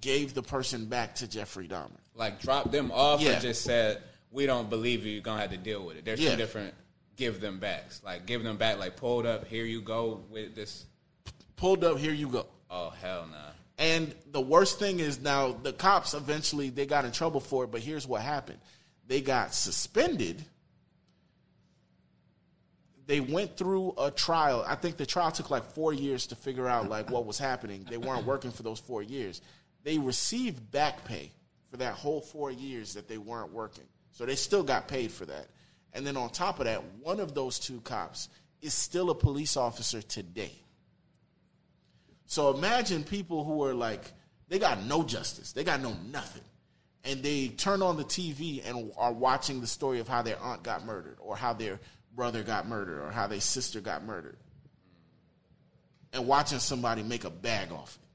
gave the person back to Jeffrey Dahmer. Like dropped them off Yeah. or just said we don't believe you. You're gonna have to deal with it. There's Yeah. two different give them backs. Like give them back. Like pulled up. Here you go with this. Pulled up, here you go. Oh hell nah. And the worst thing is now the cops eventually they got in trouble for it, but here's what happened. They got suspended. They went through a trial. I think the trial took like 4 years to figure out like what was happening. They weren't working for those 4 years. They received back pay for that whole 4 years that they weren't working. So they still got paid for that. And then on top of that, one of those two cops is still a police officer today. So imagine people who are like, they got no justice, they got no nothing, and they turn on the TV and are watching the story of how their aunt got murdered, or how their brother got murdered, or how their sister got murdered, and watching somebody make a bag off it.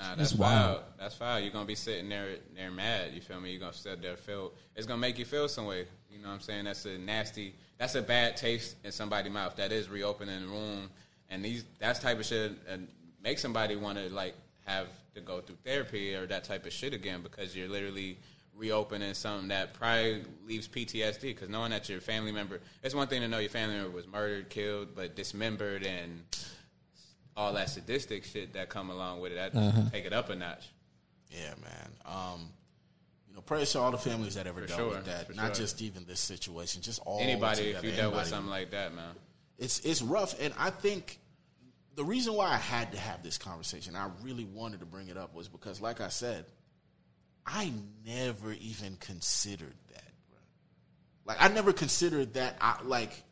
Nah, that's, That's wild. foul. That's foul. You're gonna be sitting there there mad. You feel me? You're gonna sit there feel. It's gonna make you feel some way. You know what I'm saying? That's a nasty. That's a bad taste in somebody's mouth. That is reopening the room, and these that's type of shit and make somebody want to like have to go through therapy or that type of shit again because you're literally reopening something that probably leaves PTSD. Because knowing that your family member, it's one thing to know your family member was murdered, killed, but dismembered and all that sadistic shit that come along with it. That Mhm. take it up a notch. Yeah, man. Um, you know, prayers to all the families that ever For dealt sure, with that. for Not sure. just even this situation, just all Anybody, if together, you dealt with something like that, man. it's it's rough and i think the reason why i had to have this conversation i really wanted to bring it up was because like i said i never even considered that like i never considered that I, like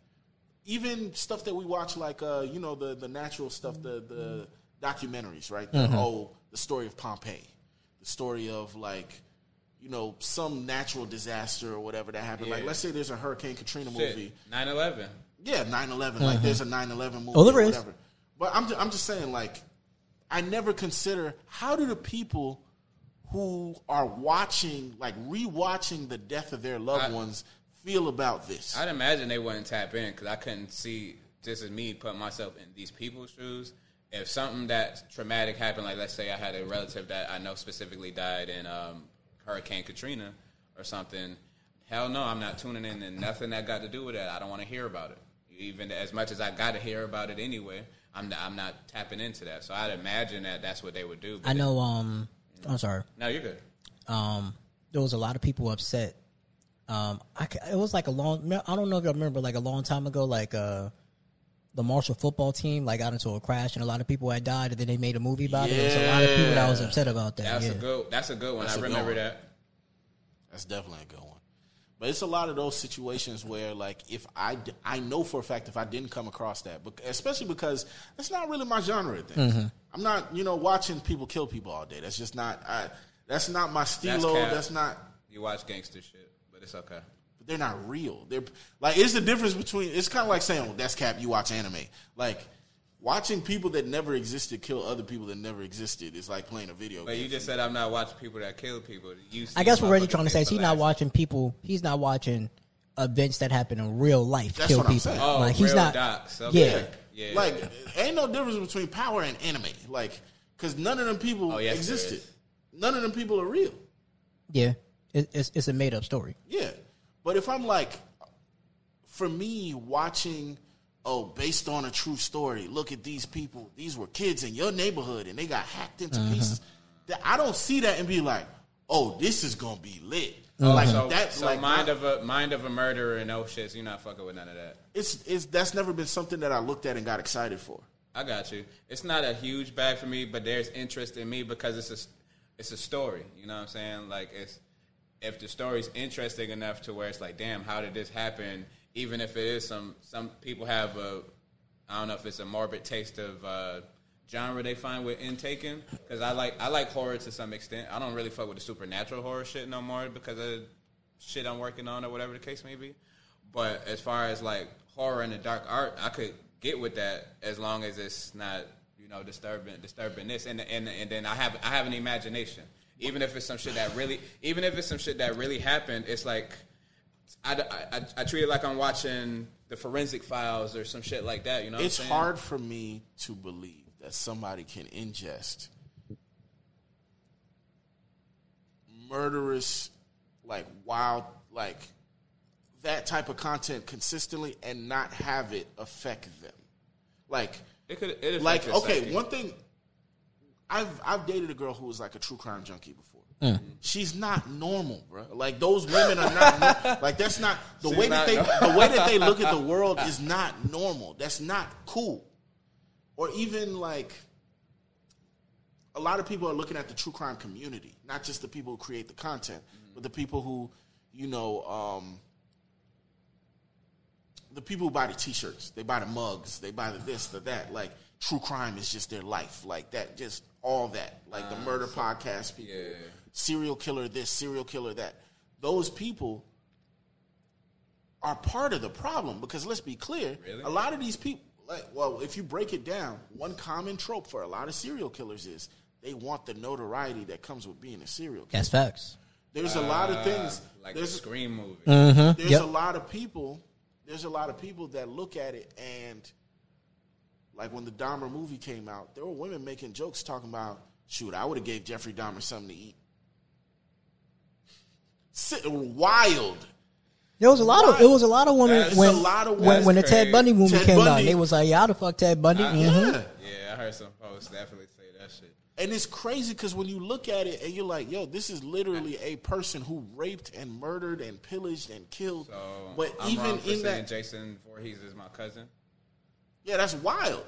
even stuff that we watch like uh you know the the natural stuff the the documentaries right the Mhm. whole the story of pompeii the story of like you know some natural disaster or whatever that happened like let's say there's a hurricane katrina Shit, movie 9/11. yeah, 9-11. Like Mhm. there's a 9-11 movie Oh, or is. whatever. But I'm, ju- I'm just saying, like, I never consider how do the people who are watching, like, rewatching the death of their loved ones feel about this? I'd imagine they wouldn't tap in because I couldn't see just as me put myself in these people's shoes. If something that traumatic happened, like let's say I had a relative that I know specifically died in um, Hurricane Katrina or something, hell no, I'm not tuning in and nothing that got to do with that. I don't want to hear about it. Even as much as I got to hear about it anyway, I'm not, I'm not tapping into that. So I'd imagine that that's what they would do. I know. Um, I'm sorry. No, you're good. Um, there was a lot of people upset. Um, I, it was like a long. I don't know if you remember, like a long time ago, like uh, the Marshall football team like got into a crash and a lot of people had died, and then they made a movie about it. There was a lot of people that was upset about that. That's yeah. a good. That's a good one. That's I a good remember one. that. That's definitely a good one. But it's a lot of those situations where, like, if I, d- I know for a fact if I didn't come across that, but especially because that's not really my genre of things. Mhm. I'm not, you know, watching people kill people all day. That's just not. I, that's not my That's stilo. cap. That's, not. You watch gangster shit, but it's okay. But they're not real. They're like it's the difference between. It's kind of like saying, well, "That's cap." You watch anime. Like watching people that never existed kill other people that never existed is like playing a video But game. you just said I'm not watching people that kill people. You I guess see what Reggie motherfuckers trying to say is he's not watching people. He's not watching events that happen in real life That's kill what I'm people. saying. Oh, like he's real not. docs. Okay. Yeah. Yeah. Like, ain't no difference between power and anime. Like, because none of them people Oh, yes, existed. None of them people are real. Yeah, it, it's it's a made up story. Yeah. But if I'm like, for me, watching, oh, based on a true story, look at these people. These were kids in your neighborhood and they got hacked into Mm-hmm. pieces. That I don't see that and be like, oh, this is going to be lit. Oh, Like, so, that, so like, mind I- of a mind of a murderer and oh shit, so you're not fucking with none of that. it's, it's, that's never been something that I looked at and got excited for. I got you. It's not a huge bag for me, but there's interest in me because it's a it's a story. You know what I'm saying? Like it's if the story's interesting enough to where it's like, damn, how did this happen? Even if it is some some people have a I don't know if it's a morbid taste of uh, genre they find with intaking because I like I like horror to some extent. I don't really fuck with the supernatural horror shit no more because of shit I'm working on or whatever the case may be. But as far as like horror and the dark art, I could get with that as long as it's not you know disturbing disturbing this and and and then I have I have an imagination. Even if it's some shit that really, even if it's some shit that really happened, it's like I, I, I treat it like I'm watching the forensic files or some shit like that. You know, it's hard for me to believe that somebody can ingest murderous, like wild, like that type of content consistently and not have it affect them. Like, It could, it like okay, one thing. I've I've dated a girl who was like a true crime junkie before. Mm. She's not normal, bro. Like those women are not nor- like that's not the She's way that they nor- the way that they look at the world is not normal. That's not cool. Or even like a lot of people are looking at the true crime community, not just the people who create the content, but the people who, you know, um, the people who buy the t-shirts, they buy the mugs, they buy the this, the that. Like true crime is just their life, like that, just all that, like the murder podcast people, serial killer this, serial killer that. Those people are part of the problem because let's be clear, a lot of these people, like, well, if you break it down, one common trope for a lot of serial killers is they want the notoriety that comes with being a serial killer. That's facts. There's a lot of Uh, things. like the there's Scream movie. Mhm, There's yep. a lot of people. There's a lot of people that look at it and, like when the Dahmer movie came out, there were women making jokes talking about, "Shoot, I would have gave Jeffrey Dahmer something to eat." Si- Wild. There was a lot of it was a lot of women That's when a lot of when, when the. Ted Bundy movie Ted came out. They was like, "Y'all the fuck Ted Bundy." Uh, Mhm. yeah. Yeah, I heard some posts definitely say that shit. And it's crazy because when you look at it and you're like, yo, this is literally a person who raped and murdered and pillaged and killed. So but I'm even wrong for in saying that, Jason Voorhees is my cousin. Yeah, that's wild.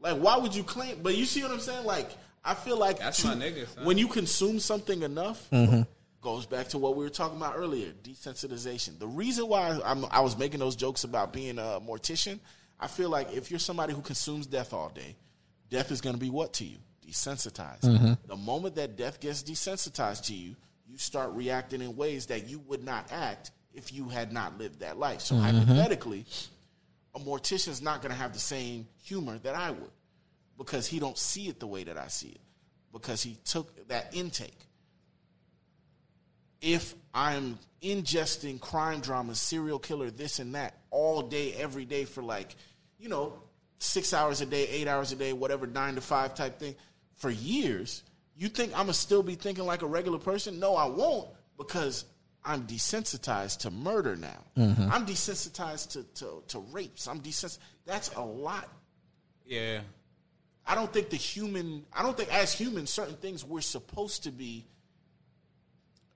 Like, why would you claim? But you see what I'm saying? Like, I feel like That's to- my nigga, son. when you consume something enough, Mhm. goes back to what we were talking about earlier: desensitization. The reason why I'm, I was making those jokes about being a mortician, I feel like if you're somebody who consumes death all day, death is going to be what to you? Desensitized. Mhm. The moment that death gets desensitized to you, you start reacting in ways that you would not act if you had not lived that life. So Mhm. hypothetically, a mortician's not going to have the same humor that I would because he don't see it the way that I see it because he took that intake. If I'm ingesting crime dramas, serial killer, this and that all day, every day for like, you know, six hours a day, eight hours a day, whatever, nine to five type thing for years, you think I'm gonna still be thinking like a regular person? No, I won't because I'm desensitized to murder now. Mhm. I'm desensitized to, to, to rapes. I'm desensitized. That's a lot. Yeah. I don't think the human, I don't think as humans, certain things we're supposed to be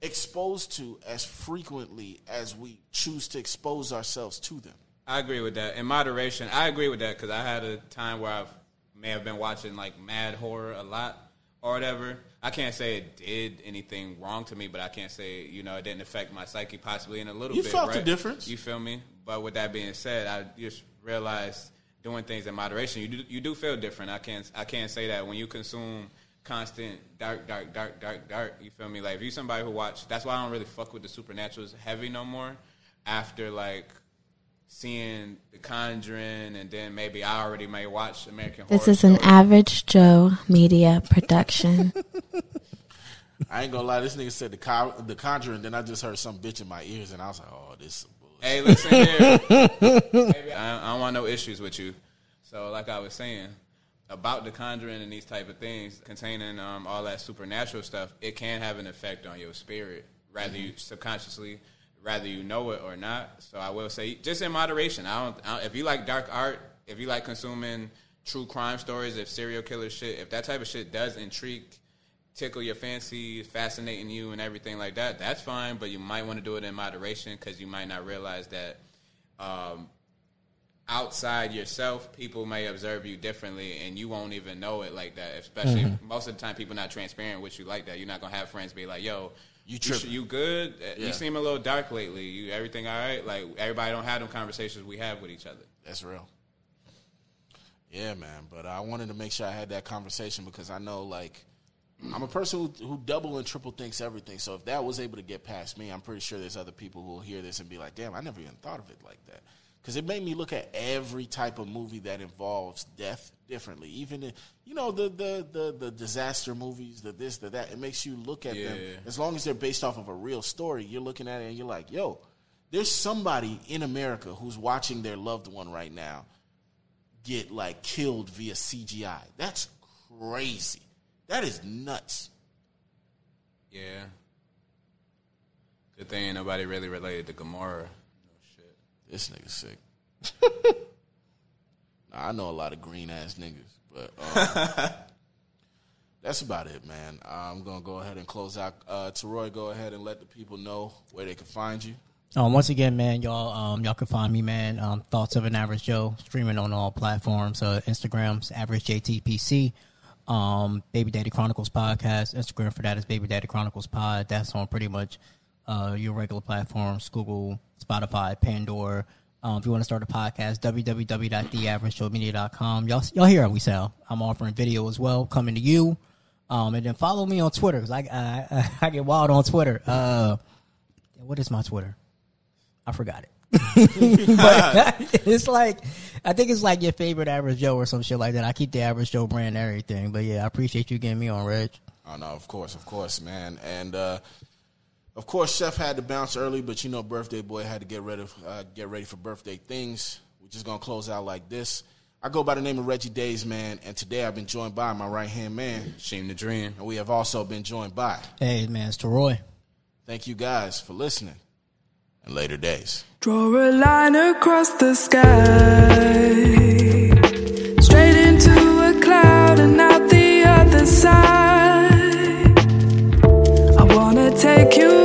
exposed to as frequently as we choose to expose ourselves to them. I agree with that. In moderation, I agree with that because I had a time where I may have been watching like mad horror a lot or whatever. I can't say it did anything wrong to me, but I can't say you know it didn't affect my psyche possibly in a little You bit. felt the right? difference. You feel me? But with that being said, I just realized doing things in moderation, you do you do feel different. I can't I can't say that when you consume constant dark, dark, dark, dark, dark. You feel me? Like if you somebody who watch, that's why I don't really fuck with the supernaturals heavy no more. After like seeing The Conjuring, and then maybe I already may watch American This Horror is an Story. average Joe media production. I ain't gonna lie, this nigga said the, Con- the Conjuring, then I just heard some bitch in my ears, and I was like, oh, this is some Hey, listen here. Baby, I, I don't want no issues with you. So, like I was saying about the conjuring and these type of things containing um, all that supernatural stuff, it can have an effect on your spirit, rather you subconsciously, rather you know it or not. So, I will say, just in moderation. I don't, I don't. If you like dark art, if you like consuming true crime stories, if serial killer shit, if that type of shit does intrigue tickle your fancy, fascinating you, and everything like that, that's fine. But you might want to do it in moderation because you might not realize that um, outside yourself, people may observe you differently, and you won't even know it like that. Especially Mhm. most of the time, people not transparent with you like that. You're not gonna have friends be like, "Yo, You tripping." you good? Uh, Yeah. You seem a little dark lately. You everything all right? Like everybody don't have them conversations we have with each other. That's real. Yeah, man. But I wanted to make sure I had that conversation because I know, like, I'm a person who, who double and triple thinks everything. So if that was able to get past me, I'm pretty sure there's other people who will hear this and be like, damn, I never even thought of it like that. Because it made me look at every type of movie that involves death differently. Even, in, you know, the, the, the, the disaster movies, the this, the that. It makes you look at them. As long as they're based off of a real story, you're looking at it and you're like, yo, there's somebody in America who's watching their loved one right now get like killed via CGI. That's crazy. That is nuts. Yeah. Good thing nobody really related to Gamora. This nigga sick. Nah, I know a lot of green ass niggas, but uh, that's about it, man. I'm gonna go ahead and close out. Uh, Teroy, go ahead and let the people know where they can find you. Um, once again, man, y'all, um, y'all can find me, man. Um, Thoughts of an Average Joe, streaming on all platforms. Uh, Instagram's Average JTPC. Um, Baby Daddy Chronicles podcast. Instagram for that is Baby Daddy Chronicles pod. That's on pretty much uh, your regular platforms: Google, Spotify, Pandora. Um, if you want to start a podcast, www.theaveragejoemedia.com. Y'all, y'all hear how we sound. I'm offering video as well, coming to you. Um, and then follow me on Twitter because I, I I get wild on Twitter. Uh, what is my Twitter? I forgot it. but it's like I think it's like your favorite average Joe or some shit like that. I keep the average Joe brand and everything. But yeah, I appreciate you getting me on, Reg. Oh no, of course, of course, man, and uh, of course, Chef had to bounce early, but you know, Birthday Boy had to get ready, uh, get ready for birthday things. We're just gonna close out like this. I go by the name of Reggie Days, man, and today I've been joined by my right hand man, Shame the Dream, and we have also been joined by. Hey, man, it's Roy. Thank you guys for listening, and later days. Draw a line across the sky, straight into a cloud and out the other side. I wanna take you.